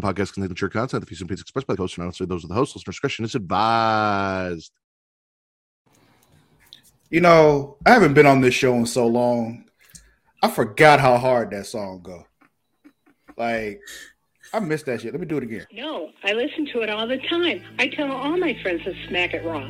Following podcast contains mature content. The views and opinions expressed by the host are not necessarily those of the host. Listener discretion is advised. You know, I haven't been on this show in so long. I forgot how hard that song go. Like, I missed that shit. Let me do it again. No, I listen to it all the time. I tell all my friends to smack it raw.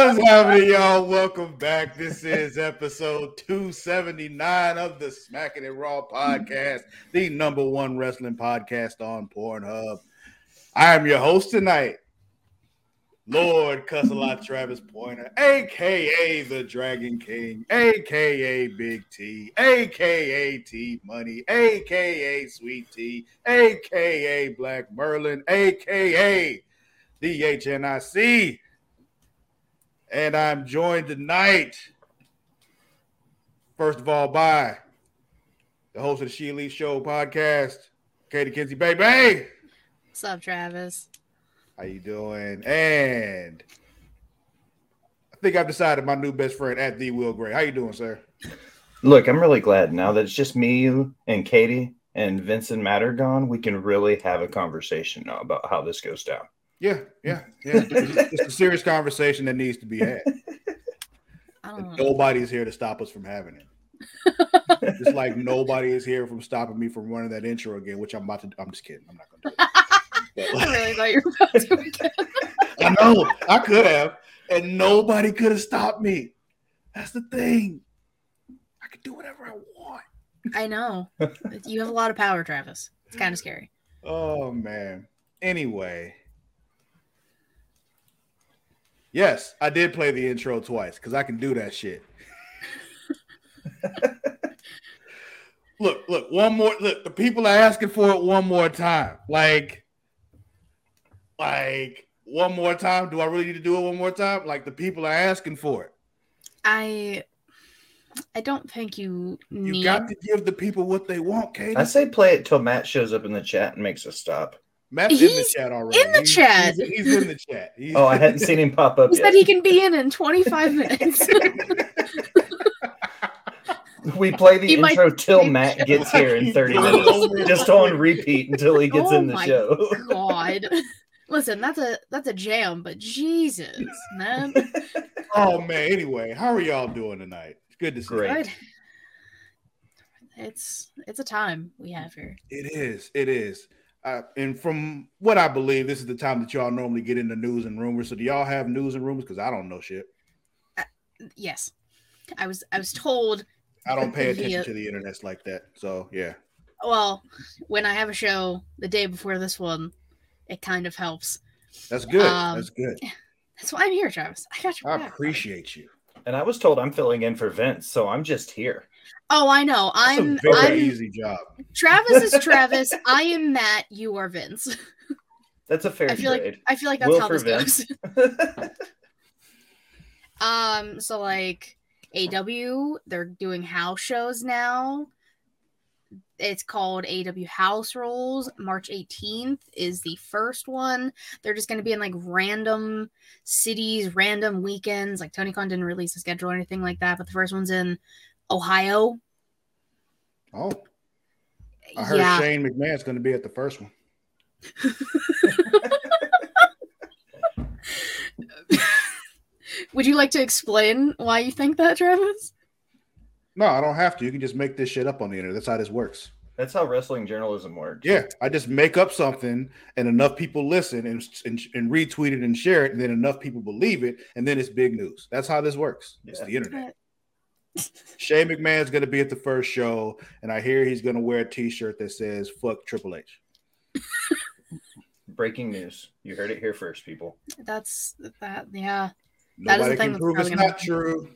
What's happening, y'all? Welcome back. This is episode 279 of the Smacking It Raw podcast, the number one wrestling podcast on Pornhub. I am your host tonight, Lord Cussalot Travis Pointer, aka the Dragon King, aka Big T, aka T Money, aka Sweet T, aka Black Merlin, aka the HNIC. And I'm joined tonight, first of all, by the host of the She Elite Show podcast, Katie Kinsey Baby. What's up, Travis? How you doing? And I think I've decided my new best friend at the Will Gray. How you doing, sir? Look, I'm really glad now that it's just me, you, and Katie and Vincent Matt are gone. We can really have a conversation now about how this goes down. Yeah, yeah, yeah. it's, it's a serious conversation that needs to be had. I don't know. nobody's here to stop us from having it. Just like nobody is here from stopping me from running that intro again, which I'm about to. I'm just kidding. I'm not going to do it. I really thought you were about to again. I know I could have, and nobody could have stopped me. That's the thing. I could do whatever I want. I know. You have a lot of power, Travis. It's kind of scary. Oh man. Anyway. Yes, I did play the intro twice because I can do that shit. look, look, one more. Look, the people are asking for it one more time. Like, like one more time. Do I really need to do it one more time? Like the people are asking for it. I I don't think you You got to give the people what they want, Katie. I say play it till Matt shows up in the chat and makes us stop. Matt's in the He's chat already. in the He's- chat. He's, he's in the chat. He's- Oh, I hadn't seen him pop up he said he can be in in 25 minutes. We play the He intro till Matt the gets here in 30 minutes, just on repeat until he gets Oh in the my show. God. Listen, that's a that's a jam, but Jesus, man. Oh man. Anyway, how are y'all doing tonight? It's good to see. you. Great. Good. It's it's a time we have here. It is. It is. Uh, and from what I believe, this is the time that y'all normally get into news and rumors. So do y'all have news and rumors? Because I don't know shit. Yes. I was I was told I don't pay attention Yeah. to the internet like that. So yeah. well, when I have a show the day before this one, it kind of helps. That's good. Um, That's good. That's why I'm here, Travis. I got your I back. appreciate you. And I was told I'm filling in for Vince, so I'm just here. Oh, I know. It's I'm a very I'm easy job. Travis is Travis. I am Matt. You are Vince. That's a fair I feel trade. like I feel like that's Will how for this Vince. goes. Um, so like AEW, they're doing house shows now. it's called AEW House Rules. March 18th is the first one. They're just going to be in like random cities, random weekends. Like Tony Khan didn't release a schedule or anything like that, but the first one's in Ohio. Oh, I heard yeah. Shane McMahon's going to be at the first one. Would you like to explain why you think that, Travis? No, I don't have to. You can just make this shit up on the internet. That's how this works. That's how wrestling journalism works. Yeah, I just make up something, and enough people listen and, and, and retweet it and share it, and then enough people believe it, and then it's big news. That's how this works. It's Yeah. the internet. Shane McMahon's going to be at the first show, and I hear he's going to wear a T-shirt that says "Fuck Triple H." Breaking news. You heard it here first, people. That's that. Yeah. That is the Nobody thing can that's prove it's probably not true.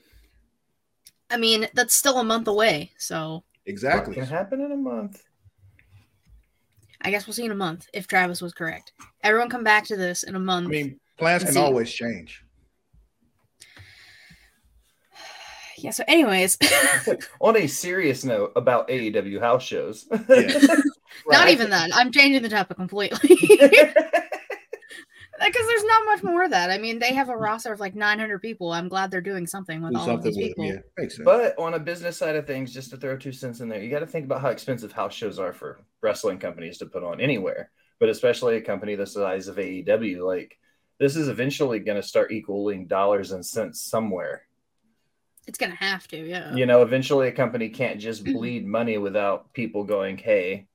I mean, that's still a month away. So What Exactly. can happen in a month? I guess we'll see in a month if Travis was correct. Everyone come back to this in a month. I mean, plans can See. always change. Yeah. So, anyways, On a serious note about AEW house shows. Yeah. not even that. I'm changing the topic completely. Because there's not much more of that. I mean, they have a roster of like 900 people. I'm glad they're doing something with Do all of something these with people. yeah, makes sense. But on a business side of things, just to throw two cents in there, you got to think about how expensive house shows are for wrestling companies to put on anywhere, but especially a company the size of AEW. Like, this is eventually going to start equaling dollars and cents somewhere. It's gonna have to, yeah. You know, eventually a company can't just bleed money without people going, hey,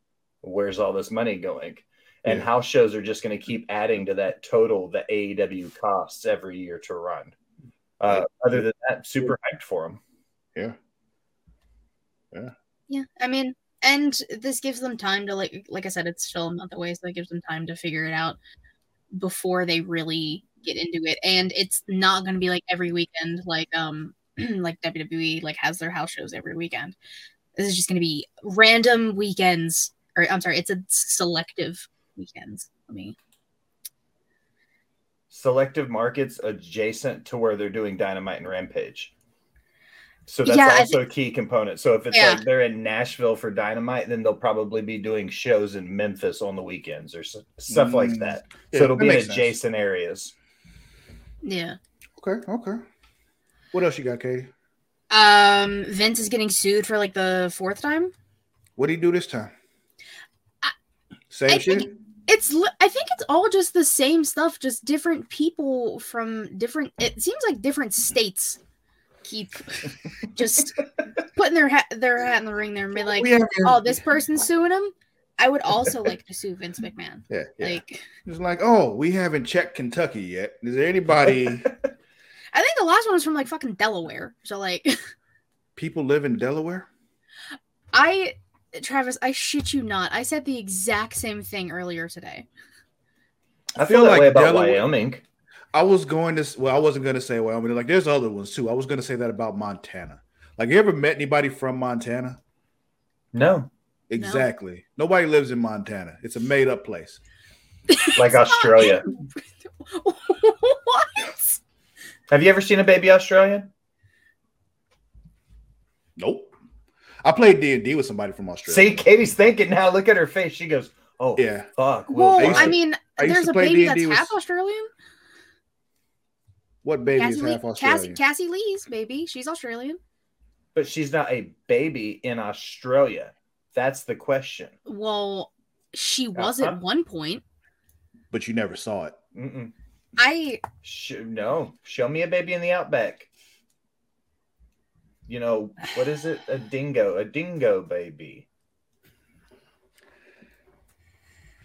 where's all this money going? And Yeah. house shows are just going to keep adding to that total that AEW costs every year to run. Uh, other than that, super hyped for them. yeah. Yeah, Yeah. I mean, and this gives them time to like, like I said, it's still a month away, so it gives them time to figure it out before they really get into it. And it's not going to be like every weekend, like um, like WWE like has their house shows every weekend. This is just going to be random weekends, or I'm sorry, it's a selective weekends. I mean, selective markets adjacent to where they're doing Dynamite and Rampage. So that's Yeah, I also a key component. So if it's Yeah. like they're in Nashville for Dynamite, then they'll probably be doing shows in Memphis on the weekends or s- stuff like Mm, that. yeah, so it'll that be in makes sense. adjacent areas. yeah. Okay, okay. What else you got, Katie? Um, Vince is getting sued for like the fourth time. What do you do this time? I- Same I shit. it's i think it's all just the same stuff just different people from different it seems like different states keep just putting their hat their hat in the ring there and be like oh this person's suing him i would also like to sue vince mcmahon Yeah, yeah. like it's like, oh, we haven't checked Kentucky yet. Is there anybody? I think the last one was from like fucking delaware so like people live in Delaware? i travis i shit you not i said the exact same thing earlier today I feel, feel that like way about Delaware- Wyoming. I was going to. Well, I wasn't going to say Wyoming. Like, there's other ones too. I was going to say that about Montana. Like, you ever met anybody from Montana? No, Exactly. Nobody lives in Montana. It's a made up place. like Australia. what Have you ever seen a baby Australian? Nope. I played D and D with somebody from Australia. See, Katie's thinking now. Look at her face. She goes, "Oh, Yeah. fuck." well Will used i to- mean I there's a baby D&D that's with- half australian What baby Cassie, is Lee, half Cassie, Australian? Cassie Lee's baby. She's Australian. but she's not a baby in Australia. That's the question. Well, she was Uh-huh. at one point. but you never saw it. Mm-mm. I Sh- no, show me a baby in the outback. You know what is it? A dingo, a dingo baby.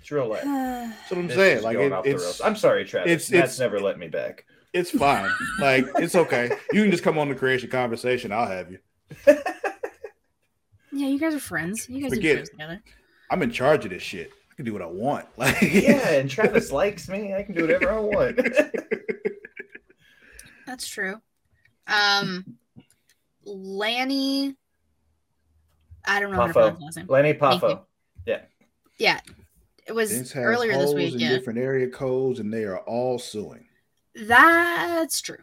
It's real life. That's what I'm This saying. Like it, it's. I'm sorry, Travis. it's- That's it's- never let me back. it's fine. like it's okay. You can just come on the creation conversation. I'll have you. yeah, you guys are friends. You guys do Forget shows it. together. I'm in charge of this shit. I can do what I want. Like Yeah, and Travis likes me. I can do whatever I want. That's true. Um, Lanny. I don't know how to Poffo. pronounce his last name. Lenny Thank you. Poffo. Yeah, it was Vince has earlier this week. in Yeah, different area codes, and they are all suing. that's true.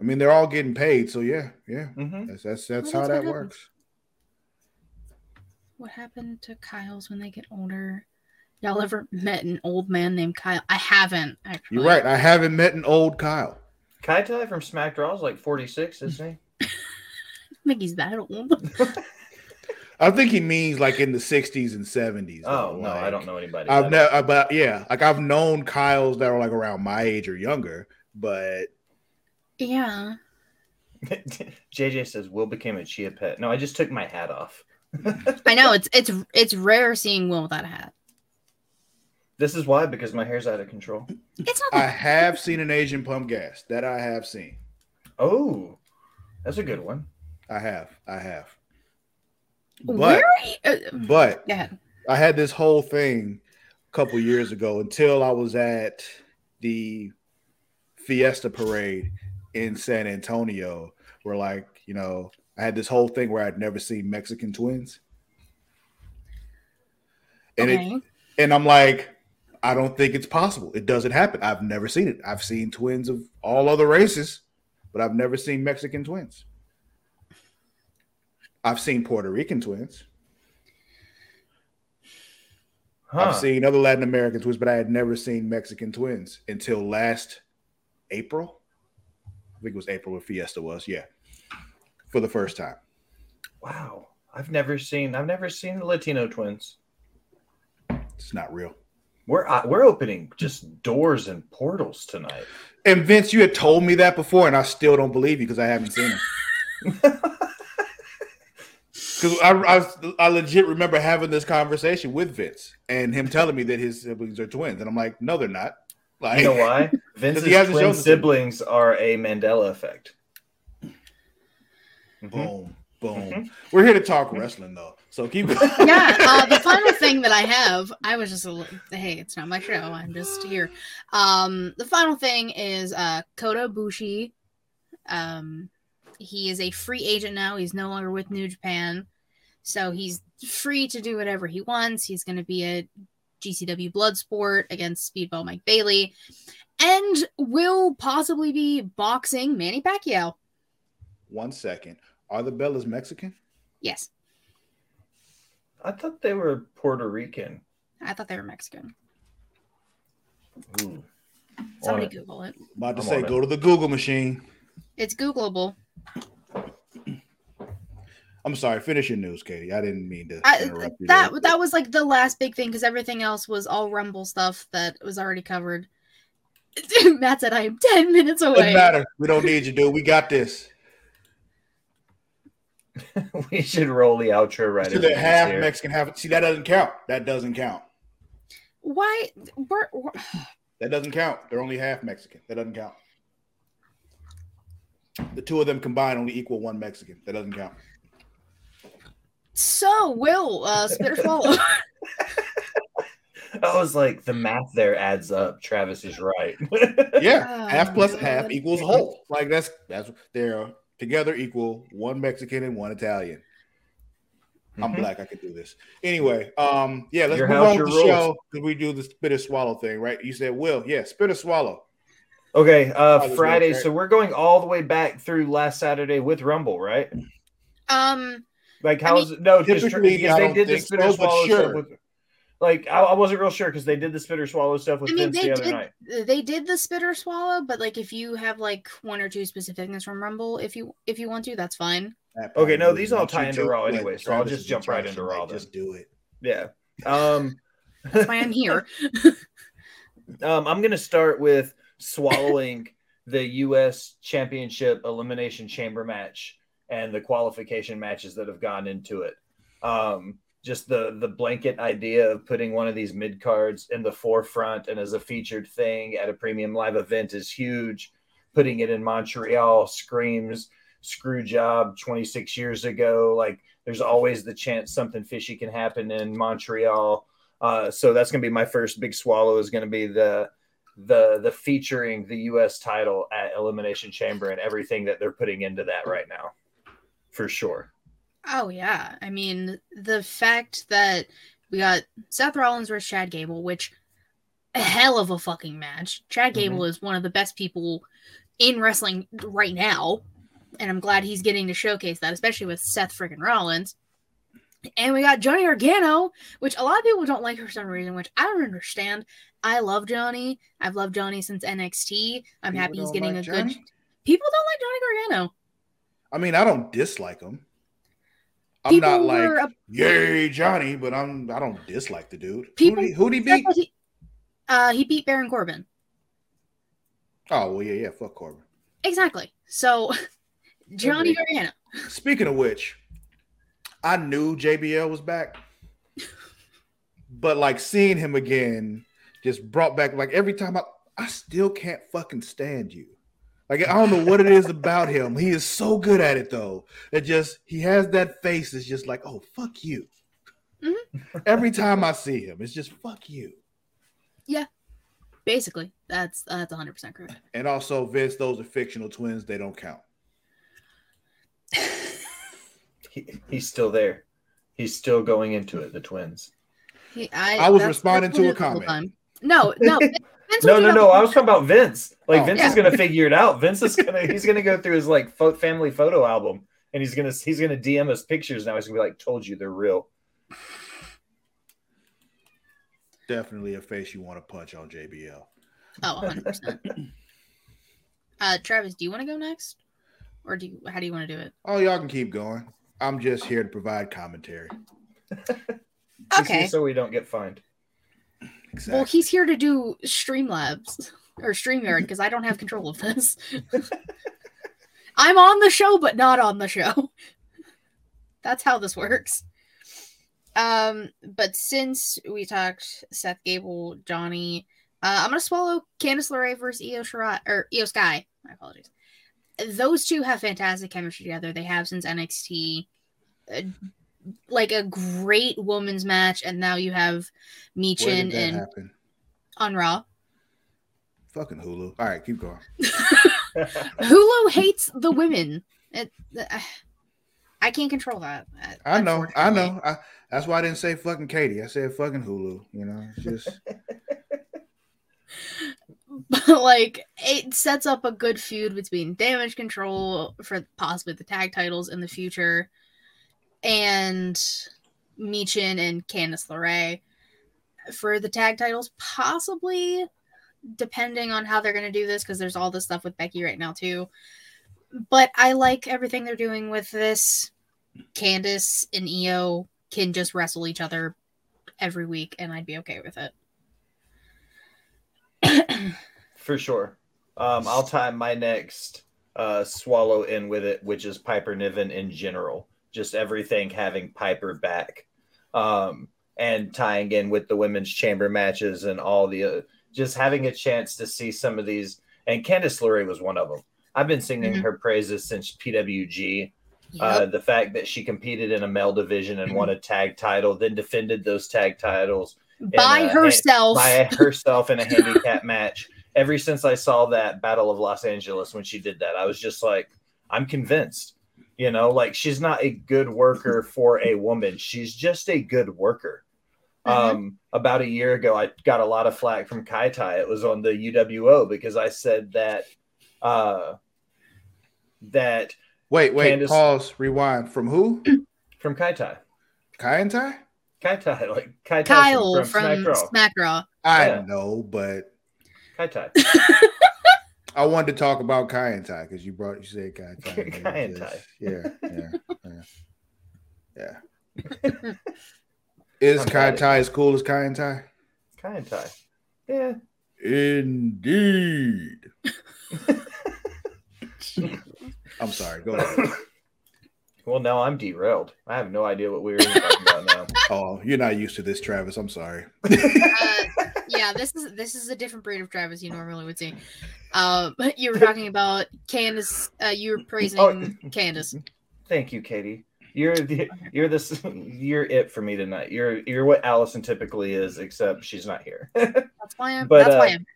I mean, they're all getting paid. So yeah, yeah. hmm That's that's that's Well, how that's that works. What happened to Kyle's when they get older? Y'all ever met an old man named Kyle? I haven't actually. You're right. I haven't met an old Kyle. Kai Tai from Smack Raw is like 46, isn't he? I think he's that old. I think he means like in the 60s and 70s. Oh though, no, I don't know anybody. I've never, uh, but yeah, like I've known Kyles that are like around my age or younger, but yeah. JJ says Will became a chia pet. No, I just took my hat off. I know it's it's it's rare seeing Will without a hat. This is why because my hair's out of control. It's not I have seen an Asian pump gas that I have seen. Oh, that's a good one. I have, I have. But Where are you? Uh, but go ahead. I had this whole thing a couple years ago until I was at the Fiesta parade in San Antonio, where like you know I had this whole thing where I'd never seen Mexican twins, and it and I'm like, I don't think it's possible. It doesn't happen. I've never seen it. I've seen twins of all other races, but I've never seen Mexican twins. I've seen Puerto Rican twins. Huh. I've seen other Latin American twins, but I had never seen Mexican twins until last April. I think it was April where Fiesta was. Yeah, for the first time. Wow, I've never seen. I've never seen the Latino twins. It's not real. We're uh, we're opening just doors and portals tonight. And Vince, you had told me that before, and I still don't believe you because I haven't seen them. Because I, I, I legit remember having this conversation with Vince and him telling me that his siblings are twins, and I'm like, no, they're not. Like, You know why? Vince's twin shown it to me. siblings are a Mandela effect. Mhm. Boom, boom. Mhm. We're here to talk wrestling, though, so keep. yeah, uh, the final thing that I have, I was just a li- hey, it's not my show. I'm just here. Um, the final thing is uh, Kota Ibushi. Um, he is a free agent now. He's no longer with New Japan, so he's free to do whatever he wants. He's going to be a GCW Bloodsport against Speedball Mike Bailey, and will possibly be boxing Manny Pacquiao. One second. Are the Bellas Mexican? Yes, I thought they were Puerto Rican. I thought they were Mexican. Ooh. Somebody On it. Google it. About to I'm say, on it. go to the Google machine. It's Googleable. I'm sorry. Finish your news, Katie. I didn't mean to I, interrupt you. that there. that was like the last big thing because everything else was all Rumble stuff that was already covered. Matt said, "I am ten minutes away." doesn't away." matter. We don't need you, dude. We got this. we should roll the outro right. So as they're it is half here. Mexican, half. See, that doesn't count. That doesn't count. Why? We're, we're- That doesn't count. They're only half Mexican. That doesn't count. The two of them combined only equal one Mexican. That doesn't count. so Will uh, spit or swallow. I was like, the math there adds up. Travis is right. Yeah, Oh, half plus God. half equals whole. Like that's that's they're together equal one Mexican and one Italian. I'm Mhm. black. I can do this. Anyway, um, yeah, let's Your move house, on your with the rules. show because we do the spit and swallow thing, right? You said, "Will, yeah, spit and swallow." Okay, uh, was Friday. okay. So we're going all the way back through last Saturday with Rumble, right? um, Like, I how's it? No, just typically, because I they did the spit or so, but swallow sure. Stuff with. Like, I, I wasn't real sure because they did the spitter swallow stuff with I mean Vince they the other did night. they did the spitter swallow, but like if you have like one or two specific things from Rumble, if you if you want to, that's fine. That Okay, no, these all tie into to, Raw anyway, so I'll just jump right into tonight. Raw then. Just do it. Yeah. Um, That's why I'm here. um, I'm going to start with swallowing the U.S. Championship Elimination Chamber match and the qualification matches that have gone into it. Um, just the the blanket idea of putting one of these mid cards in the forefront and as a featured thing at a premium live event is huge. Putting it in Montreal screams screw job 26 years ago. Like there's always the chance something fishy can happen in Montreal. Uh, so that's going to be my first big swallow is going to be the the the featuring the U.S. title at Elimination Chamber and everything that they're putting into that right now, for sure. Oh yeah, I mean the fact that we got Seth Rollins versus Chad Gable, which a hell of a fucking match. Chad mm-hmm. Gable is one of the best people in wrestling right now, and I'm glad he's getting to showcase that, especially with Seth freaking Rollins. And we got Johnny Gargano, which a lot of people don't like for some reason, which I don't understand. I love Johnny. I've loved Johnny since NXT. I'm People happy he's getting like a Johnny? good. People don't like Johnny Gargano. I mean, I don't dislike him. I'm People not like were yay Johnny, but I'm I don't dislike the dude. People who'd he, he beat? he, uh, he beat Baron Corbin. Oh well, yeah, yeah. Fuck Corbin. Exactly. So, Johnny. Gargano. Speaking of which, I knew JBL was back, but like seeing him again just brought back like every time I I still can't fucking stand you. Like I don't know what it is about him. He is so good at it though. It just he has that face that's just like, oh fuck you. Mm-hmm. Every time I see him, it's just fuck you. Yeah, basically, that's that's 100 percent correct. And also, Vince, those are fictional twins. They don't count. He, he's still there. He's still going into it. The twins. He, I, I was responding to a it the whole comment. No, no. Vince No, no, no. I was talking about Vince. Like Oh. Vince Yeah. is gonna figure it out. Vince is gonna he's gonna go through his like fo- family photo album and he's gonna he's gonna DM us pictures now. He's gonna be like, "Told you they're real." Definitely a face you want to punch on JBL. Oh, 100%. uh, Travis, do you want to go next? Or do you, how do you want to do it? Oh, y'all can keep going. I'm just here to provide commentary. Okay. so we don't get fined. Exactly. Well, he's here to do Streamlabs or StreamYard because I don't have control of this. I'm on the show, but not on the show. That's how this works. Um, but since we talked Seth Gable, Johnny, uh, I'm gonna swallow Candice LeRae versus Io Shirai or Io Sky. My apologies. Those two have fantastic chemistry together. They have since NXT. Uh, like a great women's match, and now you have Where Michin did that and happen? on Raw. Fucking Hulu. All right, keep going. Hulu hates the women. It, I- I can't control that. I know, I know. I, that's why I didn't say fucking Katie. I said fucking Hulu. You know, it's just But like, it sets up a good feud between Damage Control for possibly the tag titles in the future, and Michin and Candice LeRae for the tag titles, possibly. Depending on how they're going to do this, because there's all this stuff with Becky right now too. But I like everything they're doing with this. Candice and Io can just wrestle each other every week, and I'd be okay with it. For sure. Um, I'll tie my next uh, swallow in with it, which is Piper Niven in general. Just everything having Piper back, um, and tying in with the women's chamber matches and all the uh, just having a chance to see some of these. And Candice LeRae was one of them. I've been singing Mhm. her praises since PWG. Uh, the fact that she competed in a male division and won a tag title, then defended those tag titles by uh, herself. by herself in a handicap match. Ever since I saw that Battle of Los Angeles when she did that, I was just like, I'm convinced. You know, like she's not a good worker for a woman. She's just a good worker. Mhm. Um, about a year ago, I got a lot of flack from Kai Tai. It was on the UWO because I said that uh, that wait, wait, Candice- pause, rewind. From who? from Kai Tai, Kai and Tai? Kai Tai, like Kai Tai Kyle from, from, Smack Raw. Smack Raw. I Yeah. know, but Kai Tai. I wanted to talk about Kai and Tai because you brought you said Kai and Tai. Kai and Tai. Yeah, yeah, yeah. yeah. Is I'm Kai glad it- Tai as cool as Kai and Tai? Kai and Tai. Yeah. Indeed. I'm sorry. Go ahead. Well, now I'm derailed. I have no idea what we were talking about now. Oh, you're not used to this, Travis. I'm sorry. Uh, yeah, this is this is a different breed of Travis you normally would see. Uh, but you were talking about Candice. Uh, you were praising Oh. Candice. Thank you, Katie. You're the you're this you're it for me tonight. You're you're what Allison typically is, except she's not here. That's why I'm. But, that's why uh, I'm.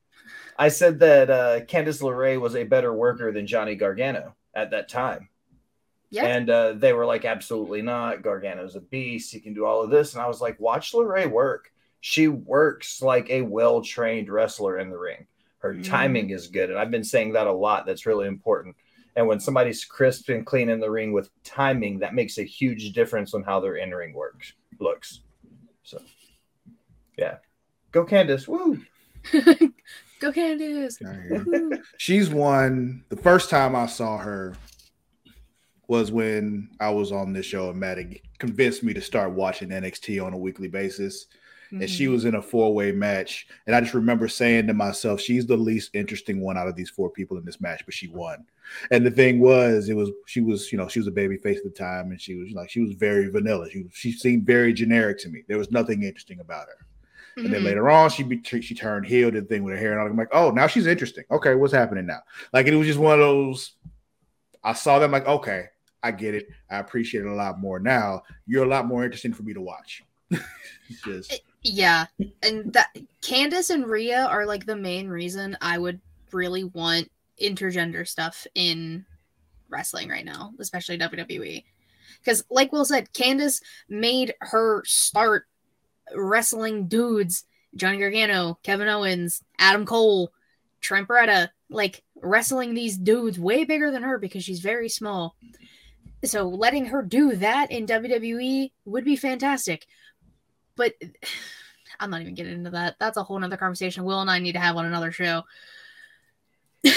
I said that uh, Candice LeRae was a better worker than Johnny Gargano at that time. Yeah. And uh, they were like, absolutely not. Gargano's a beast. He can do all of this. And I was like, watch LeRae work. She works like a well trained wrestler in the ring. Her Mhm. timing is good. And I've been saying that a lot. That's really important. And when somebody's crisp and clean in the ring with timing, that makes a huge difference on how their in ring works looks. So, yeah, go Candice! Woo! Go Candice! I hear you. Woohoo. She's won. The first time I saw her was when I was on this show, and Matt convinced me to start watching NXT on a weekly basis. And she Mhm. was in a four way match. And I just remember saying to myself, she's the least interesting one out of these four people in this match, but she won. And the thing was, it was she was, you know, she was a baby face at the time, and she was like, she was very vanilla. She she seemed very generic to me. There was nothing interesting about her. And then Mhm. later on, she be, she turned heel, did the thing with her hair, and. I'm like, oh, now she's interesting. Okay, what's happening now? Like it was just one of those. I saw them like, okay, I get it. I appreciate it a lot more now. You're a lot more interesting for me to watch. Just Yeah, and that Candice and Rhea are like the main reason I would really want intergender stuff in wrestling right now, especially WWE. Because, like Will said, Candice made her start wrestling dudes Johnny Gargano, Kevin Owens, Adam Cole, Trent Beretta, like wrestling these dudes way bigger than her because she's very small. So, letting her do that in WWE would be fantastic. But I'm not even getting into that. That's a whole nother conversation Will and I need to have on another show.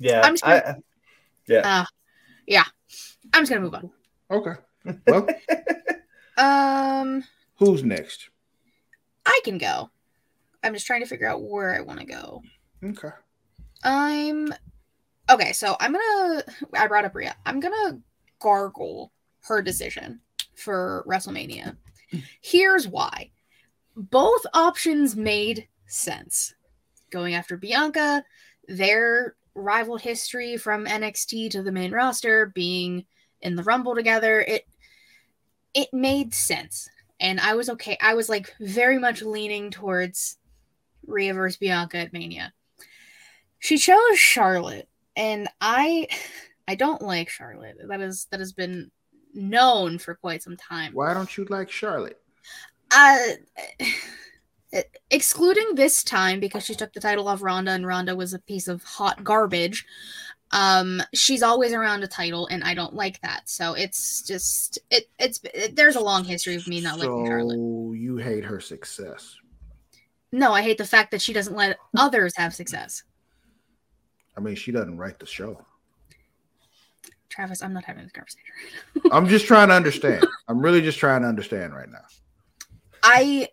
Yeah, I'm just I, uh, yeah. I'm just gonna move on. okay. Well, Um, who's next? I can go. I'm just trying to figure out where I want to go. Okay. I'm okay. So I'm gonna. I brought up Rhea. I'm gonna gargle her decision for WrestleMania. Here's why. Both options made sense. Going after Bianca, their rival history from NXT to the main roster, being in the Rumble together, it it made sense. And I was okay. I was like very much leaning towards Rhea versus Bianca at Mania. She chose Charlotte, and I I don't like Charlotte. That is that has been known for quite some time. Why don't you like Charlotte? Uh excluding this time because she took the title off Ronda and Ronda was a piece of hot garbage. Um she's always around a title and I don't like that. So it's just it it's it, there's a long history of me not liking Charlotte. You hate her success. No, I hate the fact that she doesn't let others have success. I mean, she doesn't write the show. Travis, I'm not having this conversation. I'm just trying to understand. I'm really just trying to understand right now. I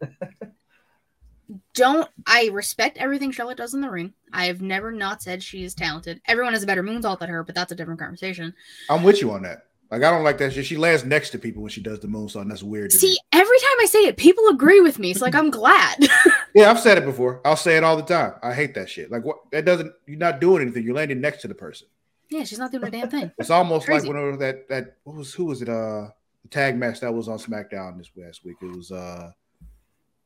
don't. I respect everything Charlotte does in the ring. I have never not said she is talented. Everyone has a better moonsault than her, but that's a different conversation. I'm with you on that. Like I don't like that shit. She lands next to people when she does the moonsault, and that's weird. To See, me. every time I say it, people agree with me. So like, I'm glad. Yeah, I've said it before. I'll say it all the time. I hate that shit. Like what? That doesn't. You're not doing anything. You're landing next to the person. Yeah, she's not doing a damn thing. It's almost Crazy. like whenever that that what was who was it? Uh, the tag match that was on SmackDown this last week. It was uh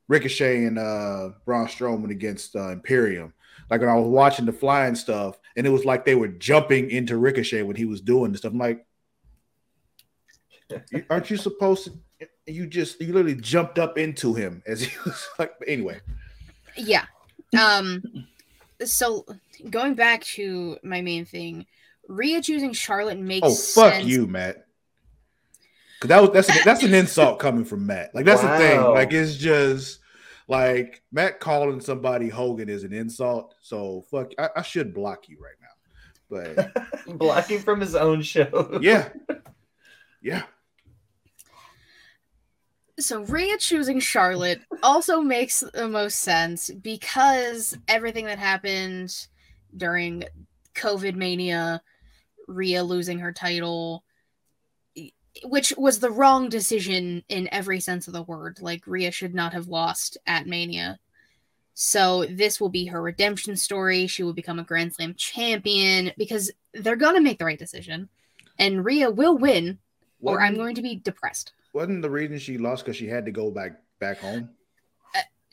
Ricochet and uh Braun Strowman against uh, Imperium. Like when I was watching the flying stuff, and it was like they were jumping into Ricochet when he was doing the stuff. I'm like, aren't you supposed to? You just you literally jumped up into him as he was like. Anyway, Yeah. Um. So going back to my main thing, Rhea choosing Charlotte makes oh fuck sense. you, Matt. Cause that was that's an, that's an insult coming from Matt. Like that's the thing. Like it's just like Matt calling somebody Hogan is an insult. So fuck, I, I should block you right now. But blocking from his own show. yeah, yeah. So Rhea choosing Charlotte also makes the most sense because everything that happened during COVID mania, Rhea losing her title, which was the wrong decision in every sense of the word. Like Rhea should not have lost at Mania. So this will be her redemption story. She will become a Grand Slam champion because they're gonna make the right decision, and Rhea will win, or I'm going to be depressed. Wasn't the reason she lost because she had to go back back home?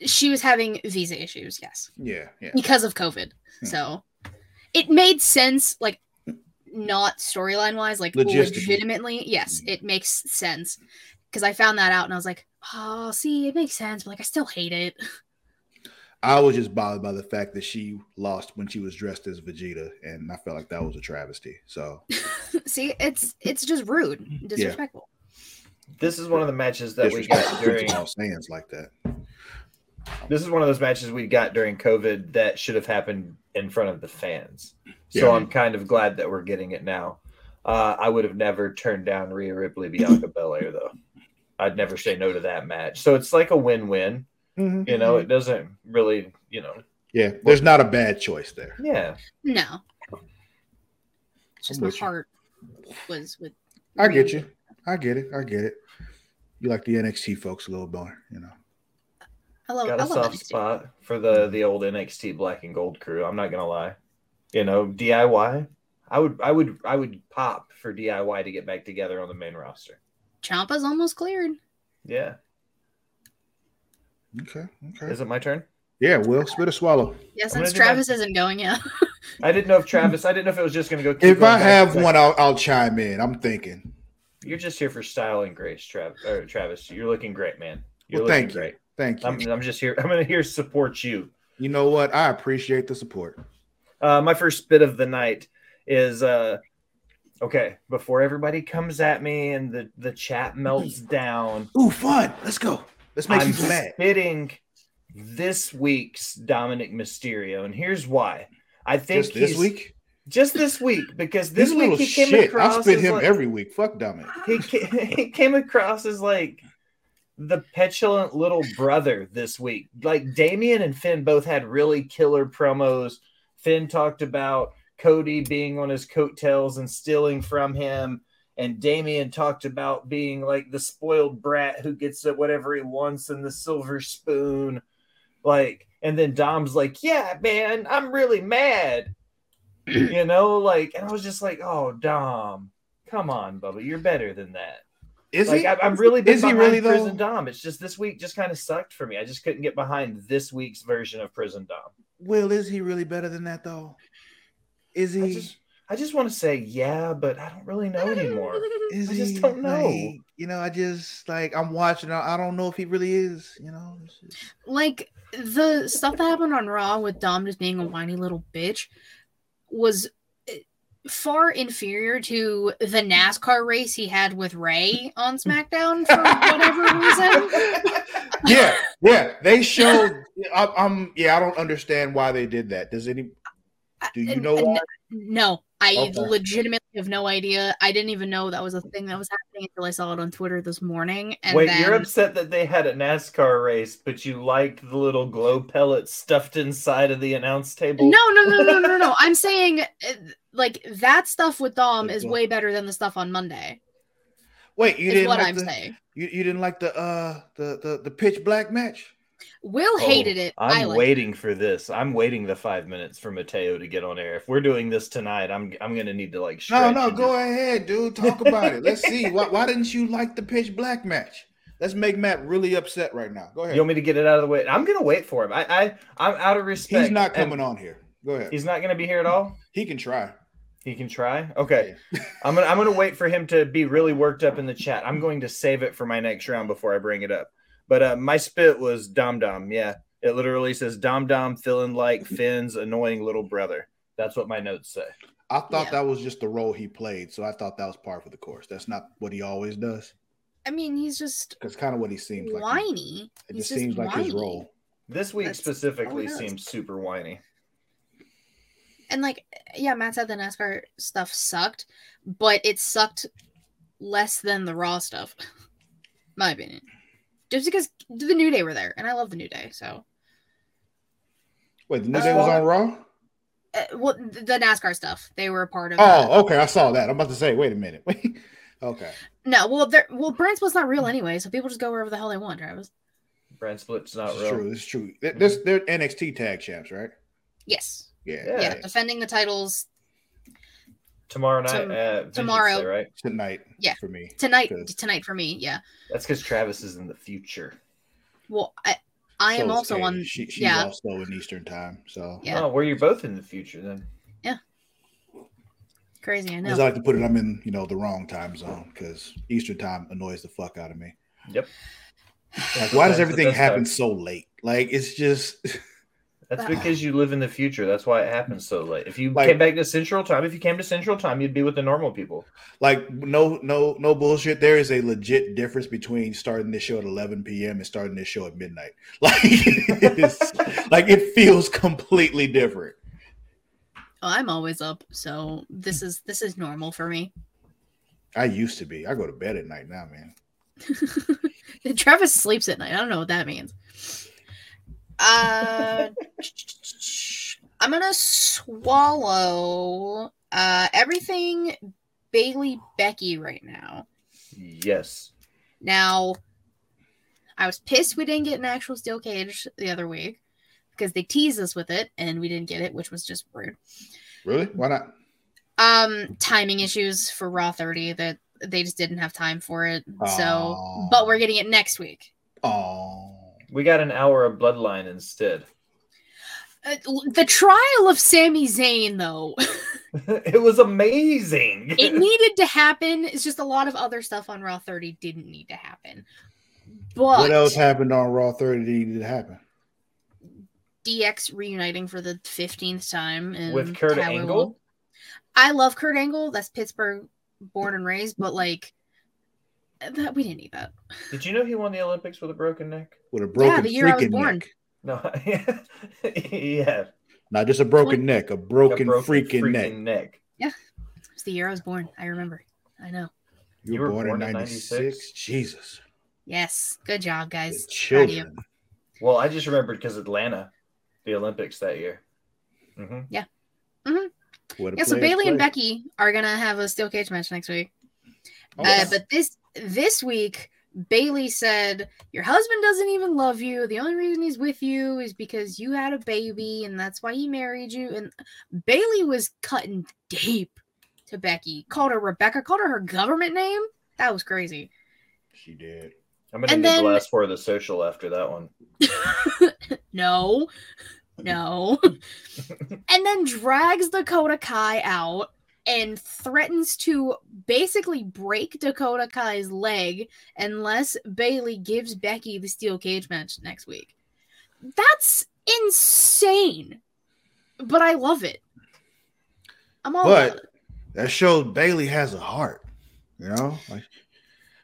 she was having visa issues, yes, Yeah, yeah. because of COVID. Hmm. So it made sense, like not storyline wise, like legitimately, yes, Hmm. it makes sense. Because I found that out and I was like, oh, see, it makes sense, but like I still hate it. I was just bothered by the fact that she lost when she was dressed as Vegeta, and I felt like that was a travesty. So See, it's it's just rude, disrespectful. This is one of the matches that we disrespectful got during. stands like that. This is one of those matches we got during COVID that should have happened in front of the fans. So Yeah. I'm kind of glad that we're getting it now. Uh, I would have never turned down Rhea Ripley, Bianca Belair though. I'd never say no to that match. So it's like a win-win. You know, it doesn't really, you know, yeah, there's not a bad choice there. yeah. No, it's just I'm my with you. heart was with. I get you. I get it. I get it. You like the NXT folks a little more, you know. I love. got I a love soft NXT. spot for the the old NXT Black and Gold crew. I'm not gonna lie. You know, DIY. I would I would I would pop for DIY to get back together on the main roster. Champa's almost cleared. Yeah. Okay. Okay. Is it my turn? Yeah, Will spit a swallow. Yeah, since do my- Travis isn't going, yeah. I didn't know if Travis. I didn't know if it was just gonna go. If going I have one, I'll, I'll chime in. I'm thinking. you're just here for style and grace, Travis. Or Travis, you're looking great, man. You're Well, looking thank you. great. Thank you. I'm, I'm just here. I'm gonna here support you. you know what? I appreciate the support. Uh, my first bit of the night is uh, okay. Before everybody comes at me and the the chat melts down, Ooh, fun. Let's go. Let's make I'm mad. spitting this week's Dominic Mysterio, and here's why. I think Just this week? just this week, because this This week he came shit. across I spit him like, every week. Fuck Dominic. he, he came across as like the petulant little brother this week. Like Damian and Finn both had really killer promos. Finn talked about Cody being on his coattails and stealing from him. And Damian talked about being like the spoiled brat who gets at whatever he wants in the silver spoon. Like, and then Dom's like, Yeah, man, I'm really mad. you know, like, and I was just like, Oh, Dom, come on, Bubba, you're better than that. Is Like he? I, I'm really been Is he behind really, though? Prison Dom. It's just this week just kind of sucked for me. I just couldn't get behind this week's version of Prison Dom. Will, is he really better than that though? Is I he? just I just want to say yeah, but I don't really know anymore. is I just he, don't know. like, you know, I just like I'm watching. I I don't know if he really is. You know. Just- like the stuff that happened on Raw with Dom just being a whiny little bitch was far inferior to the NASCAR race he had with Rey on SmackDown for whatever reason. yeah, yeah. They showed. I, I'm. Yeah, I don't understand why they did that. Does any? Uh, do you know why? No, I Okay. legitimately have no idea. I didn't even know that was a thing that was happening until I saw it on Twitter this morning. And Wait, then, you're upset that they had a NASCAR race, but you liked the little glow pellets stuffed inside of the announce table? No, no, no, no, no, no. I'm saying uh, like that stuff with Dom is way better than the stuff on Monday. Wait, you didn't what like I'm the, saying. You, you didn't like the uh the the the pitch black match? Will Oh, hated it. I I'm liked waiting for this. I'm waiting the five minutes for Mateo to get on air. If we're doing this tonight, I'm I'm gonna need to like No, no, go just- ahead, dude. Talk about it. Let's see. Why, why didn't you like the pitch black match? Let's make Matt really upset right now. Go ahead. You want me to get it out of the way? I'm gonna wait for him. I, I I'm out of respect. He's not coming on here. Go ahead. He's not gonna be here at all. he can try. He can try. Okay, I'm gonna I'm gonna wait for him to be really worked up in the chat. I'm going to save it for my next round before I bring it up. But uh, my spit was Dom Dom. Yeah, it literally says Dom Dom feeling like Finn's annoying little brother. That's what my notes say. I thought Yeah. that was just the role he played, so I thought that was par for the course. That's not what he always does. I mean, he's just Because kind of what he seems like. whiny. It He's just seems like his role. This week That's specifically all it seems super whiny. And like, yeah, Matt said the NASCAR stuff sucked, but it sucked less than the Raw stuff. My opinion. Just because the New Day were there, and I love the New Day. So, Wait, the new day was Uh, on Raw. uh, well, th- the NASCAR stuff, they were a part of. uh, Oh, okay. I saw that. I'm about to say. Wait a minute. Wait. okay. no, well, they're, well, brand split's not real anyway, so people just go wherever the hell they want. Travis. Brand split's not This real. true. This is true. Th- This they're NXT tag champs, right? Yes, Yeah. Yeah. yeah, defending the titles Tomorrow night, Tom- uh, tomorrow. Day, right? Tonight. Yeah. For me. tonight. Good. Tonight for me, yeah. That's because Travis is in the future. Well, I, I So am also Katie. on. She, she's yeah. also in Eastern time. So Yeah. Oh, well, you're both in the future then. Yeah. Crazy, I know. as I like to put it, I'm in you know the wrong time zone because Eastern time annoys the fuck out of me. Yep. Like, why does everything happen time. so late? Like, it's just That's because you live in the future. That's why it happens so late. If you Like- came back to Central Time, if you came to Central Time, you'd be with the normal people. Like no no no bullshit. There is a legit difference between starting this show at 11 p.m. and starting this show at midnight. Like it's, like it feels completely different. I'm always up, so this is this is normal for me. I used to be. I go to bed at night now, man. Travis sleeps at night. I don't know what that means. Uh, I'm gonna swallow uh everything Bayley Becky right now. Yes. Now, I was pissed we didn't get an actual steel cage the other week because they teased us with it and we didn't get it, which was just rude. Really? Why not? Um, timing issues for Raw 30 that they just didn't have time for it. So, but we're getting it next week. Oh, We got an hour of Bloodline instead. Uh, the trial of Sami Zayn, though, it was amazing. it needed to happen. It's just a lot of other stuff on Raw 30 didn't need to happen. But what else happened on Raw 30 that needed to happen? DX reuniting for the 15th time and With Kurt how Angle? will- I love Kurt Angle. That's Pittsburgh born and raised, but like that we didn't need that. Did you know he won the Olympics with a broken neck? With a broken yeah, the year I was born. neck. No. yeah. Not just a broken neck, a broken, A freaking, neck. neck. It's the year I was born. I remember. I know. You, were, born, in 96? Jesus. Yes. Good job, guys. Proud of you. children. Well, I just remembered because Atlanta, the Olympics that year. hmm What a Yeah, so player's Bayley and. Becky are gonna have a steel cage match next week. Oh, Uh, yes. but this this week, Bayley said, "Your husband doesn't even love you. The only reason he's with you is because you had a baby, and that's why he married you." And Bayley was cutting deep to Becky. Called her Rebecca. Called her her government name. That was crazy. she did. I'm gonna And need then- the last four of the social after that one. no, no. and then drags Dakota Kai out and threatens to basically break Dakota Kai's leg unless Bayley gives Becky the steel cage match next week. That's insane. But I love it. I'm all But- it. That shows Bayley has a heart, you know? Like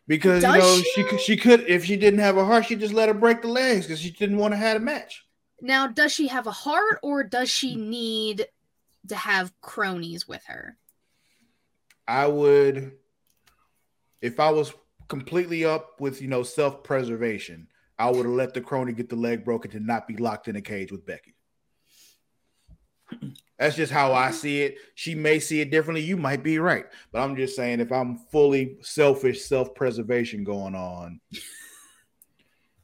because you know she? she she could if she didn't have a heart, she just let her break the legs because she didn't want to have a match. Now, does she have a heart or does she need to have cronies with her? I would if I was completely up with you know self-preservation, I would have let the crony get the leg broken to not be locked in a cage with Becky. That's just how I see it. She may see it differently. You might be right. But I'm just saying if I'm fully selfish self-preservation going on,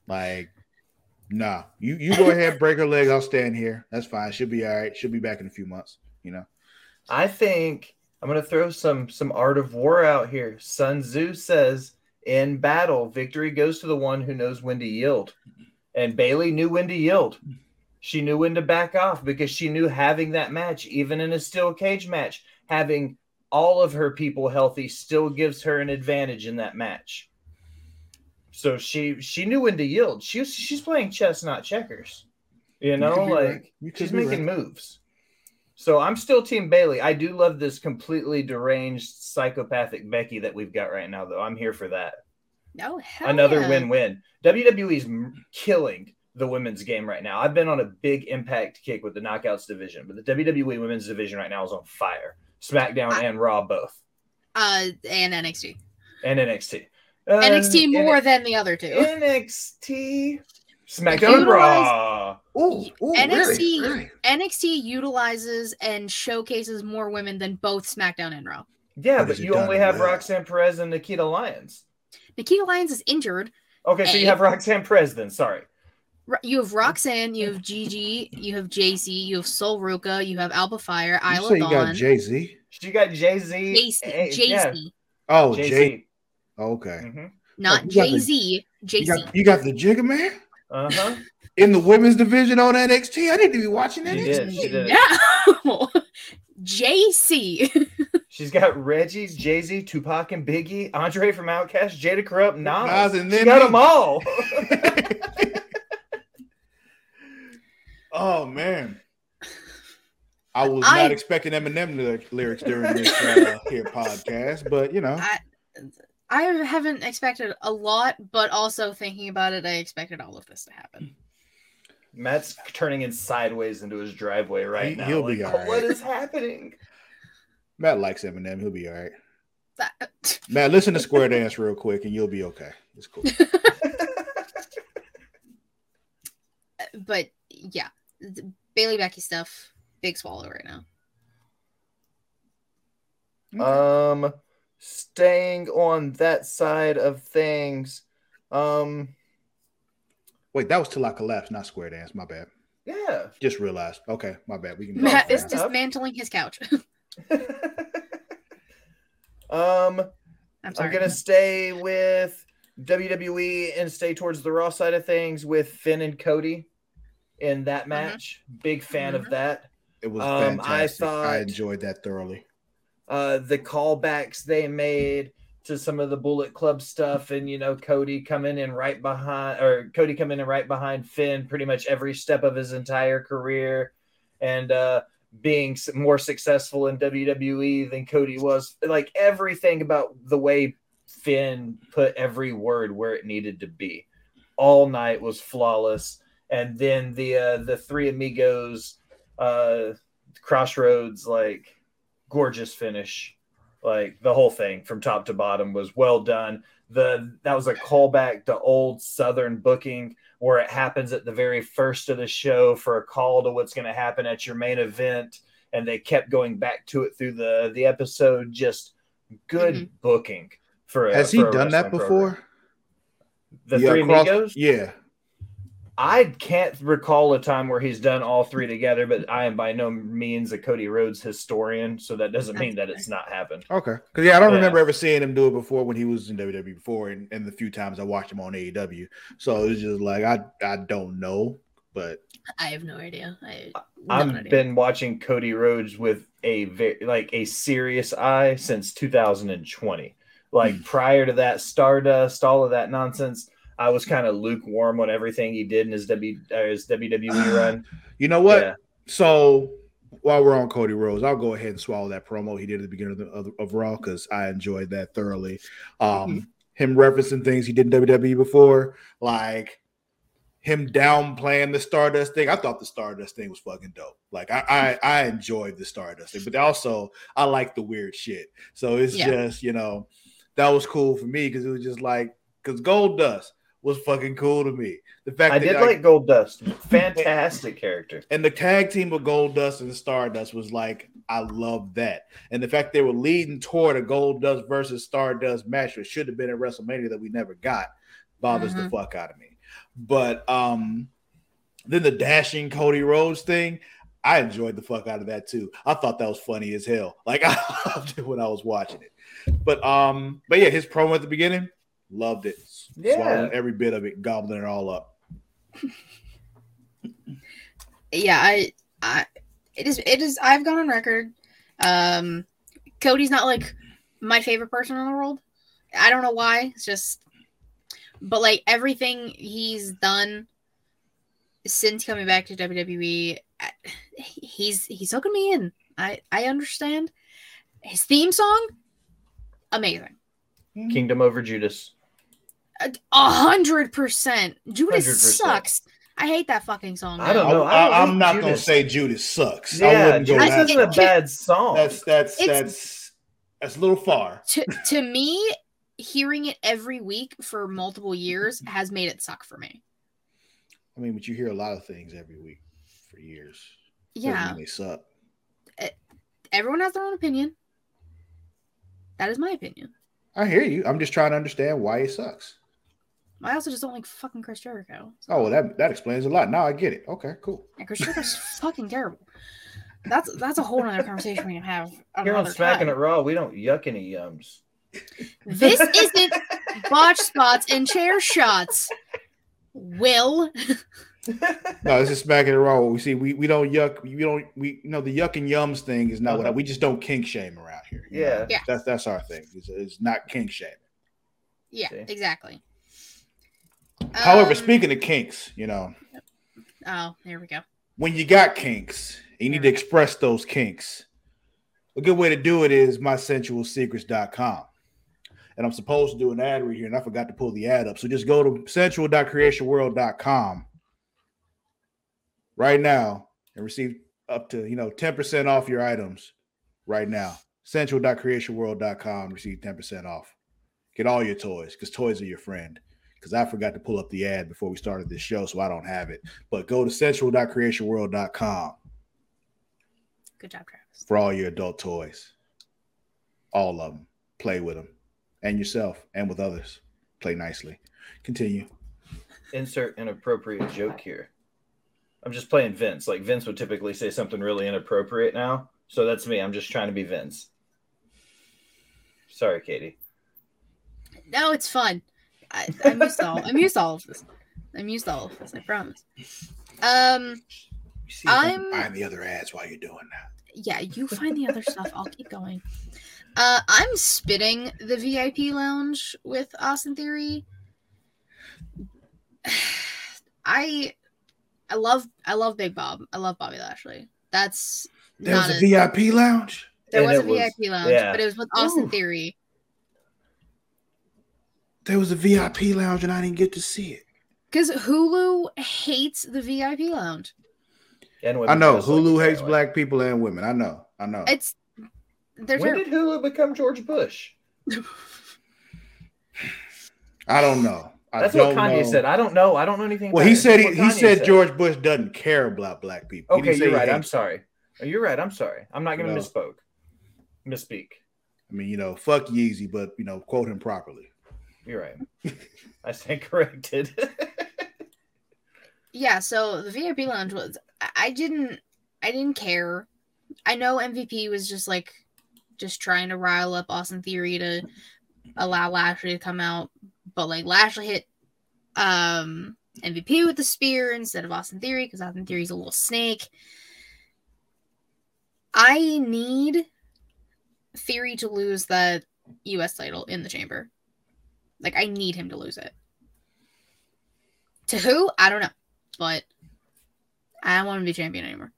like nah, you you go ahead, break her leg. I'll stand here. That's fine. She'll be all right. She'll be back in a few months, you know. I think I'm gonna throw some some art of war out here. Sun Tzu says, "In battle, victory goes to the one who knows when to yield." And Bayley knew when to yield. She knew when to back off because she knew having that match, even in a steel cage match, having all of her people healthy still gives her an advantage in that match. So she she knew when to yield. She was, she's playing chess, not checkers. You know, be like right. You she's making right. moves. So I'm still Team Bayley. I do love this completely deranged psychopathic Becky that we've got right now, though. I'm here for that. Oh, hell Another yeah. win-win. WWE's m- killing the women's game right now. I've been on a big impact kick with the knockouts division, but the WWE women's division right now is on fire. SmackDown I- and Raw both, Uh, and NXT. and NXT. Uh, NXT more N- than the other two. NXT, SmackDown, and Raw. Ooh, ooh, NXT really? Really? NXT utilizes and showcases more women than both SmackDown and Raw. Yeah, What but you only have well? Roxanne Perez and Nikkita Lyons. Nikkita Lyons is injured. Okay, so you have Roxanne Perez then. Sorry. You have Roxanne, you have Gigi, you have JC, you have Sol Ruca, you have Alba Fyre, You Isla say you got Dawn, Jay Z? She got Jay Z. Jay Z. Oh, Jay Jay. Z. Okay. hmm not Oh, you got the- Jay Z, You you got the Jigga Man Uh huh. in the women's division on NXT. I need to be watching She NXT. did. She did. No, JC. She's got Reggie, Jay Z, Tupac, and Biggie, Andre from Outkast, Jada Kurupt, Nas. Nas and she then got me. them all. Oh man. I was I- not expecting Eminem lyric- lyrics during this uh, here podcast, but you know, I I haven't expected a lot, but also thinking about it, I expected all of this to happen. Matt's turning in sideways into his driveway right He- now. he'll be all right. What is happening? Matt likes Eminem. He'll be all right. That- Matt, listen to Square Dance real quick, and you'll be okay. It's cool. but yeah, the Bayley Becky stuff, big swallow right now. Um, staying on that side of things. Um, Wait, that was till I collapsed, not Square Dance. My bad. yeah. Just realized. Okay, my bad. We can. Matt fair is enough. dismantling his couch. um, I'm sorry. I'm gonna stay with WWE and stay towards the Raw side of things with Finn and Cody in that match. Big fan of Mhm. that. It was Um, I fantastic. I, thought- enjoyed that thoroughly. Uh, the callbacks they made to some of the Bullet Club stuff, and you know Cody coming in right behind, or Cody coming in right behind Finn, pretty much every step of his entire career, and uh, being more successful in WWE than Cody was. Like everything about the way Finn put every word where it needed to be. All night was flawless, and then the uh, the three amigos uh, crossroads like gorgeous finish like the whole thing from top to bottom was well done the that was a callback to old southern booking where it happens at the very first of the show for a call to what's going to happen at your main event and they kept going back to it through the the episode just good Mhm. booking for a, Has he for a done that before? program. the Yeah, three cross- amigos Yeah. I can't recall a time where he's done all three together, but I am by no means a Cody Rhodes historian, so that doesn't mean that it's not happened. Okay. Because yeah, I don't Yeah. remember ever seeing him do it before when he was in WWE before, and, and the few times I watched him on AEW. So it's just like I I don't know, but I have no idea. I, I've no idea. been watching Cody Rhodes with a very like a serious eye since 2020. Like Hmm. prior to that Stardust, all of that nonsense, I was kind of lukewarm on everything he did in his W uh, his WWE run. you know what? Yeah. So while we're on Cody Rhodes, I'll go ahead and swallow that promo he did at the beginning of, the, of, of Raw because I enjoyed that thoroughly. Um, Him referencing things he did in WWE before, like him downplaying the Stardust thing. I thought the Stardust thing was fucking dope. Like I, I, I enjoyed the Stardust thing, but also I like the weird shit. So it's Yeah. just you know that was cool for me because it was just like because Goldust was fucking cool to me. The fact I that did like, like Goldust. Fantastic character. and the tag team with Goldust and Stardust was like, I love that. And the fact they were leading toward a Goldust versus Stardust match, which should have been at WrestleMania that we never got, bothers the Mhm. fuck out of me. But um then the dashing Cody Rhodes thing, I enjoyed the fuck out of that too. I thought that was funny as hell. Like I loved it when I was watching it. But um, but yeah, his promo at the beginning, loved it. Yeah. Swallowed every bit of it, gobbling it all up. yeah, I, I, it is, it is. I've gone on record. Um, Cody's not like my favorite person in the world. I don't know why. It's just, but like everything he's done since coming back to WWE, he's he's hooking me in. I I understand. His theme song, amazing. Kingdom over Judas. A a hundred percent. Judas 100%. sucks. I hate that fucking song. I don't know. I, I am hate not gonna say Judas sucks. I Yeah, wouldn't go Judas that isn't a bad song. That's that's It's- that's that's a little far. to to me, hearing it every week for multiple years has made it suck for me. I mean, but you hear a lot of things every week for years. Doesn't Yeah, mean they suck. Eh, everyone has their own opinion. That is my opinion. I hear you. I'm just trying to understand why it sucks. I also just don't like fucking Chris Jericho. Oh, well, that that explains a lot. Now I get it. Okay, cool. And Chris Jericho's fucking terrible. That's that's a whole other conversation we can have. Here on Smacking time. It Raw, we don't yuck any yums. This isn't botch spots and chair shots. Will No, this is smacking it raw. We see we, we don't yuck. We don't we you know the yuck and yums thing is not what I, we just don't kink shame around here. Yeah. Yeah. that's that's our thing. It's, it's not kink shaming. Yeah, See? exactly. However, Um, speaking of kinks, you know, Oh, there we go. when you got kinks, you need to express those kinks. A good way to do it is mysensualsecrets.com. And I'm supposed to do an ad right here, and I forgot to pull the ad up. So just go to sensual.creationworld.com right now and receive up to you know 10% off your items right now. Sensual.creationworld.com, receive 10% off. Get all your toys because toys are your friend. Because I forgot to pull up the ad before we started this show, so I don't have it. But go to sensual.creationworld.com Good job, Travis. for all your adult toys. All of them. Play with them and yourself and with others. Play nicely. Continue. Insert an appropriate joke here. I'm just playing Vince. Like Vince would typically say something really inappropriate now. So that's me. I'm just trying to be Vince. Sorry, Katie. No, it's fun. I, I'm used to all. I'm used to all of this. I'm used to all of this. I promise. Um. You see I can I'm- find the other ads while you're doing that. Yeah, you find the other stuff. I'll keep going. Uh, I'm spitting the VIP lounge with Austin Theory. I, I love, I love Big Bob. I love Bobby Lashley. That's There was a a- VIP lounge. There And was a it was- VIP lounge, yeah. but it was with Austin Ooh. Theory. There was a VIP lounge and I didn't get to see it. Because Hulu hates the VIP lounge. And women, I know wrestling, Hulu hates apparently. black people and women. I know. I know. It's they're When terrible. did Hulu become George Bush? I don't know. I That's what don't Kanye know. said. I don't know. I don't know anything. Well, about he said he, he Kanye said George Bush doesn't care about black people. He Okay, say you're right. I'm sorry. Oh, You're right. I'm sorry. I'm not going to No. misspoke. Misspeak. I mean, you know, fuck Yeezy, but you know, quote him properly. You're right. I stand corrected. Yeah, so the VIP lounge was I- didn't I didn't care. I know MVP was just like just trying to rile up Austin Theory to allow Lashley to come out, but like Lashley hit um MVP with the spear instead of Austin Theory because Austin Theory's a little snake. I need Theory to lose that US title in the chamber. Like I need him to lose it. To who? I don't know. But I don't want to be champion anymore.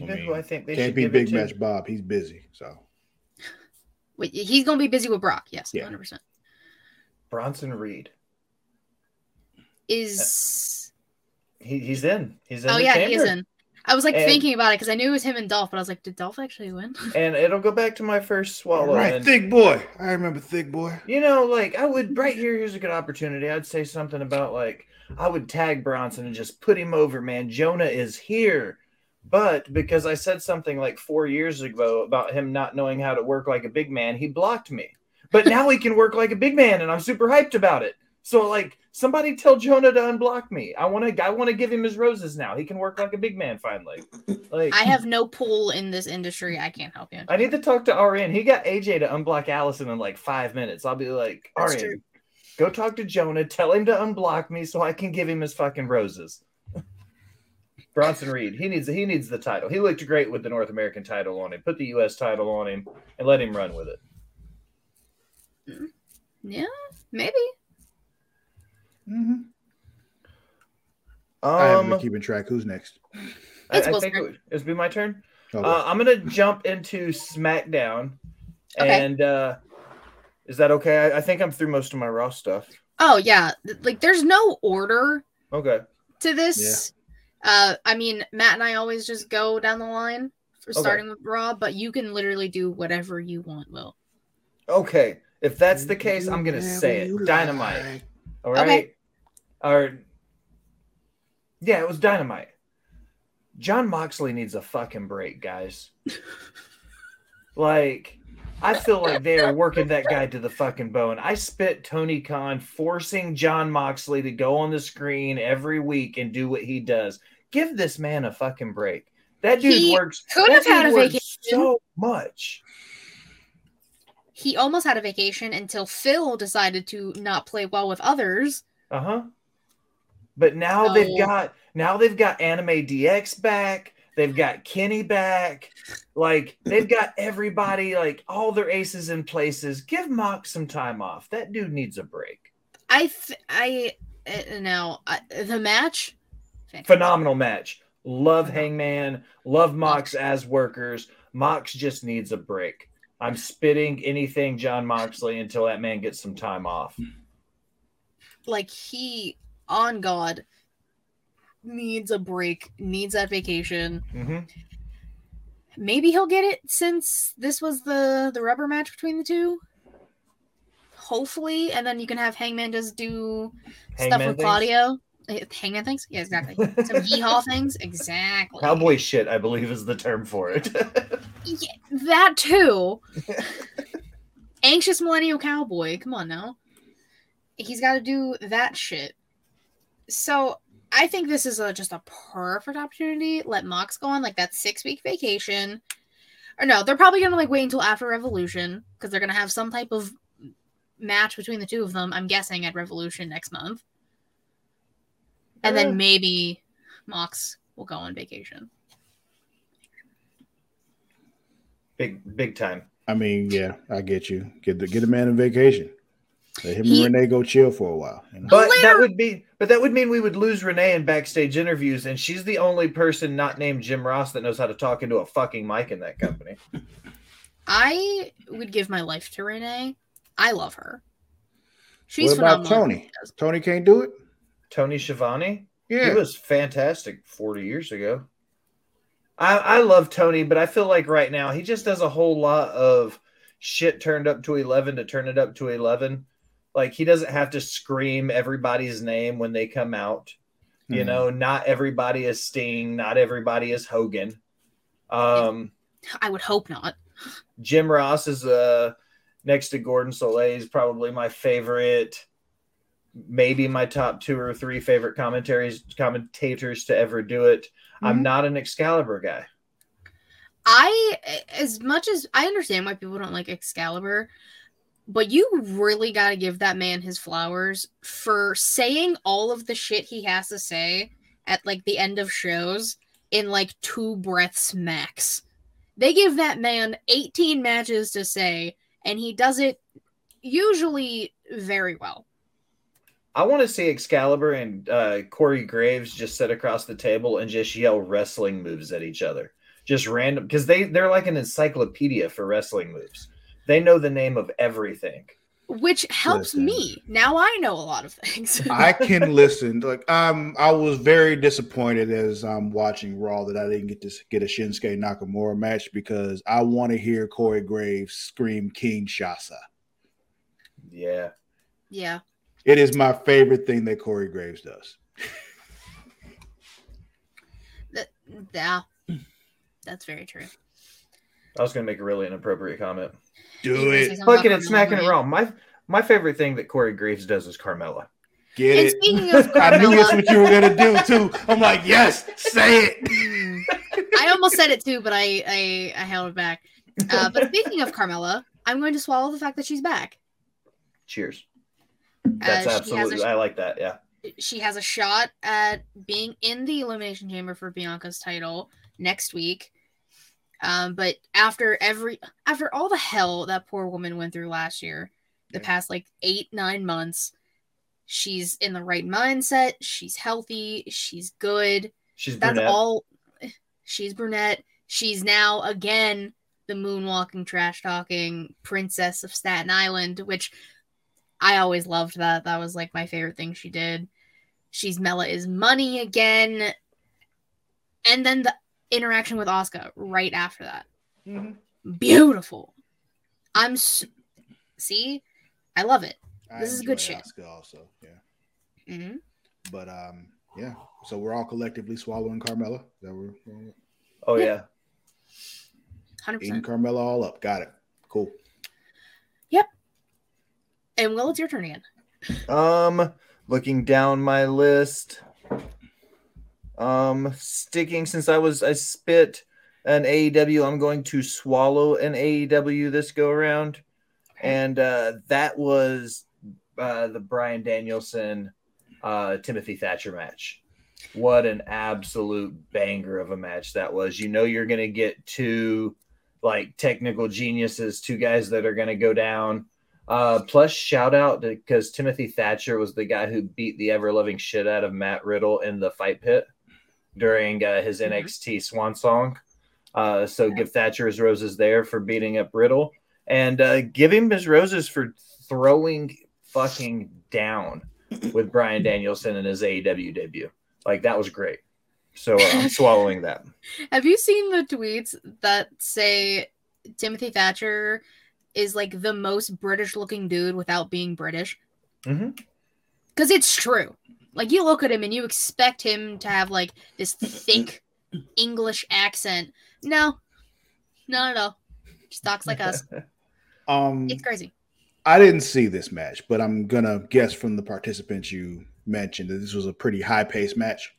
you I know mean, who I think they Can't should be Big it to? Match Bob. He's busy. So Wait, he's gonna be busy with Brock. Yes, Yeah. hundred percent. Bronson Reed. Is He, he's in. He's in. oh the yeah, he is in. I was like And- thinking about it because I knew it was him and Dolph, but I was like, did Dolph actually win? And it'll go back to my first swallow. right, and- thick boy. I remember thick boy. You know, like I would right here. Here's a good opportunity. I'd say something about like I would tag Bronson and just put him over. Man, Jonah is here, but because I said something like four years ago about him not knowing how to work like a big man, he blocked me. But now he can work like a big man, and I'm super hyped about it. So like, somebody tell Jonah to unblock me. I want to. I want to give him his roses now. He can work like a big man finally. Like I have no pull in this industry. I can't help you. I need to talk to Arian. He got AJ to unblock Allison in like five minutes. I'll be like, That's Arian, go talk to Jonah. Tell him to unblock me so I can give him his fucking roses. Bronson Reed, he needs he needs the title. He looked great with the North American title on him. Put the U.S. title on him and let him run with it. Mm-hmm. Yeah, maybe. Mhm. I haven't Um, been keeping track. Who's next? I, It's I Will's think it would it's be my turn. Okay. Uh, I'm gonna jump into SmackDown, Okay. and uh, is that okay? I, I think I'm through most of my Raw stuff. Oh yeah, like there's no order Okay. to this. Uh, I mean, Matt and I always just go down the line for Okay. starting with Raw, but you can literally do whatever you want. Will Okay. If that's the case, I'm gonna say it. Dynamite. All right. Okay. Or yeah, it was dynamite. Jon Moxley needs a fucking break, guys. like, I feel like they are working that guy to the fucking bone. I spit Tony Khan forcing Jon Moxley to go on the screen every week and do what he does. Give this man a fucking break. That dude He works. could have had a vacation. so much. he almost had a vacation until Phil decided to not play well with others. Uh huh. But now they've So- got now they've got Anime DX back. They've got Kenny back. Like they've got everybody, like all their aces in places. Give Mox some time off. That dude needs a break. I th- I Uh, now I, the match. Phenomenal match. Love Hangman. Love Mox as workers. Mox just needs a break. I'm spitting anything Jon Moxley until that man gets some time off. Like he, on God, needs a break. Needs that vacation. hmm Maybe he'll get it since this was the the rubber match between the two. Hopefully, and then you can have Hangman just do stuff Hangman with things? Claudio. Eh, Hangman things? Yeah, exactly. Some yeehaw things? Exactly. Cowboy shit, I believe, is the term for it. Yeah, that too. Anxious millennial cowboy. Come on now. He's got to do that shit. So I think this is a, just a perfect opportunity. Let Mox go on like that six week vacation. Or no, they're probably gonna like wait until after Revolution because they're gonna have some type of match between the two of them. I'm guessing at Revolution next month, and Yeah. then uh. maybe Mox will go on vacation. big, big time. I mean, yeah, I get you. Get the get a man on vacation. Let him He- and Renee go chill for a while. you know? But that would be, but that would mean we would lose Renee in backstage interviews, and she's the only person not named Jim Ross that knows how to talk into a fucking mic in that company. I would give my life to Renee. I love her. She's what about phenomenal. Tony? Tony can't do it. Tony Schiavone, Yeah, he was fantastic 40 years ago. I, I love Tony, but I feel like right now he just does a whole lot of shit turned up to 11 to turn it up to 11. Like he doesn't have to scream everybody's name when they come out. You Mhm. know, not everybody is Sting, not everybody is Hogan. Um, I would hope not. Jim Ross is uh next to Gordon Solie is probably my favorite, maybe my top two or three favorite commentaries commentators to ever do it. I'm Mhm. not an Excalibur guy. I, as much as I understand why people don't like Excalibur, but you really got to give that man his flowers for saying all of the shit he has to say at like the end of shows in like two breaths max. They give that man 18 matches to say, and he does it usually very well. I want to see Excalibur and uh, Corey Graves just sit across the table and just yell wrestling moves at each other, just random because they they're like an encyclopedia for wrestling moves. They know the name of everything. which helps Listen. me. Now I know a lot of things. I can listen. Like um, I was very disappointed as I'm watching Raw that I didn't get to get a Shinsuke Nakamura match because I want to hear Corey Graves scream Kinshasa. Yeah. yeah. It is my favorite thing that Corey Graves does. Yeah. That's very true. I was going to make a really inappropriate comment. Do You it. something Fucking it, smacking it right? wrong. My my favorite thing that Corey Graves does is Carmella. Get And it. speaking of I knew that's what you were gonna do too. I'm like, yes, say it. I almost said it too, but I I, I held it back. Uh, but speaking of Carmella, I'm going to swallow the fact that she's back. Cheers. That's Uh, she has a- absolutely. I like that. Yeah. She has a shot at being in the Elimination Chamber for Bianca's title next week. Um, but after every after all the hell that poor woman went through last year, the Yeah. past like eight nine months, she's in the right mindset. She's healthy. She's good. She's That's brunette. all. She's brunette. She's now again the moonwalking, trash talking princess of Staten Island, which I always loved. That that was like my favorite thing she did. She's Mella is money again, and then the interaction with Oscar right after that. Mhm. Beautiful. I'm s- see, I love it. I This is good enjoy shit. Asuka also, yeah. hmm But um, yeah. So we're all collectively swallowing Carmella. Is that we're we're Oh yeah. Hundred eating percent. Carmella all up. Got it. Cool. Yep. And Will, it's your turn again. Um, looking down my list. Um, sticking since I was I spit an AEW, I'm going to swallow an AEW this go around, and uh, that was uh, the Bryan Danielson, uh, Timothy Thatcher match. What an absolute banger of a match that was! You know you're gonna get two like technical geniuses, two guys that are gonna go down Uh, plus, shout out because Timothy Thatcher was the guy who beat the ever loving shit out of Matt Riddle in the fight pit during uh, his Mhm. NXT Swan Song. Uh, so give Thatcher his roses there for beating up Riddle, and uh, give him his roses for throwing fucking down with Bryan Danielson in his AEW debut. Like that was great. So uh, I'm swallowing that. Have you seen the tweets that say Timothy Thatcher is like the most British looking dude without being British? hmm Because it's true. Like you look at him and you expect him to have like this thick English accent. No, not at all. Just talks like us. Um, It's crazy. I didn't see this match, but I'm gonna guess from the participants you mentioned that this was a pretty high paced match.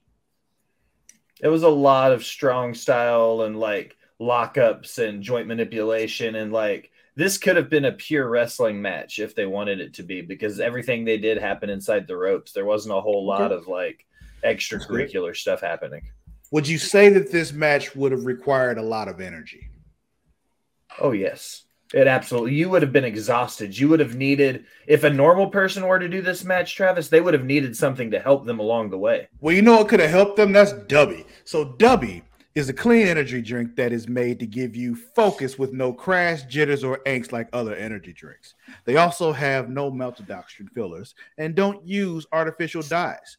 It was a lot of strong style and like lockups and joint manipulation and like this could have been a pure wrestling match if they wanted it to be because everything they did happened inside the ropes. There wasn't a whole lot of like extracurricular stuff happening. Would you say that this match would have required a lot of energy? Oh yes. It absolutely you would have been exhausted. You would have needed if a normal person were to do this match, Travis, they would have needed something to help them along the way. Well, you know what could have helped them? That's Dubby. So Dubby is a clean energy drink that is made to give you focus with no crash, jitters, or angst like other energy drinks. They also have no maltodextrin fillers and don't use artificial dyes.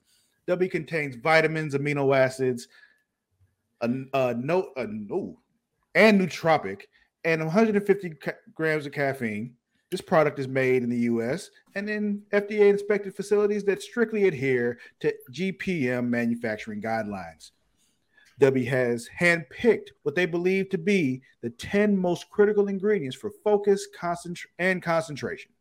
Dubby contains vitamins, amino acids, a, a no, a no, and nootropic, and 150 ca- grams of caffeine. This product is made in the U.S. and in FDA-inspected facilities that strictly adhere to GPM manufacturing guidelines. W has handpicked what they believe to be the 10 most critical ingredients for focus concentr- and concentration.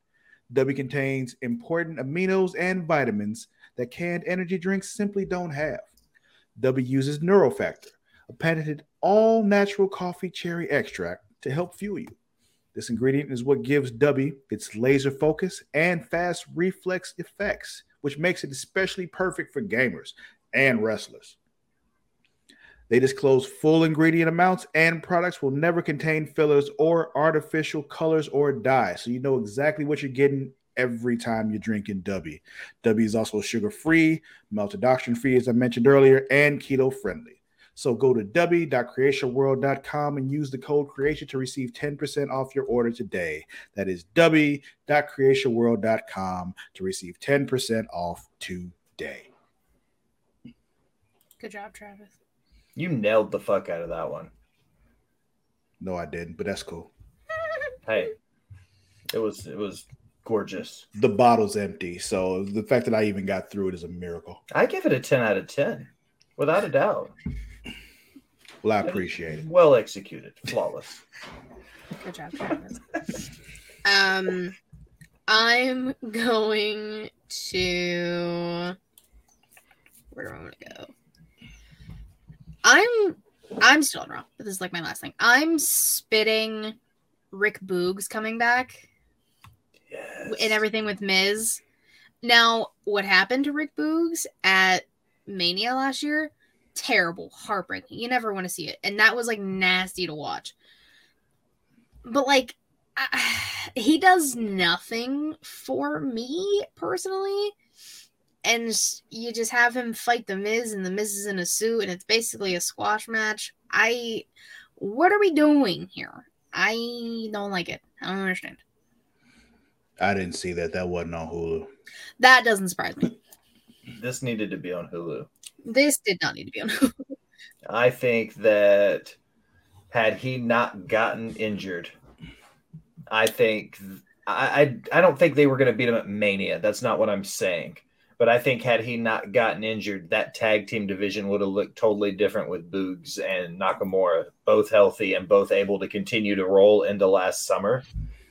W contains important aminos and vitamins that canned energy drinks simply don't have. W uses Neurofactor, a patented all natural coffee cherry extract to help fuel you. This ingredient is what gives W its laser focus and fast reflex effects, which makes it especially perfect for gamers and wrestlers. They disclose full ingredient amounts, and products will never contain fillers or artificial colors or dyes. So you know exactly what you're getting every time you're drinking W. W is also sugar free, maltodextrin free, as I mentioned earlier, and keto friendly. So go to w.creationworld.com and use the code creation to receive 10% off your order today. That is w.creationworld.com to receive 10% off today. Good job, Travis. You nailed the fuck out of that one. No, I didn't, but that's cool. Hey, it was it was gorgeous. The bottle's empty, so the fact that I even got through it is a miracle. I give it a 10 out of 10, without a doubt. Well, I appreciate it. Well executed, flawless. Good job, Travis. um, I'm going to. Where do I want to go? I'm I'm still on Raw, but this is like my last thing. I'm spitting Rick Boogs coming back Yes. and everything with Miz. Now, what happened to Rick Boogs at Mania last year? Terrible, heartbreaking. You never want to see it, and that was like nasty to watch. But like, I, he does nothing for me personally, and you just have him fight the Miz, and the Miz is in a suit, and it's basically a squash match. I, what are we doing here? I don't like it. I don't understand. I didn't see that. That wasn't on Hulu. That doesn't surprise me. This needed to be on Hulu. This did not need to be on. Hulu. I think that had he not gotten injured, I think I I, I don't think they were going to beat him at Mania. That's not what I'm saying. But I think had he not gotten injured, that tag team division would have looked totally different with Boogs and Nakamura, both healthy and both able to continue to roll into last summer.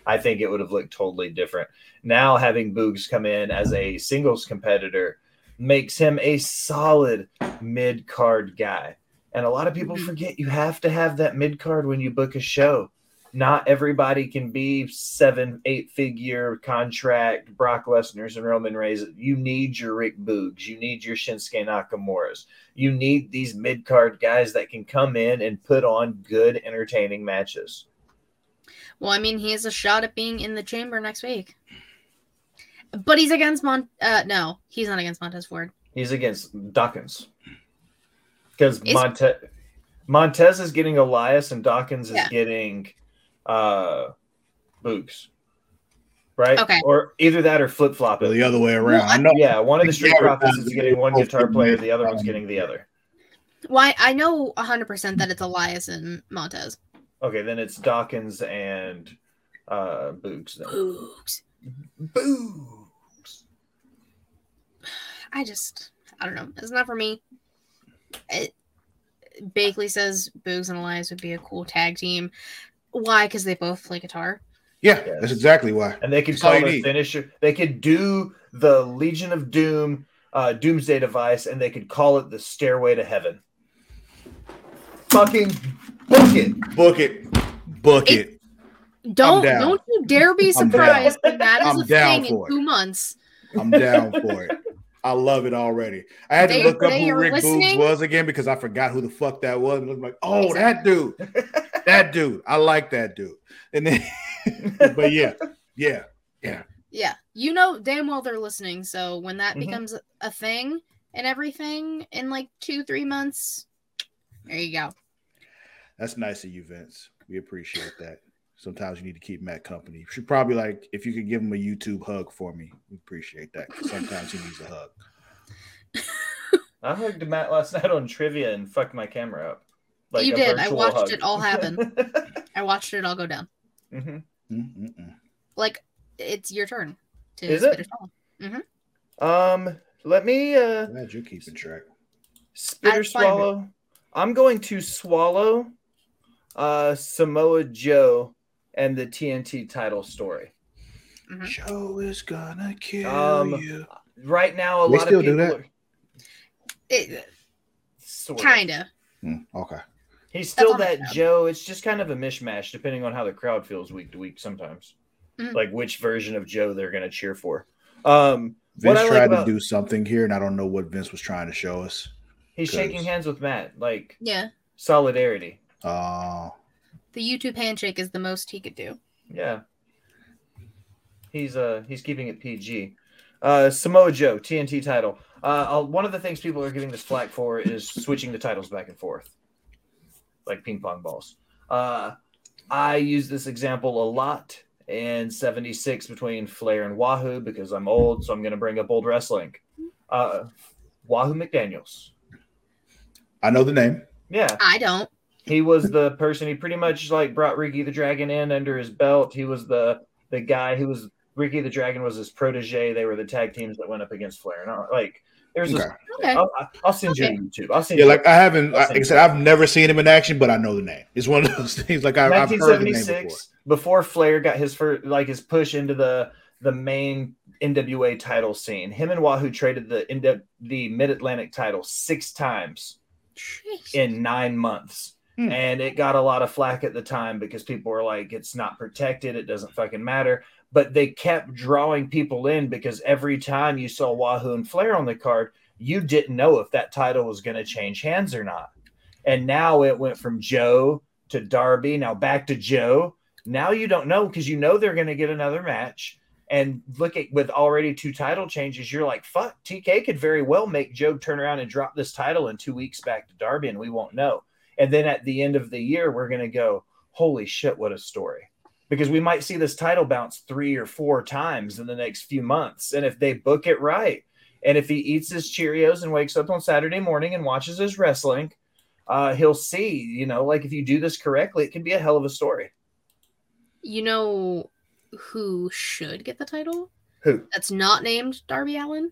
I think it would have looked totally different. Now having Boogs come in as a singles competitor makes him a solid mid card guy. And a lot of people Mhm. forget you have to have that mid card when you book a show. Not everybody can be seven, eight figure contract Brock Lesnar's and Roman Reigns. You need your Rick Boogs. You need your Shinsuke Nakamura's. You need these mid card guys that can come in and put on good, entertaining matches. Well, I mean, he has a shot at being in the chamber next week. But he's against Mont. Uh, no, he's not against Montez Ford. He's against Dawkins. Because Is- Monte- Montez is getting Elias and Dawkins is Yeah. getting uh Boogs. Right? Okay. Or either that or flip flop it. the other way around. Well, I know. Yeah, one of the street Yeah, profits is getting one guitar player, the other one's getting the other. Why? I know 100% that it's Elias and Montez. Okay, then it's Dawkins and uh Boogs then. Boogs. Boogs. I just, I don't know. It's not for me. It, Bakley says Boogs and Elias would be a cool tag team. Why? Because they both play guitar. Yeah, Yes. that's exactly why. And they could That's call you the need. finisher. They could do the Legion of Doom, uh, Doomsday device, and they could call it the Stairway to Heaven. Fucking book it. Book it. Book It- it. Don't don't you dare be surprised when that is I'm a thing in for it. two months. I'm down for it. I love it already. I had to look up who Rick listening? Boogs was again because I forgot who the fuck that was. And I was like, oh, Exactly. that dude. That dude. I like that dude. And then, but yeah, yeah, yeah. Yeah, you know damn well they're listening. So when that Mhm. becomes a thing and everything in like two three months, there you go. That's nice of you, Vince. We appreciate that. Sometimes you need to keep Matt company. You should probably like if you could give him a YouTube hug for me. We appreciate that. Sometimes he needs a hug. I hugged Matt last night on trivia and fucked my camera up. You a did. I watched hug. it all happen. I watched it all go down. Mhm. Mm-mm-mm. Like it's your turn to Is spit it? or swallow. Um, let me uh Glad you're keeping track. spit or swallow. I'm going to swallow uh Samoa Joe and the TNT title story. Mhm. Joe is gonna kill Um, you. Right now, a They lot still of do people that? are It, sort of. kinda. Hmm, okay. He's still that. Joe. It's just kind of a mishmash depending on how the crowd feels week to week sometimes. Mhm. Like which version of Joe they're going to cheer for. Um, Vince what I like tried about to do something here, and I don't know what Vince was trying to show us. he's shaking hands with Matt, like Yeah. solidarity. Oh, The YouTube handshake is the most he could do. Yeah. He's uh he's keeping it PG. Uh Samoa Joe, TNT title. Uh I'll- one of the things people are giving this flack for is switching the titles back and forth. Like ping pong balls. Uh I use this example a lot in 76 between Flair and Wahoo because I'm old, so I'm gonna bring up old wrestling. Uh Wahoo McDaniels. I know the name. Yeah. I don't. He was the person he pretty much like brought Ricky the Dragon in under his belt. He was the the guy who was Ricky the Dragon was his protege. They were the tag teams that went up against Flair. And I, like there's this, Okay. Okay. I'll, I'll send you Okay. YouTube. I'll send Yeah, you like I haven't. Like I said, I've never seen him in action, but I know the name. It's one of those things. Like I've, I've heard the name before. before Flair got his first like his push into the the main NWA title scene. Him and Wahoo traded the the Mid Atlantic title six times Jeez. in nine months. Hmm. And it got a lot of flack at the time because people were like, it's not protected. It doesn't fucking matter. But they kept drawing people in because every time you saw Wahoo and Flair on the card, you didn't know if that title was going to change hands or not. And now it went from Joe to Darby, now back to Joe. Now you don't know because you know they're going to get another match. And look at with already two title changes, you're like, fuck, TK could very well make Joe turn around and drop this title in two weeks back to Darby, and we won't know. And then at the end of the year, we're going to go, holy shit, what a story. Because we might see this title bounce three or four times in the next few months. And if they book it right, and if he eats his Cheerios and wakes up on Saturday morning and watches his wrestling, uh, he'll see, you know, like if you do this correctly, it can be a hell of a story. You know who should get the title? Who? That's not named Darby Allin.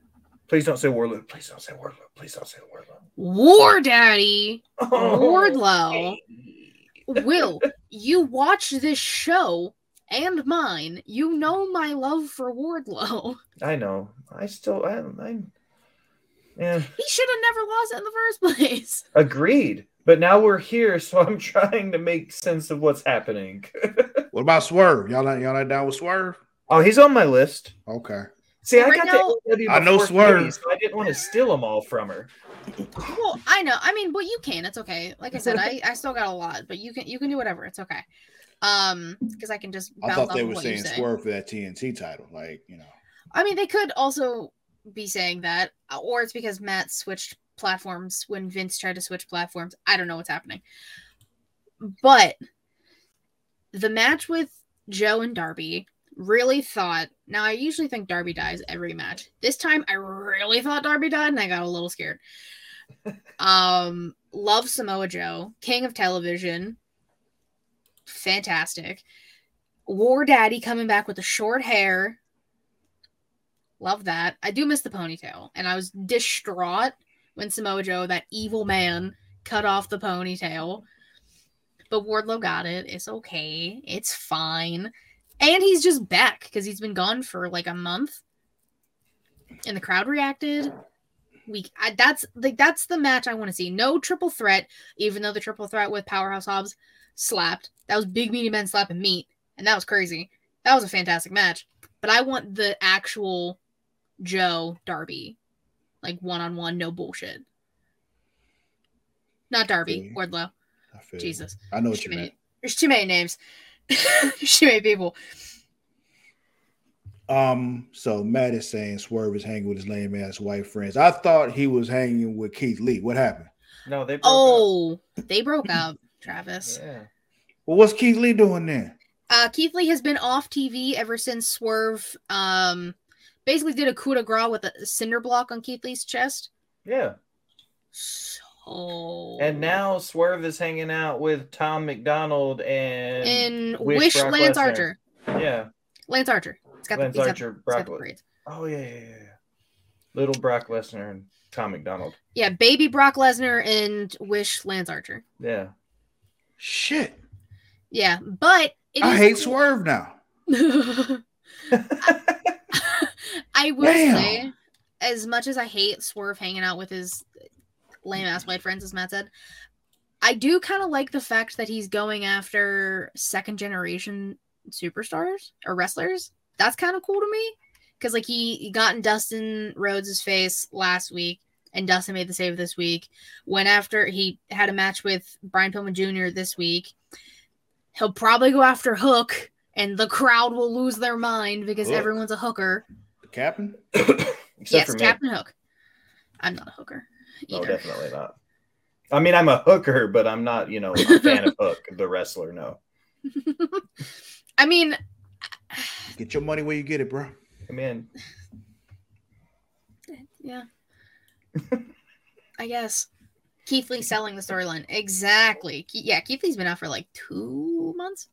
Please don't say Wardlow. Please don't say Wardlow. Please don't say Wardlow. War Daddy Oh, Wardlow. Will, you watch this show and mine. You know my love for Wardlow. I know. I still, I, I, yeah, He should have never lost it in the first place. agreed. But now we're here, so I'm trying to make sense of what's happening. What about Swerve? Y'all not y'all not down with Swerve? oh, he's on my list. Okay. See, I Right got now- the AEW I know Swerve. So I didn't want to steal them all from her. Well, I know. I mean, but you can. It's okay. Like I said, I, I still got a lot, but you can you can do whatever. It's okay. Um, because I can just I thought they were saying say. swerve for that TNT title. Like, you know. I mean, they could also be saying that, or it's because Matt switched platforms when Vince tried to switch platforms. I don't know what's happening. But the match with Joe and Darby really thought. Now, I usually think Darby dies every match. This time, I really thought Darby died, and I got a little scared. Um, love Samoa Joe, King of Television, fantastic. War Daddy coming back with the short hair. Love that. I do miss the ponytail. And I was distraught when Samoa Joe, that evil man, cut off the ponytail. But Wardlow got it. It's okay. It's fine. And he's just back because he's been gone for like a month. And the crowd reacted. We I, that's like that's the match I want to see. No triple threat, even though the triple threat with Powerhouse Hobbs slapped. That was big meaty men slapping meat, and that was crazy. That was a fantastic match. But I want the actual Joe Darby, like one on one, no bullshit. Not Darby, Wardlow. I you. Jesus, I know what you meant. There's too many names. There's too many people. Um, so Matt is saying Swerve is hanging with his lame ass white friends. I thought he was hanging with Keith Lee. What happened? No, they broke Oh, they broke up, Travis. Yeah. Well, what's Keith Lee doing then? Uh, Keith Lee has been off TV ever since Swerve um basically did a coup de grace with a cinder block on Keith Lee's chest. Yeah. So And now Swerve is hanging out with Tom McDonald and, in Wish Wish, Lance Lesnar. Archer. yeah. Lance Archer. It's got Lance the, Archer, got Brock the Le- Oh yeah, yeah, yeah. yeah. Little Brock Lesnar and Tom McDonald. Yeah, baby Brock Lesnar and Wish Lance Archer. Yeah. Shit. Yeah, but it I is hate cool- Swerve now. I will Damn. say, as much as I hate Swerve hanging out with his lame ass white friends, as Matt said, I do kind of like the fact that he's going after second generation superstars or wrestlers. That's kind of cool to me because, like, he, he got in Dustin Rhodes' face last week, and Dustin made the save this week. Went after he had a match with Brian Pillman Jr. this week. He'll probably go after Hook, and the crowd will lose their mind because Hook? everyone's a hooker. The captain? Yes, for me. Captain Hook. I'm not a hooker No, either. definitely not. I mean, I'm a hooker, but I'm not, you know, a fan of Hook, the wrestler. No. I mean, Get your money where you get it, bro. Come in. yeah. I guess Keith Lee selling the storyline exactly. Ke- Yeah, Keith Lee's been out for like two months.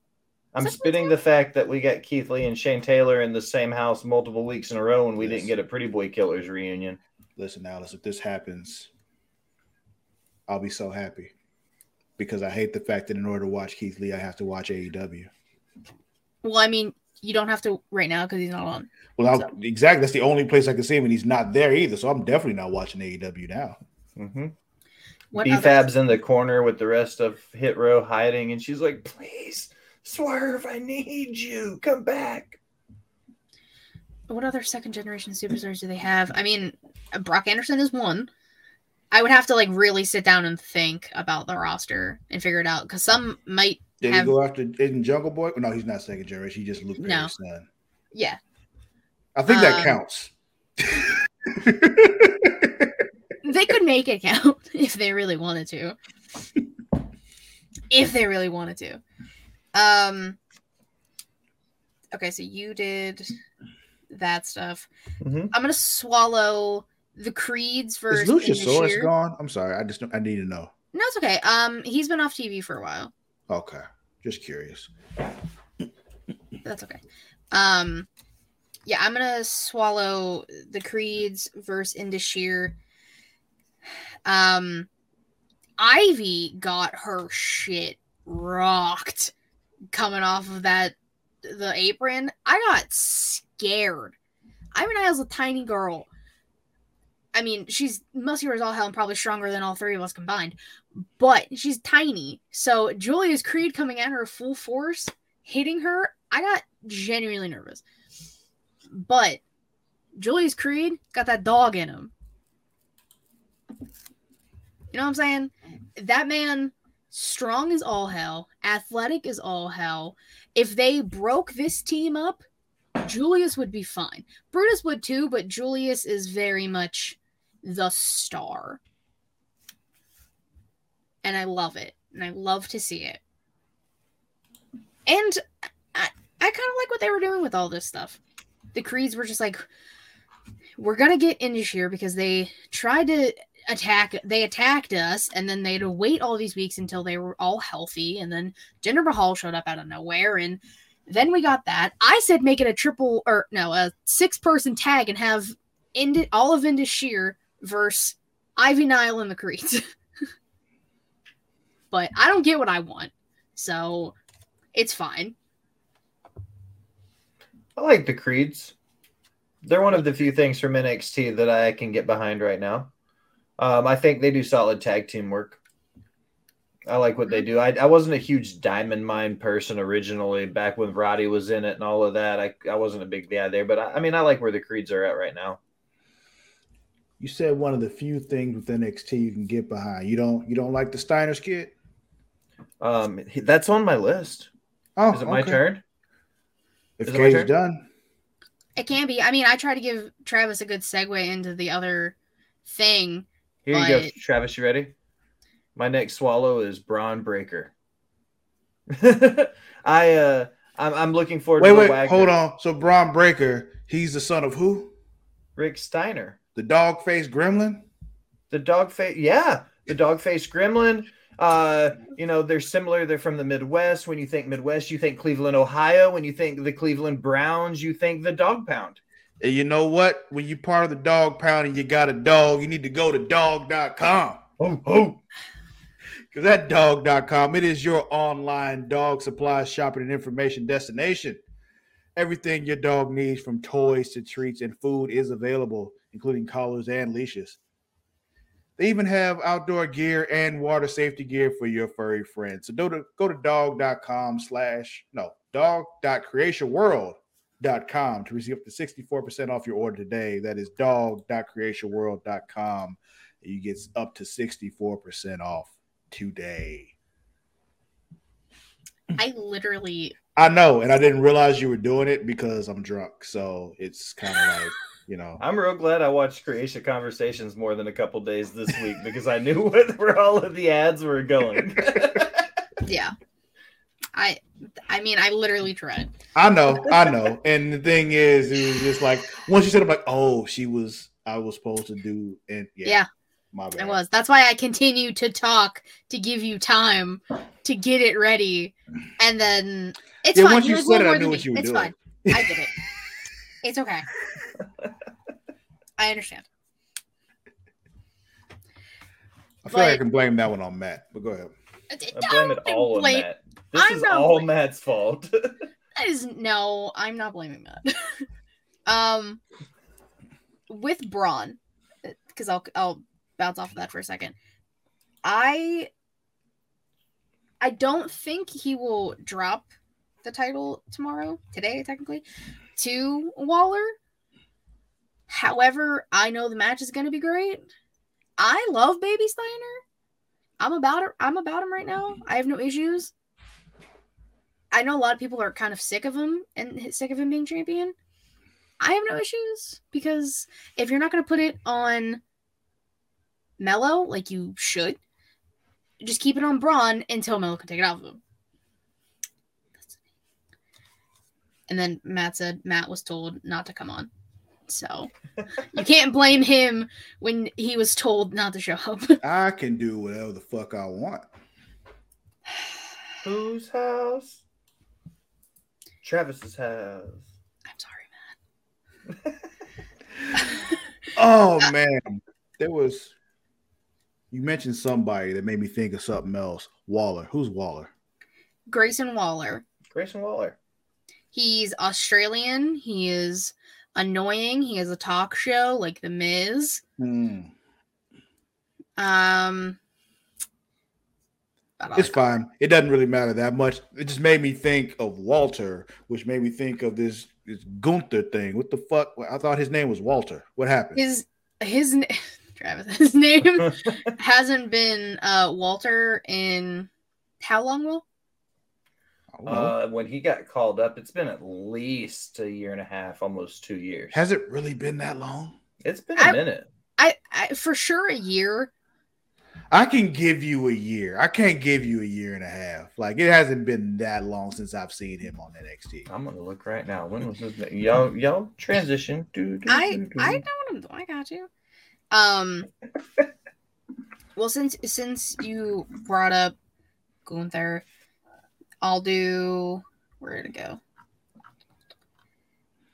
I'm Is spitting the fact that we got Keith Lee and Shane Taylor in the same house multiple weeks in a row, and we didn't get a Pretty Boy Killers reunion. Listen, Alice, if this happens, I'll be so happy. Because I hate the fact that in order to watch Keith Lee, I have to watch AEW. Well, I mean, you don't have to right now because he's not on. Well, So- exactly. That's the only place I can see him, and he's not there either. So I'm definitely not watching AEW now. Mm-hmm. What B-Fab's in the corner with the rest of Hit Row hiding, and she's like, "Please, Swerve, I need you. Come back." what other second generation superstars do they have? I mean, Brock Anderson is one. I would have to like really sit down and think about the roster and figure it out because some might Did have he go after in Jungle Boy? No, he's not second generation. He just Luke No. Perry's son. yeah. I think that Um, counts. They could make it count if they really wanted to. if they really wanted to. Um Okay, so you did that stuff. Mhm. I'm gonna swallow the creeds Is versus Luchasaurus Indus Sher. gone? I'm sorry. I just I need to know. No, it's okay. Um, he's been off TV for a while. Okay, just curious. That's okay. Um, yeah, I'm gonna swallow the Creeds versus Indus Sher. Um, Ivy got her shit rocked coming off of that the apron. I got scared. Ivy Niles a tiny girl. I mean, she's muscular as all hell and probably stronger than all three of us combined, but she's tiny. So Julius Creed coming at her full force, hitting her. I got genuinely nervous. But Julius Creed got that dog in him. You know what I'm saying? That man strong as all hell, athletic as all hell. If they broke this team up, Julius would be fine. Brutus would too, but Julius is very much the star. And I love it. And I love to see it. And I, I kind of like what they were doing with all this stuff. The Creeds were just like, we're gonna get Indus Sher because they tried to attack they attacked us and then they had to wait all these weeks until they were all healthy and then Jinder Mahal showed up out of nowhere and then we got that. I said make it a triple or no, a six person tag and have Indi- all of Indus Sher versus Ivy Nile and the Creeds. but I don't get what I want. So it's fine. I like the Creeds. They're one of the few things from NXT that I can get behind right now. Um, I think they do solid tag team work. I like what they do. I, I wasn't a huge Diamond Mine person originally, back when Roddy was in it and all of that. I, I wasn't a big guy there, but I, I mean, I like where the Creeds are at right now. You said one of the few things with NXT you can get behind. You don't you don't like the Steiner skit? Um, he- that's on my list. Oh, Is it my turn? If Is my Kay's turn? done, It can be. I mean, I try to give Travis a good segue into the other thing. Here you go, Travis. You ready? My next swallow is Bron Breakker. I uh, I'm, I'm looking forward. wait, to the wait, Wagner- hold on. So Bron Breakker, he's the son of who? Rick Steiner, The dog faced gremlin? the dog face. Yeah, the dog face gremlin. Uh, you know, they're similar. They're from the Midwest. When you think Midwest, you think Cleveland, Ohio. When you think the Cleveland Browns, you think the Dog Pound. And you know what? When you're part of the dog pound and you got a dog, you need to go to dog.com. Oh, oh. Because that dog.com, it is your online dog supply shopping and information destination. Everything your dog needs from toys to treats and food is available, including collars and leashes. They even have outdoor gear and water safety gear for your furry friends. So go to go to dog.com slash no dog.creationworld.com to receive up to 64% off your order today. That is dog.creationworld.com. You get up to 64% off today. I literally I know, and I didn't realize you were doing it because I'm drunk. So it's kind of like, you know. I'm real glad I watched Creation Conversations more than a couple days this week because I knew where all of the ads were going. yeah. I I mean I literally tried. I know, I know. And the thing is, it was just like once you said, I'm like, oh, she was, I was supposed to do, and yeah, Yeah. my bad. I was. That's why I continue to talk to give you time to get it ready. And then it's Yeah, fine. once You're you said it, I more knew what you were It's doing. fine. I get it. It's okay. I understand. I feel like I can blame that one on Matt, but go ahead. I blame it all on blame- Matt. This I'm is all blaming- Matt's fault. That is no, I'm not blaming that. um, with Bron, because I'll I'll bounce off of that for a second. I I don't think he will drop the title tomorrow, today technically, to Waller. However, I know the match is going to be great. I love Baby Steiner. I'm about it. I'm about him right now. I have no issues. I know a lot of people are kind of sick of him and sick of him being champion. I have no issues because if you're not going to put it on Mello like you should, just keep it on Bron until Mello can take it off of him. And then Matt said Matt was told not to come on. So you can't blame him when he was told not to show up. I can do whatever the fuck I want. Whose house? Travis's house. I'm sorry, Matt. Oh man, there was. You mentioned somebody that made me think of something else. Waller. Who's Waller? Grayson Waller. Grayson Waller. He's Australian. He is annoying. He has a talk show like The Miz. Hmm. Um, It's fine. It doesn't really matter that much. It just made me think of Walter, which made me think of this this Gunther thing. What the fuck? I thought his name was Walter. What happened? his his Travis his name hasn't been uh Walter in How long will? I don't know. Uh, when he got called up, it's been at least a year and a half, almost two years. Has it really been that long? It's been a I- minute. I, I for sure a year. I can give you a year. I can't give you a year and a half. Like it hasn't been that long since I've seen him on NXT. I'm gonna look right now. When was this? Y'all, y'all transition. Do, do, I do, do. I know what I'm. I got you. Um. well, since since you brought up Gunther, I'll do where to go.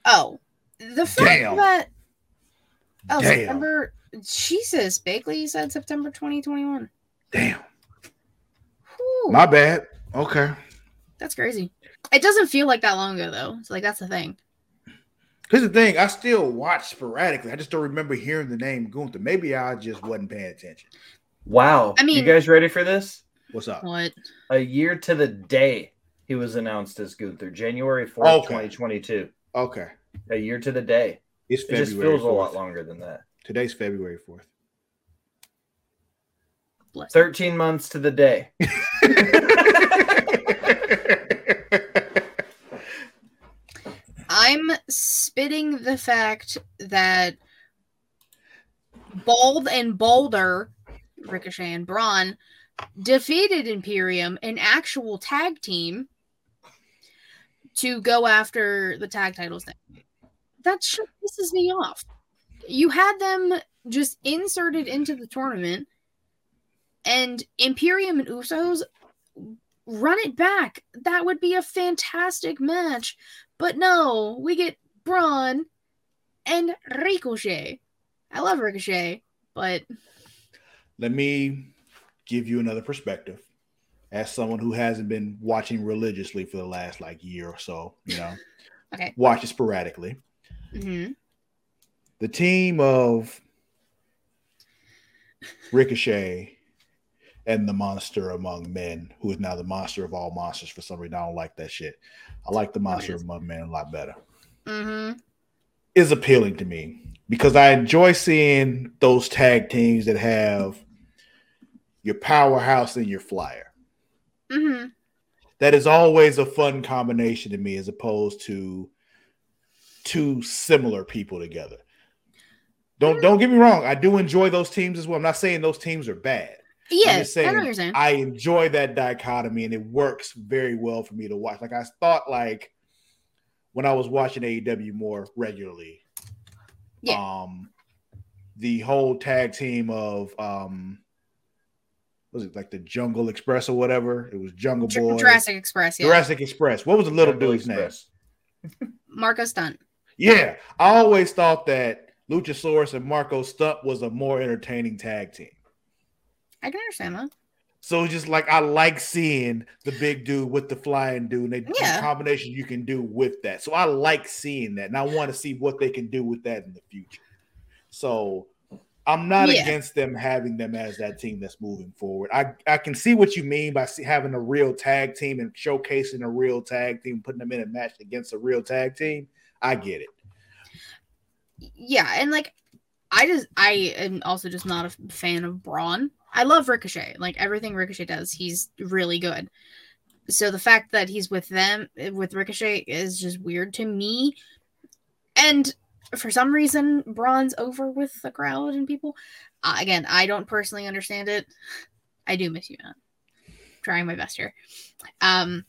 Oh, the fact Damn. that oh Damn. September. Jesus, Bakley said September 2021. Damn. Whew, My bad. Okay. that's crazy. It doesn't feel like that long ago though. It's like that's the thing. Here's the thing. I still watch sporadically. I just don't remember hearing the name Gunther. Maybe I just wasn't paying attention. Wow. I mean- you guys ready for this? What's up? What? A year to the day he was announced as Gunther, January 4th, Okay. 2022. Okay. A year to the day. It's It February. just feels a lot longer than that. Today's February 4th. Bless. you. 13 months to the day. I'm spitting the fact that Bald and Boulder, Ricochet and Braun, defeated Imperium, an actual tag team, to go after the tag titles. Thing. That shit pisses me off. You had them just inserted into the tournament, and Imperium and Usos run it back. That would be a fantastic match. But no, we get Braun and Ricochet. I love Ricochet, but Let me give you another perspective. As someone who hasn't been watching religiously for the last like year or so, you know, okay. watch it sporadically. hmm The team of Ricochet and the monster among men, who is now the monster of all monsters for some reason. I don't like that shit. I like the monster among men a lot better. hmm Is appealing to me because I enjoy seeing those tag teams that have your powerhouse and your flyer. hmm that is always a fun combination to me as opposed to two similar people together. Don't don't get me wrong, I do enjoy those teams as well. I'm not saying those teams are bad. I'm just I know saying what you're saying. I enjoy that dichotomy and it works very well for me to watch. Like I thought like when I was watching AEW more regularly. Yeah. Um the whole tag team of um was it like the Jungle Express or whatever? It was Jungle Jur- Boy. Jurassic Express, yeah. Jurassic Express. What was the little Jungle dude's name? Marco Stunt. Yeah, I always thought that Luchasaurus and Marco Stunt was a more entertaining tag team. I can understand that. So it's just like I like seeing the big dude with the flying dude, and they the Yeah. combination you can do with that. So I like seeing that, and I want to see what they can do with that in the future. So I'm not Yeah. against them having them as that team that's moving forward. I I can see what you mean by see, having a real tag team and showcasing a real tag team, putting them in a match against a real tag team. I get it. Yeah, and like I just I am also just not a fan of Braun. I love Ricochet. Like everything Ricochet does, he's really good. So the fact that he's with them eh, with Ricochet is just weird to me. And for some reason, Braun's over with the crowd and people. Uh, again, I don't personally understand it. I do miss you, man. Trying my best here. Um,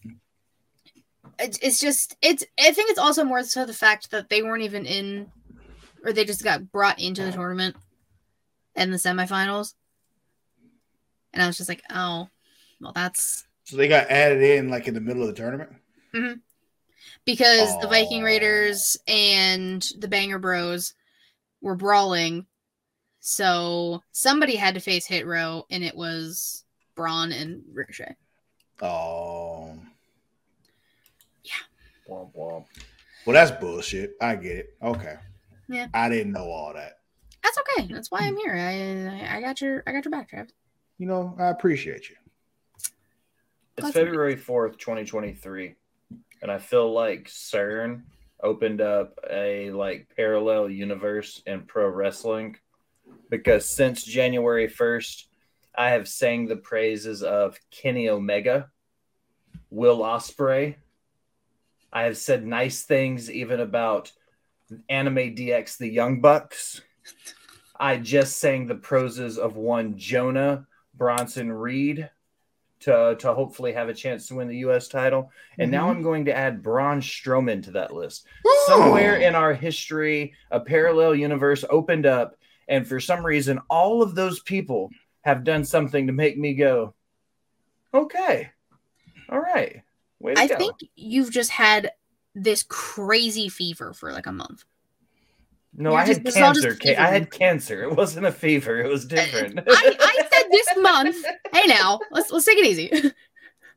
it's, it's just it's. I think it's also more so the fact that they weren't even in or they just got brought into the tournament and the semifinals. And I was just like, oh, well, that's So they got added in like in the middle of the tournament. Because the Viking Raiders and the Banger Bros were brawling. So somebody had to face Hit Row, and it was Braun and Ricochet. Oh, Womp womp. well, that's bullshit. I get it. Okay. Yeah. I didn't know all that. That's okay. That's why I'm here. I I got your I got your back, Trav. You know, I appreciate you. It's That's February 4th, 2023. And I feel like CERN opened up a like parallel universe in pro wrestling because since January 1st, I have sang the praises of Kenny Omega, Will Ospreay. I have said nice things even about Anime DX, the Young Bucks. I just sang the praises of one Jonah Bronson Reed to, to hopefully have a chance to win the U.S. title. And now mm-hmm. I'm going to add Braun Strowman to that list. Somewhere in our history, a parallel universe opened up, and for some reason, all of those people have done something to make me go, okay, all right. I go. think you've just had this crazy fever for like a month. No, you're I had just cancer. Kate. I had cancer. It wasn't a fever. It was different. I, I said this month. Hey now, let's let's take it easy.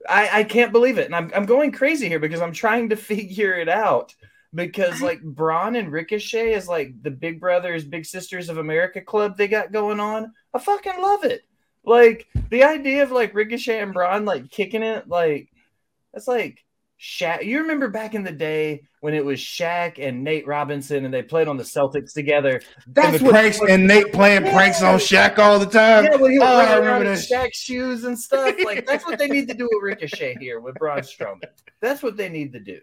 I, I can't believe it. And I'm, I'm going crazy here because I'm trying to figure it out. Because like Braun and Ricochet is like the Big Brothers, Big Sisters of America club they got going on. I fucking love it. Like the idea of like Ricochet and Braun like kicking it, like that's like Shaq. You remember back in the day when it was Shaq and Nate Robinson and they played on the Celtics together. That's what- pranks and Nate playing pranks on Shaq all the time. Yeah, well, he Oh, was I running remember around in that. Shaq shoes and stuff. Like that's what they need to do with Ricochet here with Braun Strowman. That's what they need to do,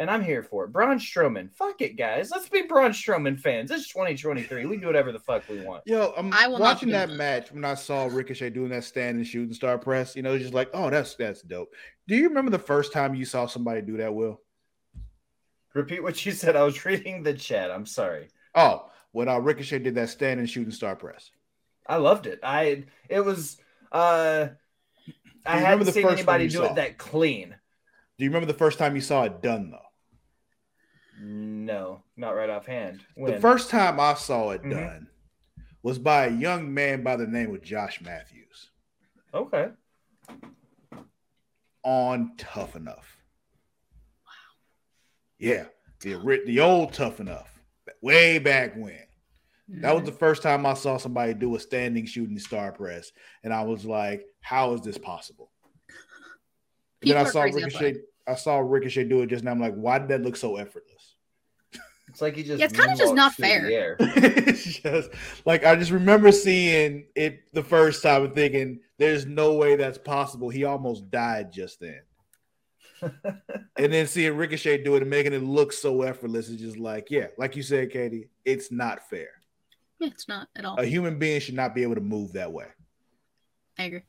and I'm here for it. Braun Strowman, fuck it, guys. Let's be Braun Strowman fans. It's 2023. We can do whatever the fuck we want. Yo, I'm I watching that that. match when I saw Ricochet doing that stand and shooting star press. You know, just like, oh, that's that's dope. Do you remember the first time you saw somebody do that? Will? Repeat what you said. I was reading the chat. I'm sorry. Oh, when uh, Ricochet did that stand and shooting star press. I loved it. I it was. uh I remember hadn't seen anybody do saw? it that clean. Do you remember the first time you saw it done though? No, not right offhand. When? The first time I saw it Mhm. done was by a young man by the name of Josh Matthews okay. on Tough Enough. Wow. Yeah, the ori- the old Tough Enough, way back when. That was the first time I saw somebody do a standing shooting star press, and I was like, "How is this possible?" And People then I are saw crazy outside. Ricochet. I saw Ricochet do it just now. I'm like, "Why did that look so effortless?" It's like he just Yeah, it's kinda just not fair. air. just like I just remember seeing it the first time and thinking, "There's no way that's possible." He almost died just then. and then seeing Ricochet do it and making it look so effortless is just like, yeah, like you said, Katie, it's not fair. Yeah, it's not at all. A human being should not be able to move that way. I agree.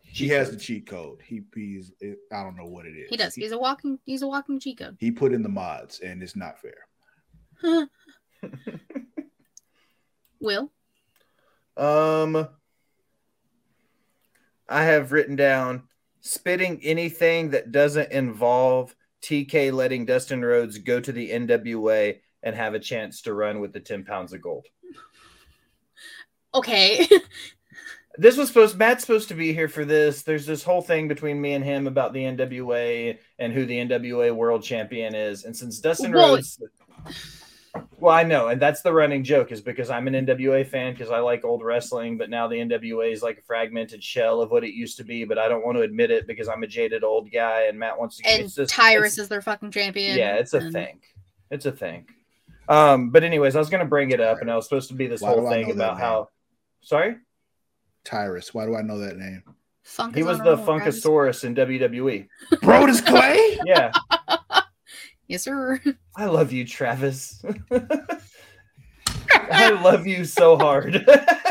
He has the cheat code. He he's I don't know what it is. He does. He's a walking. He's a walking cheat code. he put in the mods and it's not fair. Will. Um, I have written down spitting anything that doesn't involve TK letting Dustin Rhodes go to the NWA and have a chance to run with the 10 pounds of gold. Okay. This was supposed Matt's supposed to be here for this. There's this whole thing between me and him about the NWA and who the NWA world champion is. And since Dustin Well- Rhodes Well, I know, and that's the running joke is because I'm an NWA fan because I like old wrestling, but now the NWA is like a fragmented shell of what it used to be, but I don't want to admit it because I'm a jaded old guy and Matt wants to give me and this- Tyrus is their fucking champion. Yeah, it's a and- thing. It's a thing. Um, but anyways, I was gonna bring it up and I was supposed to be this Why whole thing about how sorry? Tyrus, why do I know that name? Funk He was the a. Funkasaurus in WWE. Brodus Clay? Yeah. Yes, sir. I love you, Travis. I love you so hard.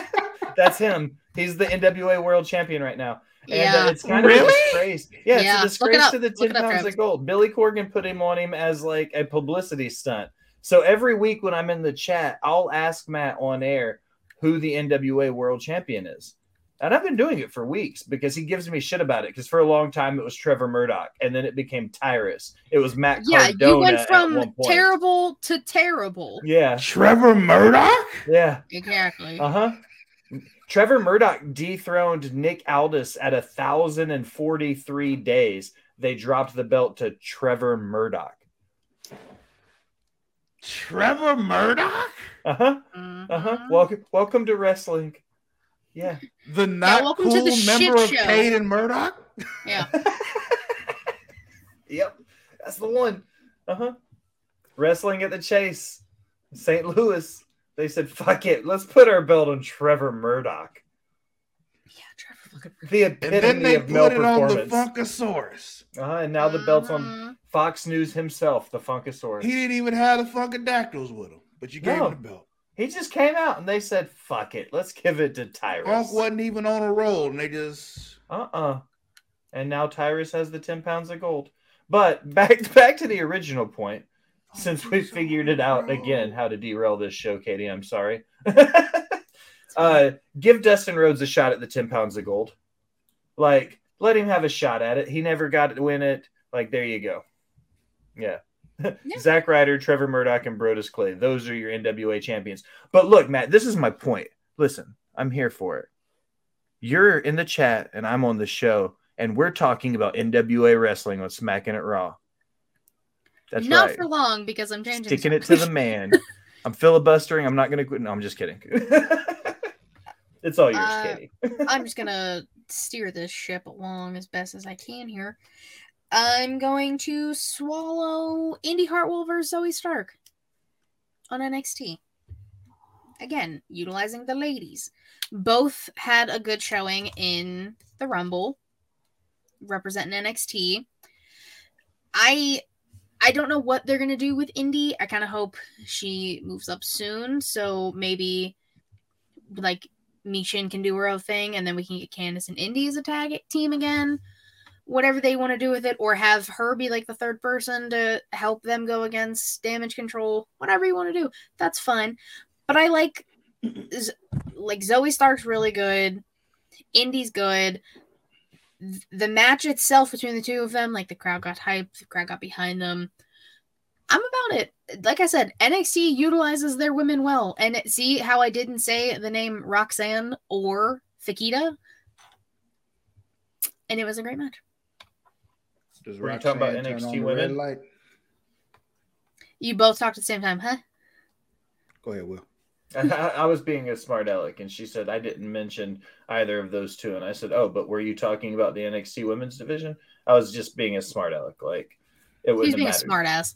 That's him. He's the NWA World Champion right now. And uh, Yeah. it's kind of a disgrace. Yeah, Yeah, it's a look it disgrace to the 10 it pounds of gold. Billy Corgan put him on him as like a publicity stunt. So every week when I'm in the chat, I'll ask Matt on air who the NWA World Champion is. And I've been doing it for weeks because he gives me shit about it. Because for a long time it was Trevor Murdoch, and then it became Tyrus. It was Matt Yeah, Cardona you went from terrible to terrible. Yeah, Trevor Murdoch? yeah. Exactly. Uh huh. Trevor Murdoch dethroned Nick Aldis at a thousand and forty-three days. They dropped the belt to Trevor Murdoch. Trevor Murdoch? Uh huh. Mhm. Uh huh. Welcome, welcome to wrestling. Yeah. The not welcome to cool the member of show. Caden Murdoch? Yeah. Yep. That's the one. Uh huh. Wrestling at the Chase, St. Louis. They said, "Fuck it, let's put our belt on Trevor Murdoch." Yeah, Trevor fucking The And epitome then they of male put it on the performance. Funkasaurus. uh, and now the belt's on Mhm. Fox News himself, the Funkasaurus. He didn't even have the Funkadactyls with him, but you gave No. him the belt. He just came out and they said, "Fuck it, let's give it to Tyrus." Funk wasn't even on a roll, and they just Uh-uh. And now Tyrus has the 10 pounds of gold. But back back to the original point, since we figured it out again how to derail this show, Katie, I'm sorry. uh give Dustin Rhodes a shot at the 10 pounds of gold. Like, let him have a shot at it. He never got to win it. Like, there you go. Yeah. Zack Ryder, Trevor Murdoch, and Brodus Clay. Those are your NWA champions. But look, Matt, this is my point. Listen, I'm here for it. You're in the chat and I'm on the show, and we're talking about NWA wrestling on Smacking It Raw. That's Not right. for long because I'm changing. Sticking it to the man. I'm filibustering. I'm not going to quit. No, I'm just kidding. it's all yours, Uh, Katie. I'm just gonna steer this ship along as best as I can here. I'm going to swallow Indi Hartwell versus Zoey Stark on NXT. Again, utilizing the ladies. Both had a good showing in the Rumble, representing NXT. I I don't know what they're gonna do with Indi. I kind of hope she moves up soon, so maybe like Mishin can do her own thing, and then we can get Candice and Indy as a tag team again. Whatever they want to do with it, or have her be like the third person to help them go against damage control. Whatever you want to do, that's fine. But I like, like Zoey Stark's really good. Indi's good. The match itself between the two of them, like the crowd got hyped, the crowd got behind them. I'm about it. Like I said, NXT utilizes their women well. And see how I didn't say the name Roxanne or Fakita? And it was a great match. Does Were you talking about NXT on the women? red light? You both talked at the same time, huh? Go ahead, Will. I, I was being a smart aleck, and she said I didn't mention either of those two, and I said, "Oh, but were you talking about the NXT Women's Division?" I was just being a smart aleck, like it He's wouldn't being a smart ass.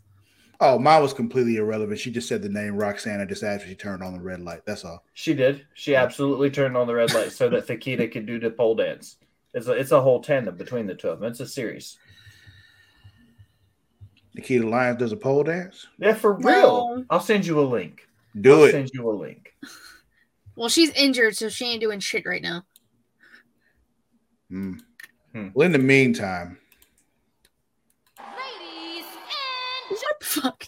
Oh, mine was completely irrelevant. She just said the name Roxanne. Just after she turned on the red light. That's all. She did. She absolutely turned on the red light so that Fakita could do the pole dance. It's a, it's a whole tandem between the two of them. It's a series. Nikkita Lyons does a pole dance. Yeah, for real. No. I'll send you a link. Do I'll it. send you a link. Well, she's injured, so she ain't doing shit right now. Mm. Hmm. Well, in the meantime, What the fuck?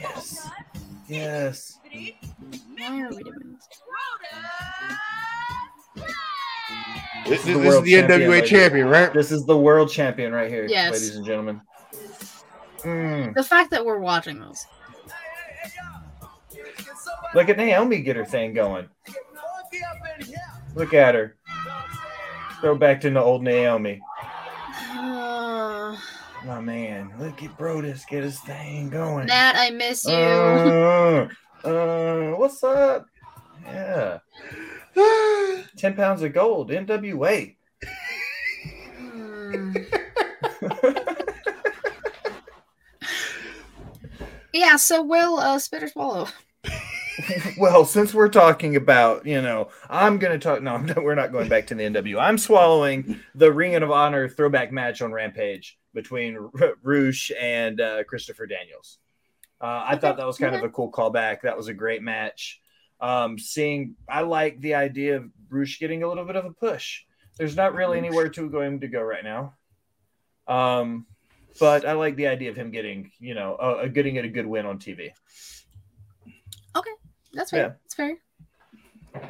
Yes. Yes. Why are we doing this? this, the this is the champion, NWA lady. champion, right? This is the world champion right here, Yes. ladies and gentlemen. Mm. The fact that we're watching this. Look at Naomi get her thing going. Look at her. Go back to the old Naomi. Uh, Oh man, look at Brodus get his thing going. Nat, I miss you. Uh, uh, what's up? Yeah, ten pounds of gold, NWA. Yeah, so will uh, spit or swallow. well, since we're talking about, you know, I'm going to talk. No, I'm we're not going back to the NW. I'm swallowing the Ring of Honor throwback match on Rampage between R- Roosh and uh, Christopher Daniels. Uh, I thought that was kind of a cool callback. That was a great match. Um, seeing, I like the idea of Roosh getting a little bit of a push. There's not really anywhere to going to go right now. Um, but I like the idea of him getting, you know, getting it a good win on TV. Okay, that's fair. Yeah. That's fair.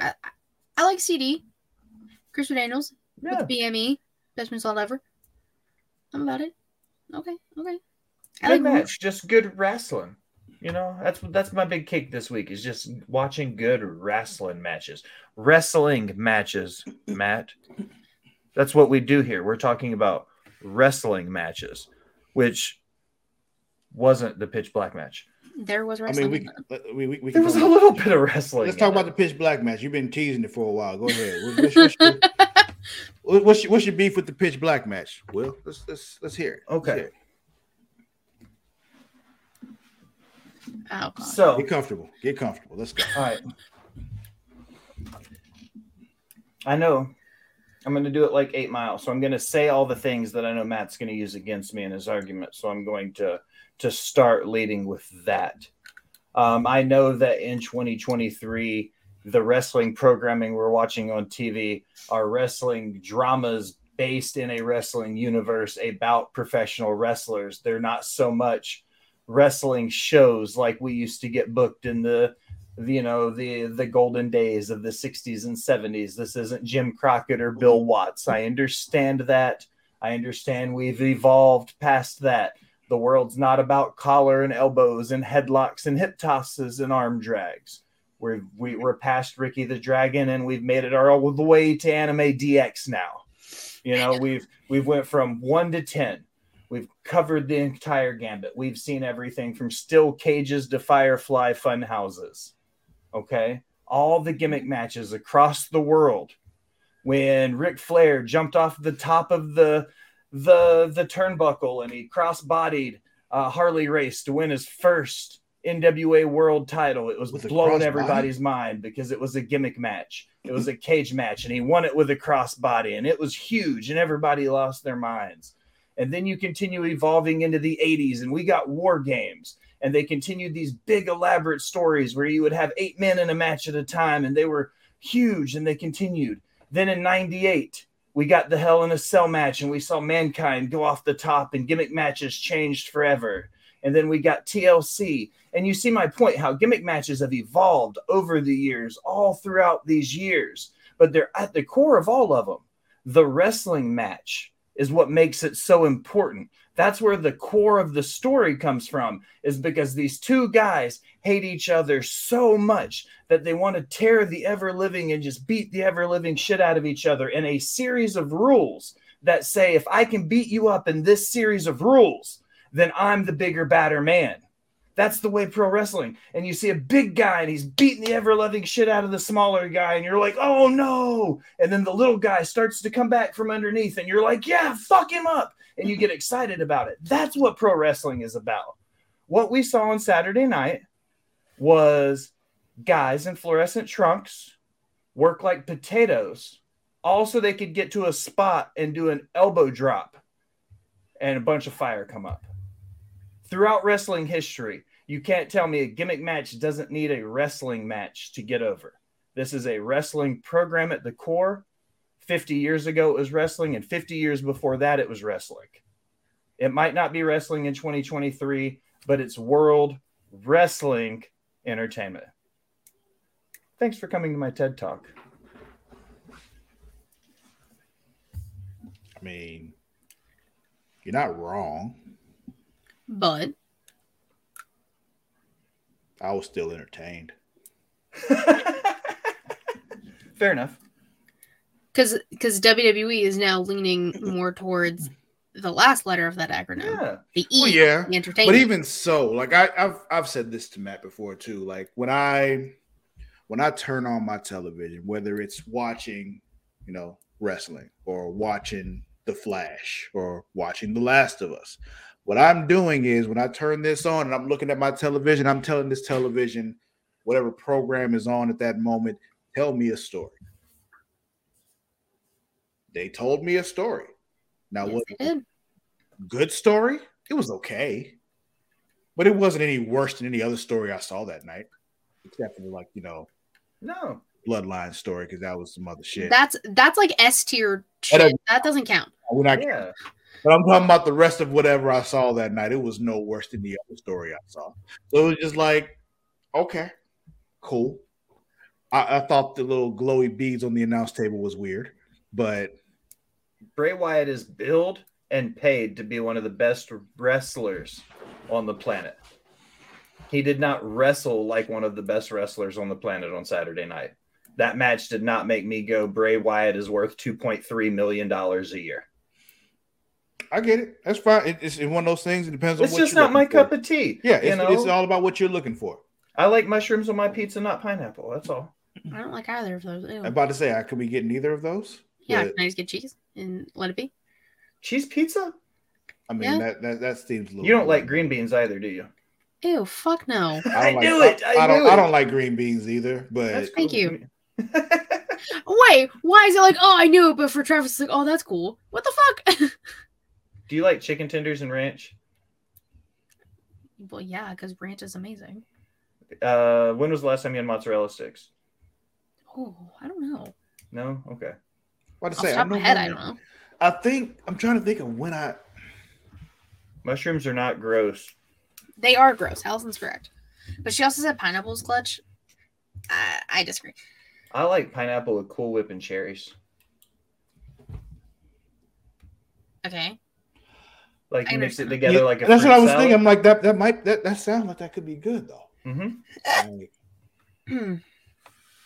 I, I- like CD. Christopher Daniels Yeah. with BME. Best Moonsault Ever. I'm about it. Okay, okay. I good like match, just good wrestling. You know, that's that's my big kick this week is just watching good wrestling matches, wrestling matches. Matt, that's what we do here. We're talking about wrestling matches, which wasn't the pitch black match. There was I wrestling. mean, we, we, we, we There can was a little bit of wrestling. Let's talk about the pitch black match. You've been teasing it for a while. Go ahead. What's, what's, your, what's, your, what's your beef with the pitch black match? Will let's let's let's hear it. Let's Okay. hear it. Oh, God. So, Get comfortable. Get comfortable. Let's go. all right. I know I'm going to do it like eight miles. So I'm going to say all the things that I know Matt's going to use against me in his argument. So I'm going to to start leading with that. Um, I know that in 2023, the wrestling programming we're watching on TV are wrestling dramas based in a wrestling universe about professional wrestlers. They're not so much wrestling shows like we used to get booked in the you know the the golden days of the 60s and 70s this isn't jim crockett or bill watts. I understand that. I understand we've evolved past that. The world's not about collar and elbows and headlocks and hip tosses and arm drags. We're we, we're past ricky the dragon and we've made it all the way to anime dx now. You know we've we've went from 1 to 10 We've covered the entire gambit. We've seen everything from still cages to Firefly fun houses. Okay. All the gimmick matches across the world. When Ric Flair jumped off the top of the the the turnbuckle and he cross-bodied uh, Harley Race to win his first NWA World Title, it was With blowing everybody's mind because it was a gimmick match. It was a cage match, and he won it with a crossbody, and it was huge, and everybody lost their minds. And then you continue evolving into the 80s, and we got war games. And they continued these big, elaborate stories where you would have eight men in a match at a time, and they were huge, and they continued. Then in 98, we got the Hell in a Cell match, and we saw Mankind go off the top, and gimmick matches changed forever. And then we got TLC. And you see my point how gimmick matches have evolved over the years, all throughout these years. But they're at the core of all of them. The wrestling match is what makes it so important. That's where the core of the story comes from, is because these two guys hate each other so much that they want to tear the ever living and just beat the ever living shit out of each other in a series of rules that say, if I can beat you up in this series of rules, then I'm the bigger, badder man. That's the way pro wrestling. And you see a big guy and he's beating the ever loving shit out of the smaller guy, and you're like, oh no. And then the little guy starts to come back from underneath, and you're like, yeah, fuck him up. And you get excited about it. That's what pro wrestling is about. What we saw on Saturday night was guys in fluorescent trunks work like potatoes. Also, they could get to a spot and do an elbow drop, and a bunch of fire come up throughout wrestling history, you can't tell me a gimmick match doesn't need a wrestling match to get over. This is a wrestling program at the core. 50 years ago, it was wrestling, and 50 years before that, it was wrestling. It might not be wrestling in 2023, but it's world wrestling entertainment. Thanks for coming to my TED Talk. I mean, you're not wrong. But I was still entertained. Fair enough. because because WWE is now leaning more towards the last letter of that acronym, Yeah. the E, Well, yeah, the entertainment. But even so, like I, I've I've said this to Matt before too. Like when I when I turn on my television, whether it's watching, you know, wrestling or watching The Flash or watching The Last of Us, what I'm doing is when I turn this on and I'm looking at my television, I'm telling this television, whatever program is on at that moment, tell me a story. They told me a story. Now, Yes, what good story. It was okay, but it wasn't any worse than any other story I saw that night, except for like you know No. bloodline story because that was some other shit. That's that's like S tier That shit. doesn't- That doesn't count. We're not- Yeah. But I'm talking about the rest of whatever I saw that night. It was no worse than the other story I saw. So it was just like, okay, cool. I, I thought the little glowy beads on the announce table was weird, but Bray Wyatt is billed and paid to be one of the best wrestlers on the planet. He did not wrestle like one of the best wrestlers on the planet on Saturday night. That match did not make me go, Bray Wyatt is worth $2.3 million a year. I get it. That's fine. It, it's one of those things. It depends on It's what just you're not my for. cup of tea. Yeah, you it's, know, it's all about what you're looking for. I like mushrooms on my pizza, not pineapple. That's all. I don't like either of those. Ew. I'm about to say, I could we get neither of those? yeah, But, can I just get cheese and let it be? Cheese pizza? I mean, Yeah. that, that that seems a little. You don't like green beans either, do you? Ew, fuck no. I don't knew like, it, I I, don't. knew I don't like green beans either. But That's Thank you. Wait, why is it like, oh, I knew it, but for Travis, it's like, oh, that's cool. What the fuck? Do you like chicken tenders and ranch? well, yeah, because ranch is amazing. Uh, when was the last time you had mozzarella sticks? Oh, I don't know. No. Okay. what to Off the say? top of my know head, I don't know. I think I'm trying to think of when I. Mushrooms are not gross. They are gross. Allison's correct. But she also said pineapples clutch. I, I disagree. I like pineapple with Cool Whip and cherries. Okay. Like you mix it together Yeah, like a that's what I was fruit thinking. I'm like that. That might. That that sounds like that could be good though. hmm Like, Hmm.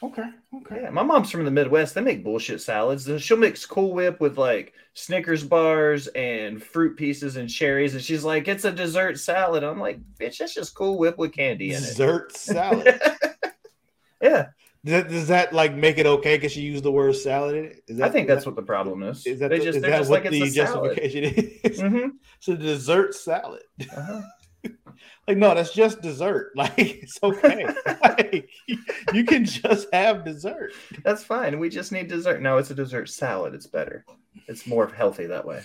okay. Okay. Yeah, my mom's from the Midwest. They make bullshit salads. She'll mix Cool Whip with like Snickers bars and fruit pieces and cherries, and she's like, "It's a dessert salad." I'm like, "Bitch, that's just Cool Whip with candy in it." Dessert salad. yeah, Does that, does that like make it okay because you use the word salad in it? Is that, I think that's that- what the problem is. Is that, they the- just is they're that just what like it's the a salad. justification is? Mhm. it's a dessert salad. Uh-huh. Like, no, that's just dessert. Like, it's okay. like, you can just have dessert. That's fine. We just need dessert. No, it's a dessert salad. It's better. It's more healthy that way.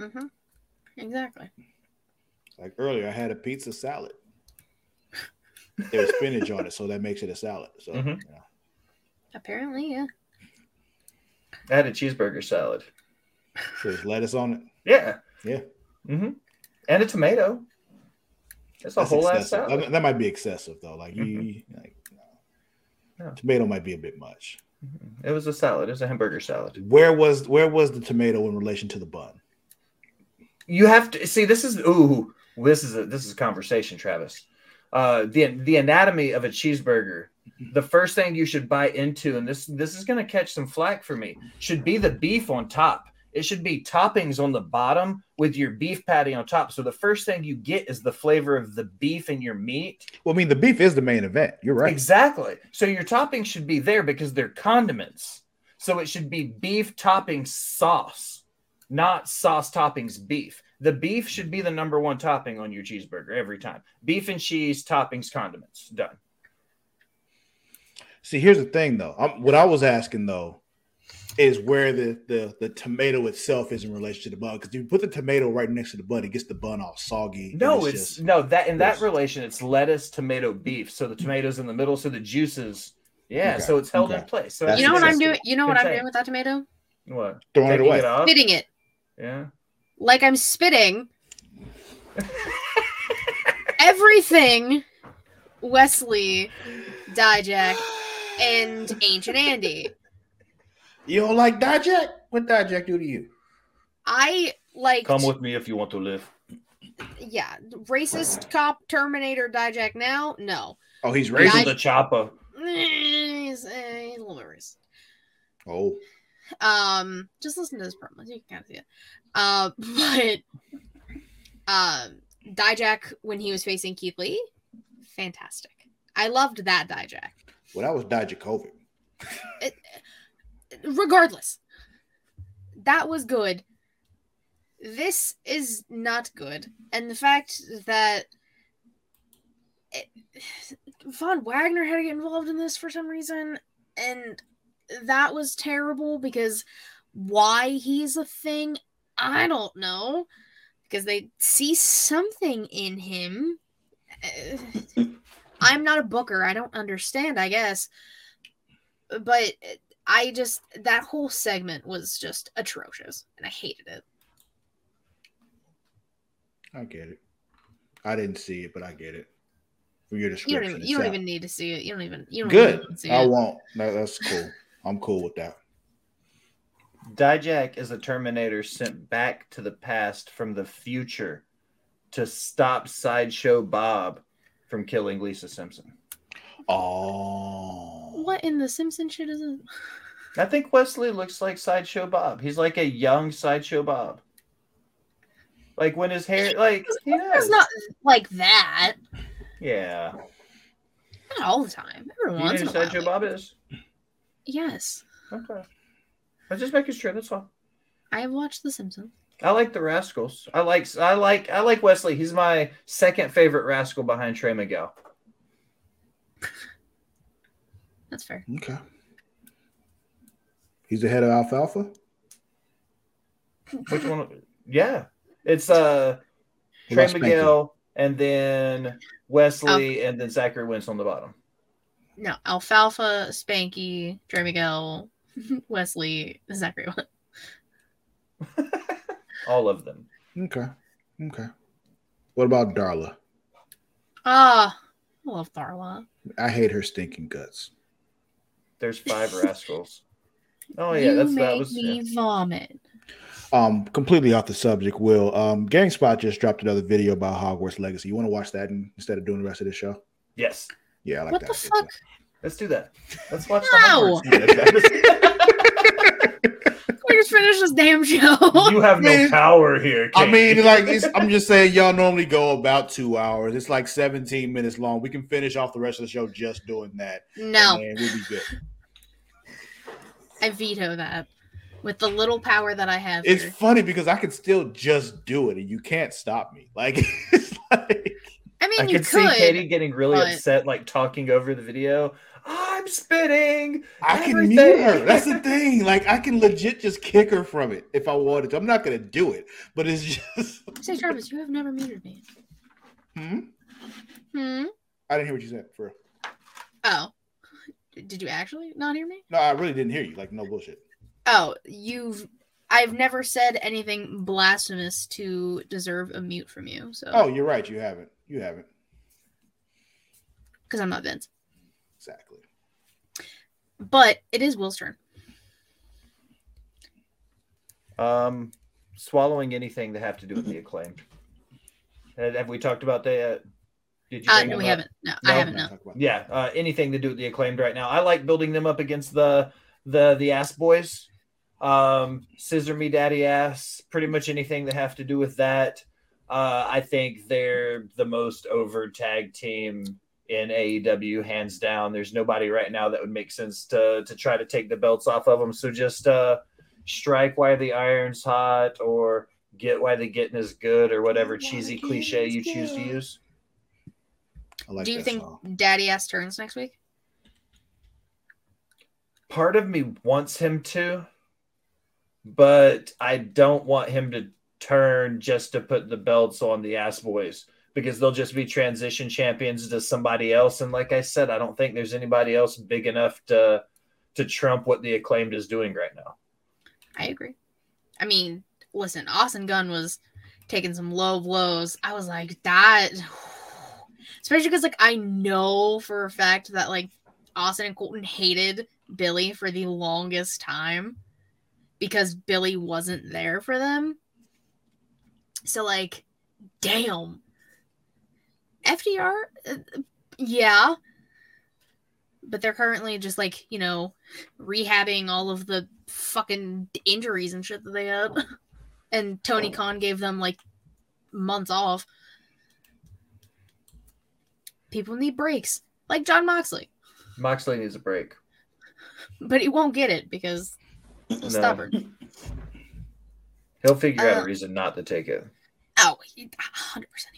Mm-hmm. Exactly. Like earlier, I had a pizza salad. There was spinach on it, so that makes it a salad. So, Mhm. you know. Apparently, yeah. I had a cheeseburger salad. so there's lettuce on it. Yeah. Yeah. hmm And a tomato. It's a That's whole ass excessive. salad. That, that might be excessive though. Like you, Mhm. like, Yeah. tomato might be a bit much. It was a salad. It was a hamburger salad. Where was where was the tomato in relation to the bun? You have to see. This is ooh. This is a this is a conversation, Travis. Uh, the the anatomy of a cheeseburger. The first thing you should buy into, and this this is going to catch some flack for me, should be the beef on top. It should be toppings on the bottom with your beef patty on top. So the first thing you get is the flavor of the beef in your meat. Well, I mean, the beef is the main event. You're right. Exactly. So your toppings should be there because they're condiments. So it should be beef topping sauce, not sauce toppings beef. The beef should be the number one topping on your cheeseburger every time. Beef and cheese, toppings, condiments. Done. See, here's the thing though. i what I was asking though is where the, the the tomato itself is in relation to the bun. Because if you put the tomato right next to the bun, it gets the bun all soggy. No, it's, just- no that in that relation, it's lettuce, tomato, beef. So the tomatoes in the middle, so the juices, yeah. Okay, So it's held in place. So you know what I'm doing? You know what I'm doing with that tomato? What? throwing it Taking away. it off? Spitting it Yeah. like I'm spitting everything Wes Lee, Dijak, and Ancient Andy. You don't like Dijak? What Dijak do to you? I like Come with me if you want to live. yeah, racist cop Terminator Dijak now? No. Oh, he's Yeah, Raise racist. I- the chopper. He's, eh, he's a little bit racist. oh, Um, just listen to this promo. You can kind of see it. Uh, but um, Dijak when he was facing Keith Lee, fantastic. I loved that Dijak. Well, that was Dijakovic. Regardless, that was good. This is not good, and the fact that it, Von Wagner had to get involved in this for some reason, and that was terrible because why he's a thing, I don't know. Because they see something in him. I'm not a booker. I don't understand, I guess. But I just, that whole segment was just atrocious, and I hated it. I get it. I didn't see it, but I get it. From your You don't even, you don't even need to see it. You don't even, you don't Good. even see I it. won't. No, that's cool. I'm cool with that. Dijak is a Terminator sent back to the past from the future to stop Sideshow Bob from killing Lisa Simpson. Oh, What in the Simpson shit is it? I think Wes Lee looks like Sideshow Bob. He's like a young Sideshow Bob. Like when his hair, like he It's not like that. Yeah. Not all the time. Every You know once who in a while. Sideshow Bob is? Yes. Okay. I'm just making sure. That's all. I have watched The Simpsons. I like the Rascals. I like I like I like Wes Lee. He's my second favorite Rascal behind Trey Miguel. That's fair. Okay. He's the head of Alfalfa. Which one? Yeah, it's uh What Trey about Spanky? Miguel and then Wes Lee and then Zachary Wentz on the bottom. No, Alfalfa, Spanky, Trey Miguel, Wes Lee, Zachary. All of them. Okay. Okay. What about Darla? Ah, I love Darla. I hate her stinking guts. There's five Rascals. Oh yeah, you that's make that was me yeah. vomit. Um, completely off the subject. Will um, GameSpot just dropped another video about Hogwarts Legacy. You want to watch that in, instead of doing the rest of the show? yes. Yeah, I like what that. the fuck? Let's do that. Let's watch No. the Hogwarts. We just finished this damn show. you have no power here. I mean, like it's, I'm just saying, y'all normally go about two hours. It's like 17 minutes long. We can finish off the rest of the show just doing that. no, and we'll be good. I veto that. With the little power that I have, It's here. funny because I can still just do it, and you can't stop me. Like, it's like I mean, I you could see. Katie getting really but- upset, like talking over the video. I'm spitting. I can everything." mute her. That's the thing. Like, I can legit just kick her from it if I wanted to. I'm not gonna do it, but it's just. Say, Travis, you have never muted me. Hmm? Hmm. I didn't hear what you said. For real. Oh, did you actually not hear me? no, I really didn't hear you. Like, no bullshit. Oh, you've. I've never said anything blasphemous to deserve a mute from you. So, Oh, you're right. You haven't. You haven't. because I'm not Vince. Exactly. But it is Will's turn. Um, swallowing anything that have to do with the acclaimed. Uh, Have we talked about that? Did you? Uh, no, we up? haven't. No, No? I haven't. Not No. Yeah, uh, anything to do with the acclaimed right now. I like building them up against the the the ass boys. Um, scissor me daddy ass. Pretty much anything that have to do with that. Uh, I think they're the most over tag team in AEW, hands down. There's nobody right now that would make sense to to try to take the belts off of them. So just uh, strike while the iron's hot, or get why the getting is good, or whatever cheesy cliche you choose to use. I like Do you think song. Daddy ass turns next week? part of me wants him to, but I don't want him to turn just to put the belts on the ass boys because they'll just be transition champions to somebody else. And like I said, I don't think there's anybody else big enough to to trump what the acclaimed is doing right now. I agree. I mean, listen, Austin Gunn was taking some low blows. I was like, that, especially because like I know for a fact that like Austin and Colton hated Billy for the longest time because Billy wasn't there for them. So like, damn. FDR, uh, yeah. But they're currently just like, you know, rehabbing all of the fucking injuries and shit that they had. And Tony Khan gave them like months off. People need breaks, like Jon Moxley, Moxley needs a break. but he won't get it because he's No. stubborn. He'll figure out Uh, a reason not to take it. Oh, he- 100% he will.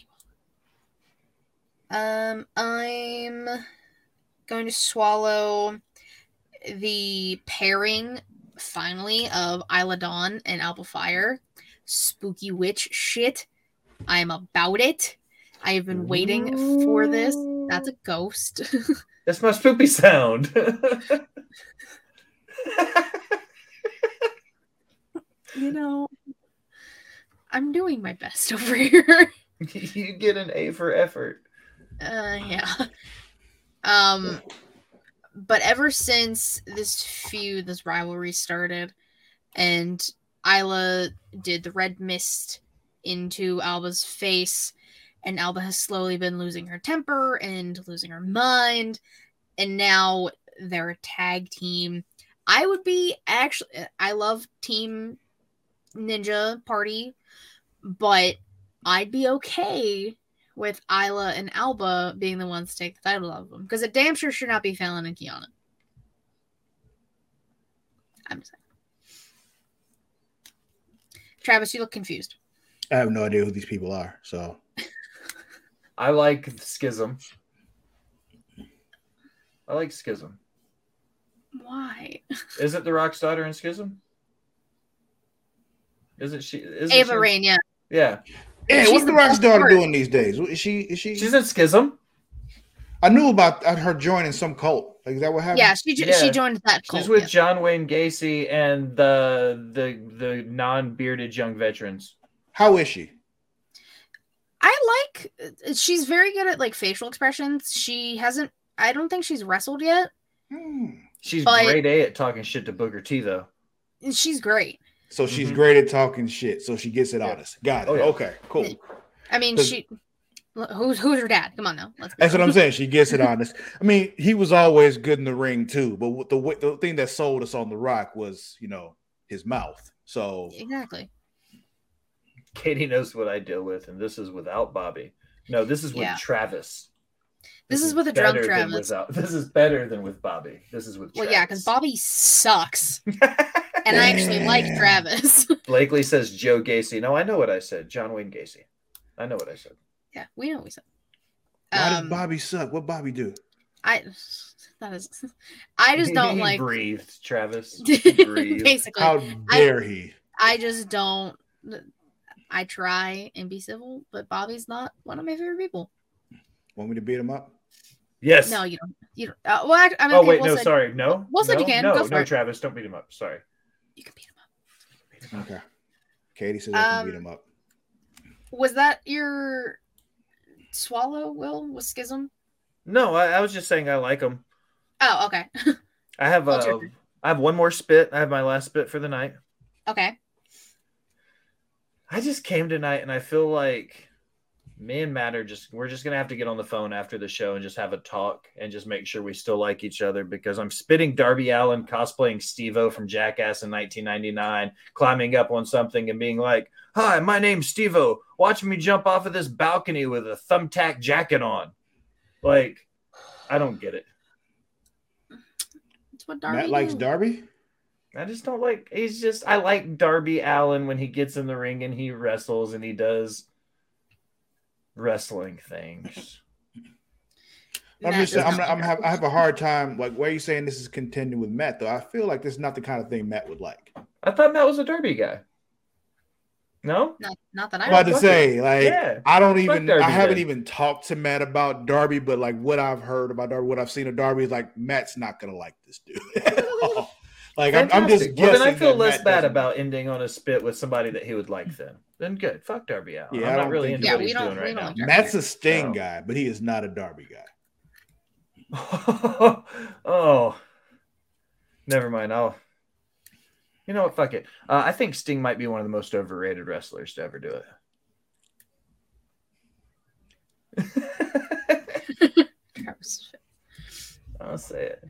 Um, I'm going to swallow the pairing finally of Isla Dawn and Alba Fyre. Spooky witch shit. I am about it. I have been waiting for this. That's a ghost. That's my spoopy sound. you know, I'm doing my best over here. you get an A for effort. Uh, yeah. Um, but ever since this feud, this rivalry started, and Isla did the red mist into Alba's face, and Alba has slowly been losing her temper and losing her mind, and now they're a tag team. I would be actually, I love Team Ninja Party, but I'd be okay with Isla and Alba being the ones to take the title off them because it damn sure should not be Fallon and Kiana. I'm just saying. Travis, you look confused. I have no idea who these people are. So I like Schism. I like Schism. Why? Is it the Rock's daughter in Schism? Is it she? Is Ava she? Raine, yeah. Yeah, yeah, She's what's the the Rock's daughter part. doing these days? Is she? Is she? she's in Schism. I knew about her joining some cult. Like, is that what happened? Yeah, she jo- she joined that cult. She's with yeah. John Wayne Gacy and the the the non bearded young veterans. How is she? I like she's very good at like facial expressions. She hasn't I don't think she's wrestled yet. Hmm. She's great A at talking shit to Booker T though. She's great. So she's Mhm. great at talking shit. So she gets it Yeah. honest. Got it. Oh, yeah. Okay, cool. I mean, she who's who's her dad? Come on now. Let's That's what I'm saying. She gets it honest. I mean, he was always good in the ring too, but the the thing that sold us on the Rock was, you know, his mouth. So Exactly. Katie knows what I deal with, and this is without Bobby. No, this is with Yeah. Travis. This is with a drunk better than Travis. Without, this is better than with Bobby. This is with Well, Travis. yeah, because Bobby sucks. And I actually like Travis. Blakely says Joe Gacy. No, I know what I said. John Wayne Gacy. I know what I said. yeah, we know what we said. why Um, did Bobby suck? What Bobby do? I that is I just don't He like breathed, Travis. Breathe. basically How dare he? I just don't I try and be civil, but Bobby's not one of my favorite people. Want me to beat him up? Yes. No, you don't. You don't. Uh, well, I, I mean, oh okay, wait, we'll no, say- sorry, no. We'll say no, you can. No, Go for no, it. Travis, don't beat him up. Sorry. You can beat him up. Okay. Katie says I can beat Um, him up. Was that your swallow? Will was schism? No, I, I was just saying I like him. Oh, okay, I have What's uh, your? I have one more spit. I have my last spit for the night. okay. I just came tonight and I feel like me and Matt are just we're just gonna have to get on the phone after the show and just have a talk and just make sure we still like each other because I'm spitting Darby Allin cosplaying Steve-O from Jackass in 1999, climbing up on something and being like, Hi, my name's Steve-O. Watch me jump off of this balcony with a thumbtack jacket on. Like, I don't get it. That's what Darby. Matt likes do. Darby. I just don't like. He's just. I like Darby Allin when he gets in the ring and he wrestles and he does wrestling things. I'm just does I'm, I'm have, I have a hard time. Like, why are you saying this is contending with Matt though? I feel like this is not the kind of thing Matt would like. I thought Matt was a Darby guy. No, Not, not that I'm about to fuck say, like, Yeah. I don't Fuck even, Darby I haven't then. even talked to Matt about Darby, but like what I've heard about Darby, what I've seen of Darby is like Matt's not gonna like this dude. at all. like, I'm, I'm just guessing. Well, then I feel less Matt bad doesn't- about ending on a spit with somebody that he would like. Then, then good. Fuck Darby Allin. Yeah, I I'm not don't really think- into Yeah, what we he's don't- doing we right don't now. Matt's a Sting No. guy, but he is not a Darby guy. oh, never mind. I'll. You know what? Fuck it. Uh, I think Sting might be one of the most overrated wrestlers to ever do it. Travis. I'll say it.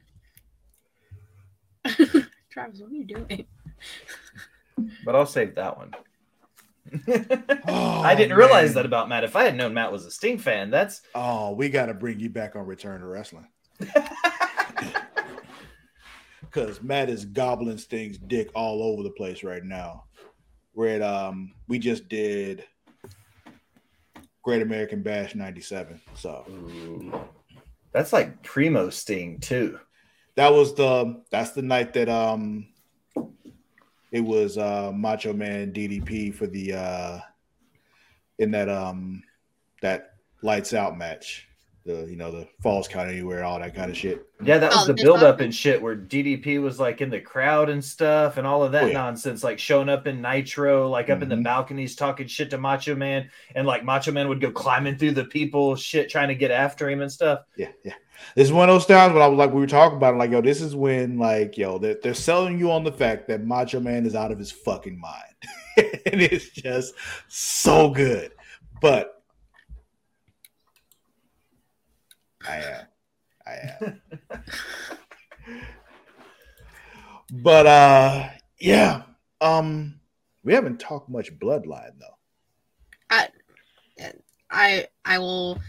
Travis, what are you doing? But I'll save that one. Oh, I didn't realize man. that about Matt. If I had known Matt was a Sting fan, that's Oh, we got to bring you back on Return to Wrestling because Matt is gobbling Sting's dick all over the place right now. We're at um, we just did Great American Bash '97, so that's like primo Sting too. that was the that's the night that um, it was uh Macho Man DDP for the uh in that um that lights out match. The you know the falls count anywhere, all that kind of shit. Yeah, that was Oh, the this build up and shit where DDP was like in the crowd and stuff and all of that Oh, yeah. nonsense, like showing up in Nitro, like up in the Mhm. balconies talking shit to Macho Man, and like Macho Man would go climbing through the people, shit, trying to get after him and stuff. Yeah, yeah. This is one of those times when I was like, we were talking about it, like, yo, this is when, like, yo, they're, they're selling you on the fact that Macho Man is out of his fucking mind. and it's just so good. But I am. I am. but uh yeah. Um we haven't talked much bloodline though. I I I will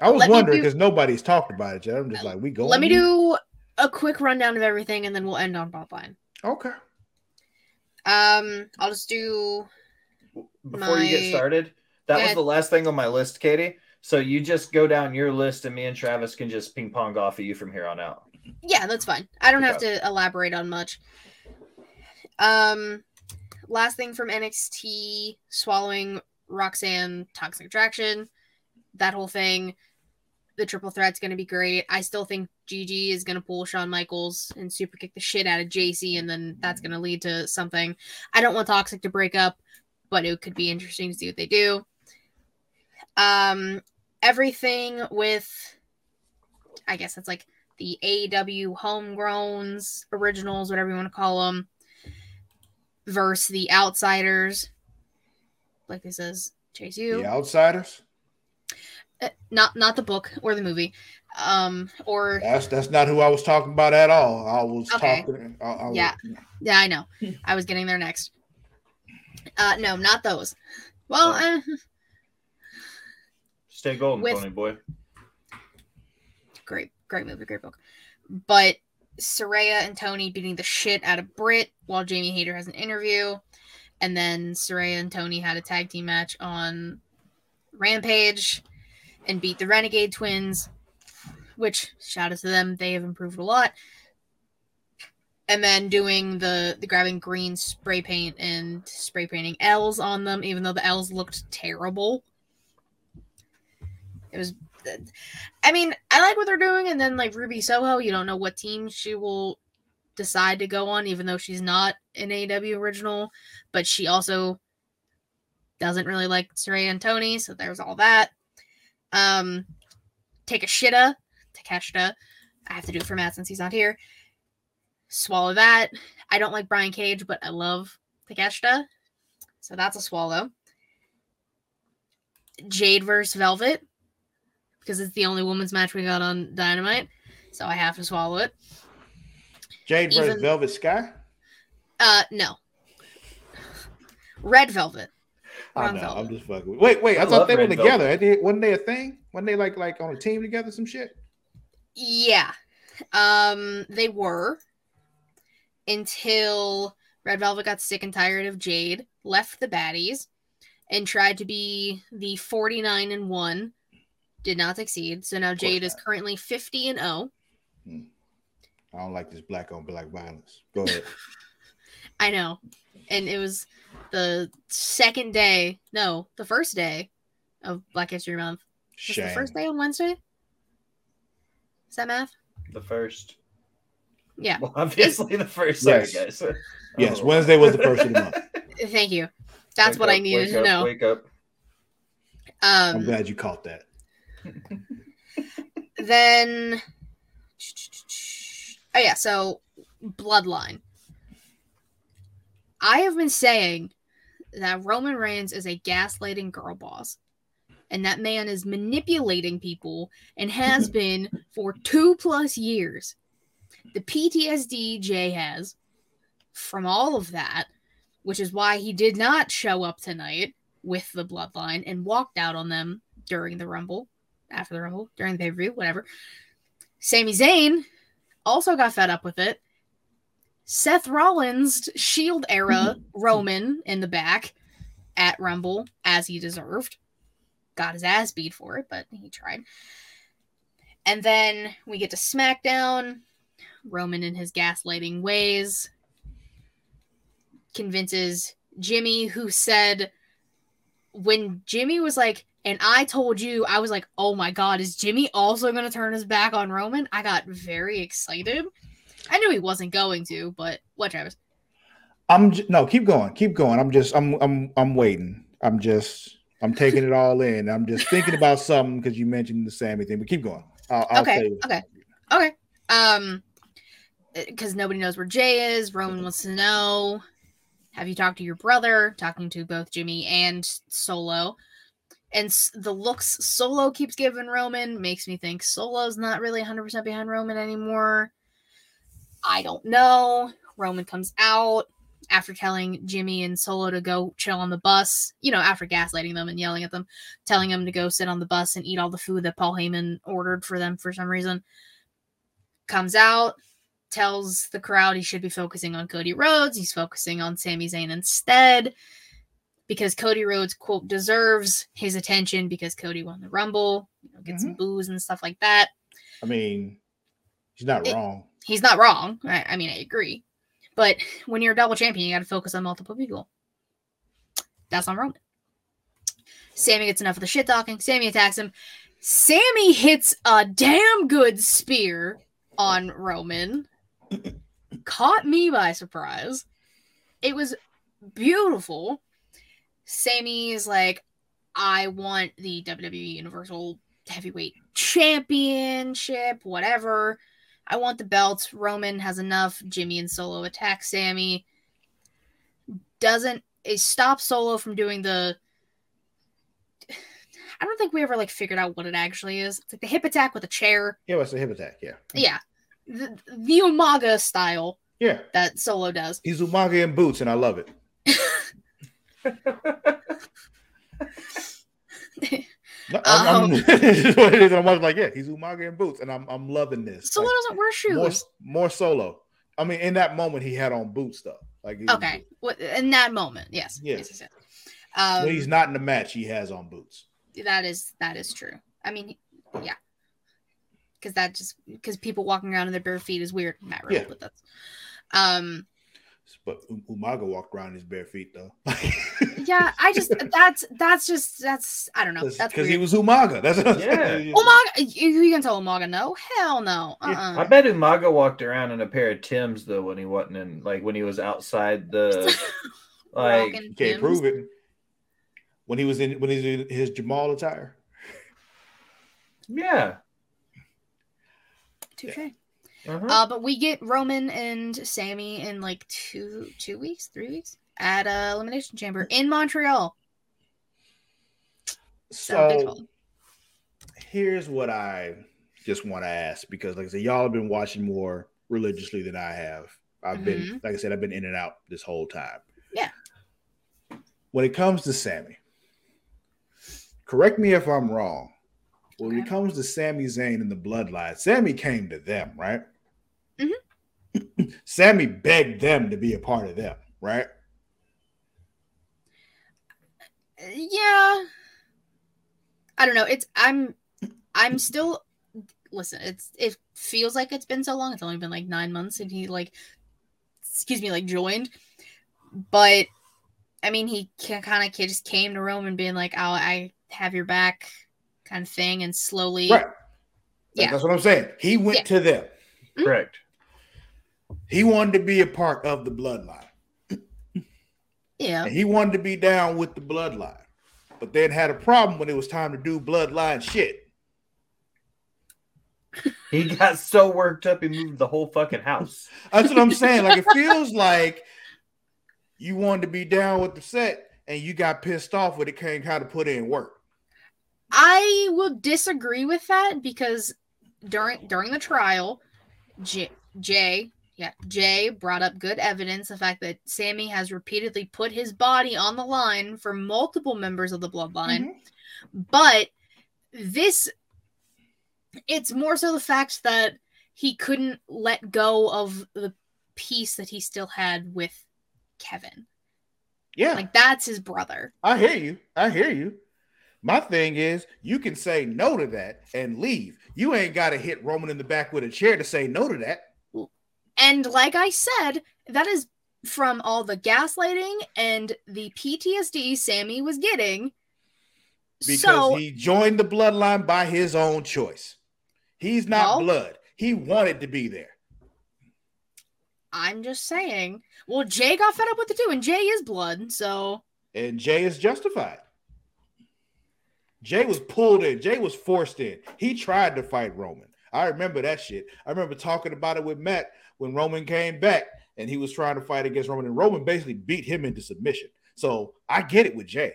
I was wondering because nobody's talked about it yet. I'm just like, we go. let me do a quick rundown of everything, and then we'll end on Bloodline. Okay. Um, I'll just do Before you get started, that Go was the last thing on my list, Katie. So you just go down your list, and me and Travis can just ping pong off of you from here on out. Yeah, that's fine. I don't have to elaborate on much. Um, last thing from NXT, swallowing Roxanne toxic attraction, that whole thing. The triple threat's going to be great. I still think Gigi is going to pull Shawn Michaels and super kick the shit out of Jacy, and then that's going to lead to something. I don't want Toxic to break up, but it could be interesting to see what they do. Um, everything with, I guess it's like the AEW homegrowns, originals, whatever you want to call them, versus the outsiders. Like this says, Chase you. The outsiders. Uh, not not the book or the movie, um, or That's that's not who I was talking about at all. I was Okay. talking. I, I was- Yeah. yeah, I know. I was getting there next. Uh, no, not those. Well, uh, Stay golden, With- Pony Boy. great, great movie, great book. But Saraya and Toni beating the shit out of Britt while Jamie Hayter has an interview. And then Saraya and Toni had a tag team match on Rampage and beat the Renegade Twins, which shout out to them, they have improved a lot. And then doing the the grabbing green spray paint and spray painting L's on them, even though the L's looked terrible. It was I mean, I like what they're doing, and then like Ruby Soho, you don't know what team she will decide to go on, even though she's not an AW original, but she also doesn't really like Saraya and Toni, so there's all that. Um, take a shitta, Takeshita. I have to do it for Matt since he's not here. Swallow that. I don't like Brian Cage, but I love Takeshita, so that's a swallow. Jade versus Velvet because it's the only women's match we got on Dynamite, so I have to swallow it. Jade versus Even- Velvet Sky. Uh, no. Red Velvet. I Wrong know. Velvet. I'm just fucking. with- Wait, wait. I, I thought love they were Red together. They- Wasn't they a thing? Wasn't they like like on a team together? Some shit. Yeah. Um, they were until Red Velvet got sick and tired of Jade, left the baddies, and tried to be the 49 and 1. Did not succeed. So now Jade is currently 50 and oh. 0. I don't like this black on black violence. Go ahead. I know. And it was the second day, no, the first day of Black History Month. Was Shame. the first day on Wednesday? Is that math? The first. Yeah. Well, obviously the first. Sorry, Yes. guys. Yes, Oh. Wednesday was the first of the month. Thank you. That's Wake what I needed wake to up, know. Wake up. I'm Um, glad you caught that. then, oh yeah, so Bloodline. I have been saying that Roman Reigns is a gaslighting girl boss, and that man is manipulating people and has been for two plus years. The PTSD Jey has from all of that, which is why he did not show up tonight with the Bloodline and walked out on them during the Rumble, after the Rumble, during the pay per view, whatever. Sami Zayn also got fed up with it. Seth Rollins, Shield era Roman in the back at Rumble, as he deserved. Got his ass beat for it, but he tried. And then we get to SmackDown. Roman, in his gaslighting ways, convinces Jimmy, who said, when Jimmy was like, and I told you, I was like, oh my God, is Jimmy also going to turn his back on Roman? I got very excited. I knew he wasn't going to, but what, Travis? I'm j- no, keep going, keep going. I'm just, I'm, I'm, I'm waiting. I'm just, I'm taking it all in. I'm just thinking about something because you mentioned the Sami thing. But keep going. I'll, I'll okay, okay, okay. Um, because nobody knows where Jey is. Roman wants to know. Have you talked to your brother? Talking to both Jimmy and Solo, and the looks Solo keeps giving Roman makes me think Solo's not really 100 percent behind Roman anymore. I don't know. Roman comes out after telling Jimmy and Solo to go chill on the bus. You know, after gaslighting them and yelling at them, telling them to go sit on the bus and eat all the food that Paul Heyman ordered for them for some reason. Comes out, tells the crowd he should be focusing on Cody Rhodes. He's focusing on Sami Zayn instead because Cody Rhodes quote deserves his attention because Cody won the Rumble, you know, get some mm-hmm. booze and stuff like that. I mean, he's not It- wrong. He's not wrong. I, I mean, I agree. But when you're a double champion, you got to focus on multiple people. That's on Roman. Sami gets enough of the shit talking. Sami attacks him. Sami hits a damn good spear on Roman. Caught me by surprise. It was beautiful. Sami is like, I want the WWE Universal Heavyweight Championship, whatever. I want the belts. Roman has enough. Jimmy and Solo attack Sami. Doesn't it stop Solo from doing the I don't think we ever like figured out what it actually is. It's like the hip attack with a chair. Yeah, it's a hip attack. Yeah. Yeah. The, the Umaga style Yeah. that Solo does. He's Umaga in boots, and I love it. No, I'm, I'm, it is. I'm like, yeah, he's Umaga in boots, and I'm I'm loving this. Solo Like, doesn't wear shoes. more solo. I mean, in that moment, he had on boots though. Like, was- Okay. In that moment, yes. Yes, yes, yes. Um, when he's not in the match, he has on boots. that is that is true. I mean, yeah, because that just because people walking around in their bare feet is weird. Really, Yeah. but that's um But Umaga walked around in his bare feet though. yeah. I just that's that's just that's I don't know. That's because he was Umaga. That's what I'm Yeah. saying. Umaga. You, you can tell Umaga no. Hell no. Uh Yeah, I bet Umaga walked around in a pair of Tims though when he wasn't in like when he was outside the like You can't prove it. When he was in when he's in his Jamal attire. yeah. Touche. Uh-huh. Uh, but we get Roman and Sami in like two two weeks, three weeks at uh, Elimination Chamber in Montreal. So, So here's what I just want to ask because, like I said, y'all have been watching more religiously than I have. I've been, like I said, I've been in and out this whole time. Yeah. When it comes to Sami, correct me if I'm wrong. When it comes to Sami Zayn and the bloodline, Sami came to them, right? Sami begged them to be a part of them, right? yeah i don't know it's i'm i'm still listen it's it feels like it's been so long it's only been like nine months and he like excuse me like joined but i mean he kind of just came to rome and being like oh i have your back kind of thing and slowly Right. Yeah. That's what I'm saying. He went Yeah. to them. Mm-hmm. Correct. He wanted to be a part of the bloodline. yeah And he wanted to be down with the bloodline. But then had a problem when it was time to do bloodline shit. He got so worked up he moved the whole fucking house. That's what I'm saying. Like it feels like you wanted to be down with the set and you got pissed off when it came time to put in work. I will disagree with that because during during the trial, J, Jey, yeah, Jey brought up good evidence the fact that Sami has repeatedly put his body on the line for multiple members of the bloodline. Mm-hmm. But this it's more so the fact that he couldn't let go of the piece that he still had with Kevin. Yeah, Like that's his brother. I hear you. I hear you. My thing is, you can say no to that and leave. You ain't got to hit Roman in the back with a chair to say no to that. And like I said, that is from all the gaslighting and the PTSD Sami was getting. because so he joined the bloodline by his own choice. He's not No. blood. He wanted to be there. I'm just saying. Well, Jey got fed up with it too, and Jey is blood, so And Jey is justified. Jey was pulled in. Jey was forced in. He tried to fight Roman. I remember that shit. I remember talking about it with Matt when Roman came back and he was trying to fight against Roman, and Roman basically beat him into submission. So I get it with Jey.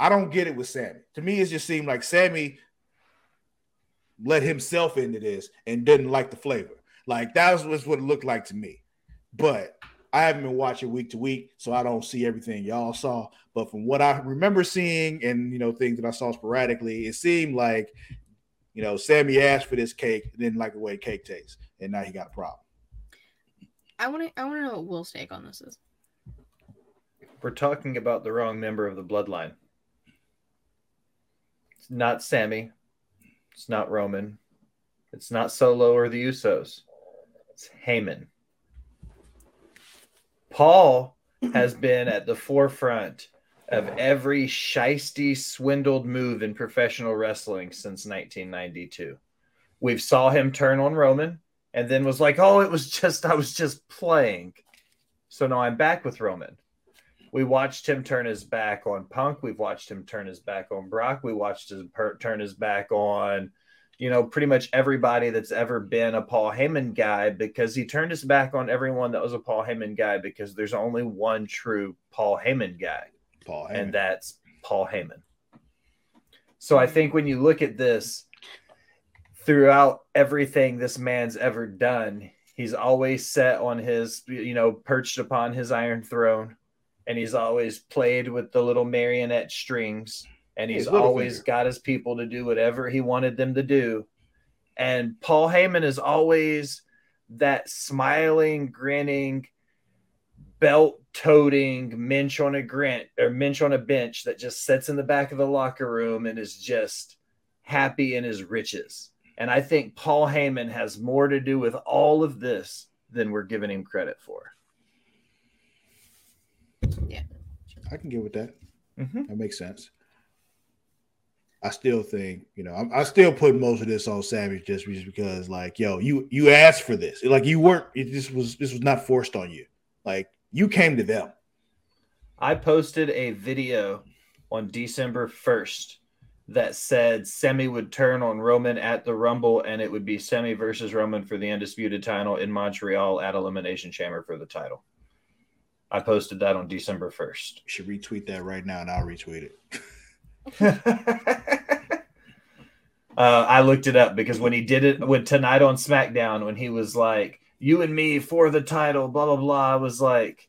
I don't get it with Sami. To me, it just seemed like Sami let himself into this and didn't like the flavor. Like that was what it looked like to me. But I haven't been watching week to week, so I don't see everything y'all saw. But from what I remember seeing and you know things that I saw sporadically, it seemed like You know, Sami asked for this cake, didn't like the way cake tastes, and now he got a problem. I want to. I want to know what Will's take on this is. We're talking about the wrong member of the bloodline. It's not Sami. It's not Roman. It's not Solo or the Usos. It's Heyman. Paul has been at the forefront of every shisty, swindled move in professional wrestling since 1992. We've saw him turn on Roman and then was like, "Oh, it was just I was just playing." So now I'm back with Roman. We watched him turn his back on Punk. We've watched him turn his back on Brock. We watched him per- turn his back on, you know, pretty much everybody that's ever been a Paul Heyman guy because he turned his back on everyone that was a Paul Heyman guy because there's only one true Paul Heyman guy Paul Heyman. and that's Paul Heyman. So I think when you look at this throughout everything this man's ever done, he's always set on his, you know, perched upon his iron throne, and he's always played with the little marionette strings, and he's little always finger. got his people to do whatever he wanted them to do. And Paul Heyman is always that smiling, grinning, belt toting minch on a grant or minch on a bench that just sits in the back of the locker room and is just happy in his riches. And I think Paul Heyman has more to do with all of this than we're giving him credit for. Yeah. I can get with that. Mhm. That makes sense. I still think, you know, I'm, I still put most of this on Savage just, just because, like, yo, you you asked for this, like, you weren't. It just was this was not forced on you. Like, you came to them. I posted a video on December 1st that said Sami would turn on Roman at the Rumble and it would be Sami versus Roman for the undisputed title in Montreal at Elimination Chamber for the title. I posted that on December 1st. You should retweet that right now, and I'll retweet it. uh, I looked it up because when he did it with tonight on SmackDown, when he was like, "You and me for the title," blah blah blah, I was like,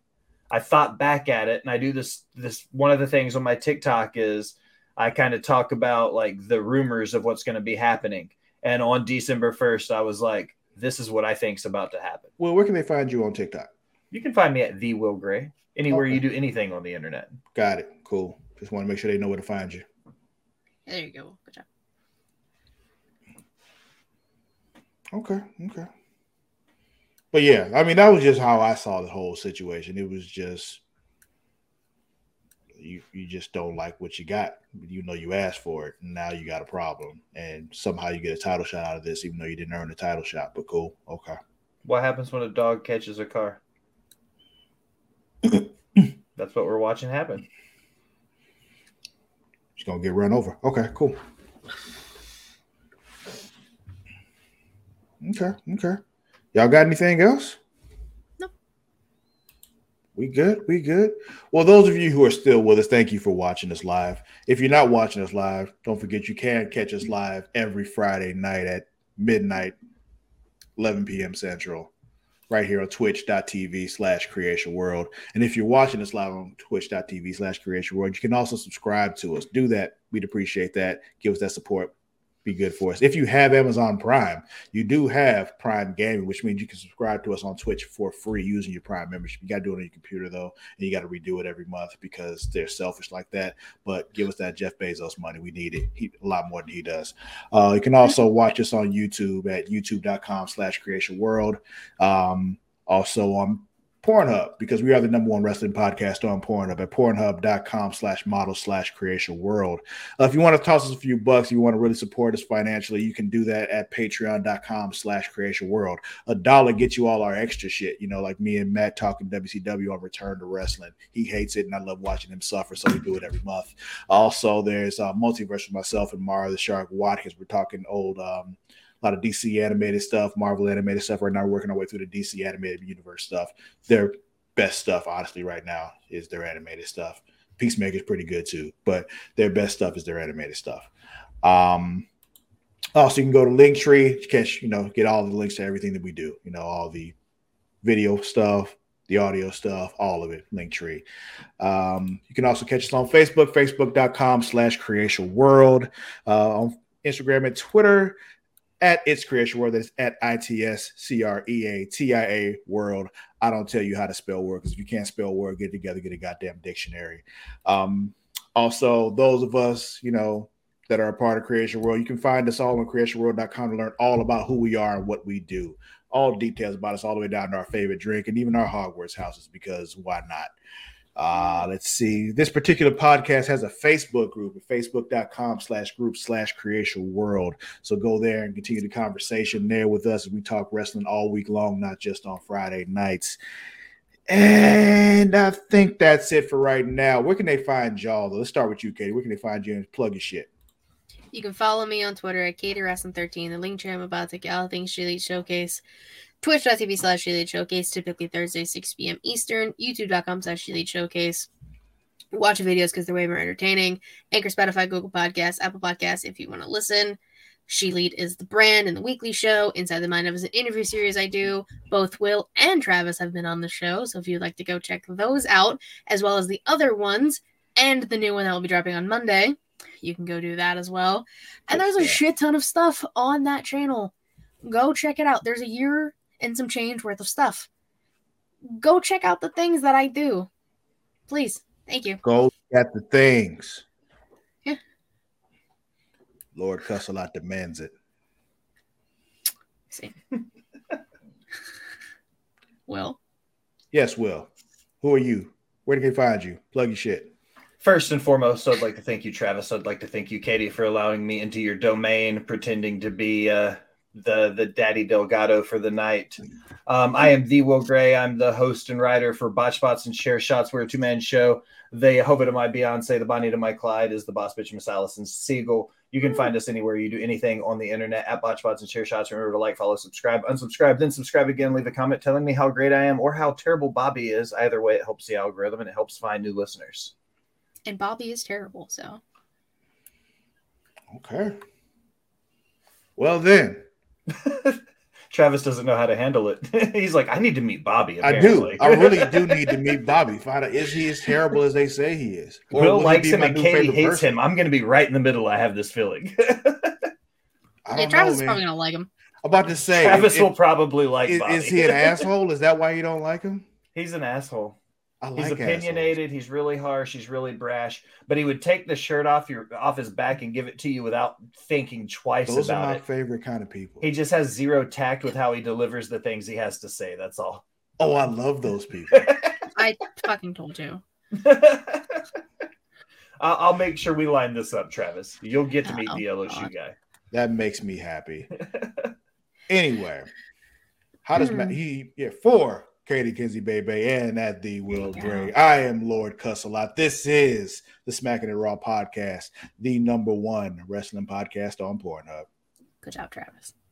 I thought back at it, and I do this. This one of the things on my TikTok is I kind of talk about like the rumors of what's going to be happening, and on December first, I was like, "This is what I think's about to happen." Well, where can they find you on TikTok? You can find me at the Will Gray anywhere Okay. you do anything on the internet. Got it. Cool. Just want to make sure they know where to find you. There you go. Good job. Okay. Okay. But yeah, I mean, that was just how I saw the whole situation. It was just you you just don't like what you got. You know you asked for it, and now you got a problem. And somehow you get a title shot out of this, even though you didn't earn the title shot. But cool. Okay. What happens when a dog catches a car? That's what we're watching happen. She's gonna get run over. Okay, cool. Okay, okay. Y'all got anything else? No. We good? We good? Well, those of you who are still with us, thank you for watching us live. If you're not watching us live, don't forget you can catch us live every Friday night at midnight, 11 p.m. Central, right here on twitch.tv slash creation world. And if you're watching us live on twitch.tv slash creation world, you can also subscribe to us. Do that. We'd appreciate that. Give us that support. Be good for us. If you have Amazon Prime, you do have Prime Gaming, which means you can subscribe to us on Twitch for free using your Prime membership. You got to do it on your computer, though, and you got to redo it every month because they're selfish like that. But give us that Jeff Bezos money. We need it he, a lot more than he does. Uh, you can also watch us on YouTube at youtube.com slash creation world. Um, also on Pornhub because we are the number one wrestling podcast on Pornhub at pornhub.com slash model slash creation world. Uh, if you want to toss us a few bucks, you want to really support us financially, you can do that at patreon.com slash creation world. A dollar gets you all our extra shit, you know, like me and Matt talking WCW on Return to Wrestling. He hates it and I love watching him suffer, so we do it every month. Also, there's uh, Multiverse with myself and Mara the Shark Watkins. We're talking old um, a lot of DC animated stuff, Marvel animated stuff. Right now, we're working our way through the DC animated universe stuff. Their best stuff, honestly, right now is their animated stuff. Peacemaker is pretty good too, but their best stuff is their animated stuff. Um, also, you can go to Linktree, catch, you know, get all the links to everything that we do. You know, all the video stuff, the audio stuff, all of it, Linktree. Um, you can also catch us on Facebook, facebook.com slash creation world. Uh, on Instagram and Twitter at It's Creation World. That's at I T S C R E A T I A World. I don't tell you how to spell word because if you can't spell word, get together, get a goddamn dictionary. Um, also, those of us, you know, that are a part of Creation World, you can find us all on creationworld.com to learn all about who we are and what we do. All details about us, all the way down to our favorite drink and even our Hogwarts houses, because why not? Uh, let's see. This particular podcast has a Facebook group at facebook.com slash group slash creation world. So go there and continue the conversation there with us we talk wrestling all week long, not just on Friday nights. And I think that's it for right now. Where can they find y'all? Though? Let's start with you, Katie. Where can they find you and plug your shit? You can follow me on Twitter at Katie Wrestling13, the link tree I'm about to get all things Elite Showcase, twitch.tv slash Elite Showcase, typically Thursday, 6 p.m. Eastern, youtube.com slash Elite Showcase. Watch the videos because they're way more entertaining. Anchor, Spotify, Google Podcasts, Apple Podcasts if you want to listen. She Lead is the brand and the weekly show. Inside the Mind of is an interview series I do. Both Will and Travis have been on the show. So if you'd like to go check those out, as well as the other ones and the new one that will be dropping on Monday, you can go do that as well. And there's a shit ton of stuff on that channel. Go check it out. There's a year and some change worth of stuff. Go check out the things that I do. Please. Thank you. Go at the things. Yeah. Lord Cussalot demands it. See. Will. Yes, Will. Who are you? Where can they find you? Plug your shit. First and foremost, I'd like to thank you, Travis. I'd like to thank you, Katie, for allowing me into your domain, pretending to be uh, the the Daddy Delgado for the night. Um, I am the Will Gray. I'm the host and writer for Botch Spots and Share Shots. We're a two man show. The Hova to my Beyonce, the Bonnie to my Clyde is the Boss Bitch Miss Allison Siegel. You can find us anywhere you do anything on the internet at Botch Spots and Share Shots. Remember to like, follow, subscribe, unsubscribe, then subscribe again. Leave a comment telling me how great I am or how terrible Bobby is. Either way, it helps the algorithm and it helps find new listeners. And Bobby is terrible, so Okay. Well then, Travis doesn't know how to handle it. He's like, I need to meet Bobby. I do. I really do need to meet Bobby. Find out is he as terrible as they say he is? Or Will will likes him and Katie hates person? him. I'm going to be right in the middle. I have this feeling. I yeah, don't Travis know, is man. probably gonna like him. I'm about to say, Travis is, will probably like is, Bobby. is he an asshole? Is that why you don't like him? He's an asshole. I like He's assholes. opinionated. He's really harsh. He's really brash. But he would take the shirt off your off his back and give it to you without thinking twice about it. Those are about my it. favorite kind of people. He just has zero tact with how he delivers the things he has to say. That's all. oh, I love those people. I fucking told you. I'll I'll make sure we line this up, Travis. You'll get to meet Oh, the yellow shoe God. guy. that makes me happy. Anyway, how does Hmm. Matt? He yeah for Katie Kinsey Baby and at the Will Yeah. Gray. I am Lord Cuss a lot. This is the Smacking It Raw podcast, the number one wrestling podcast on Pornhub. Good job, Travis.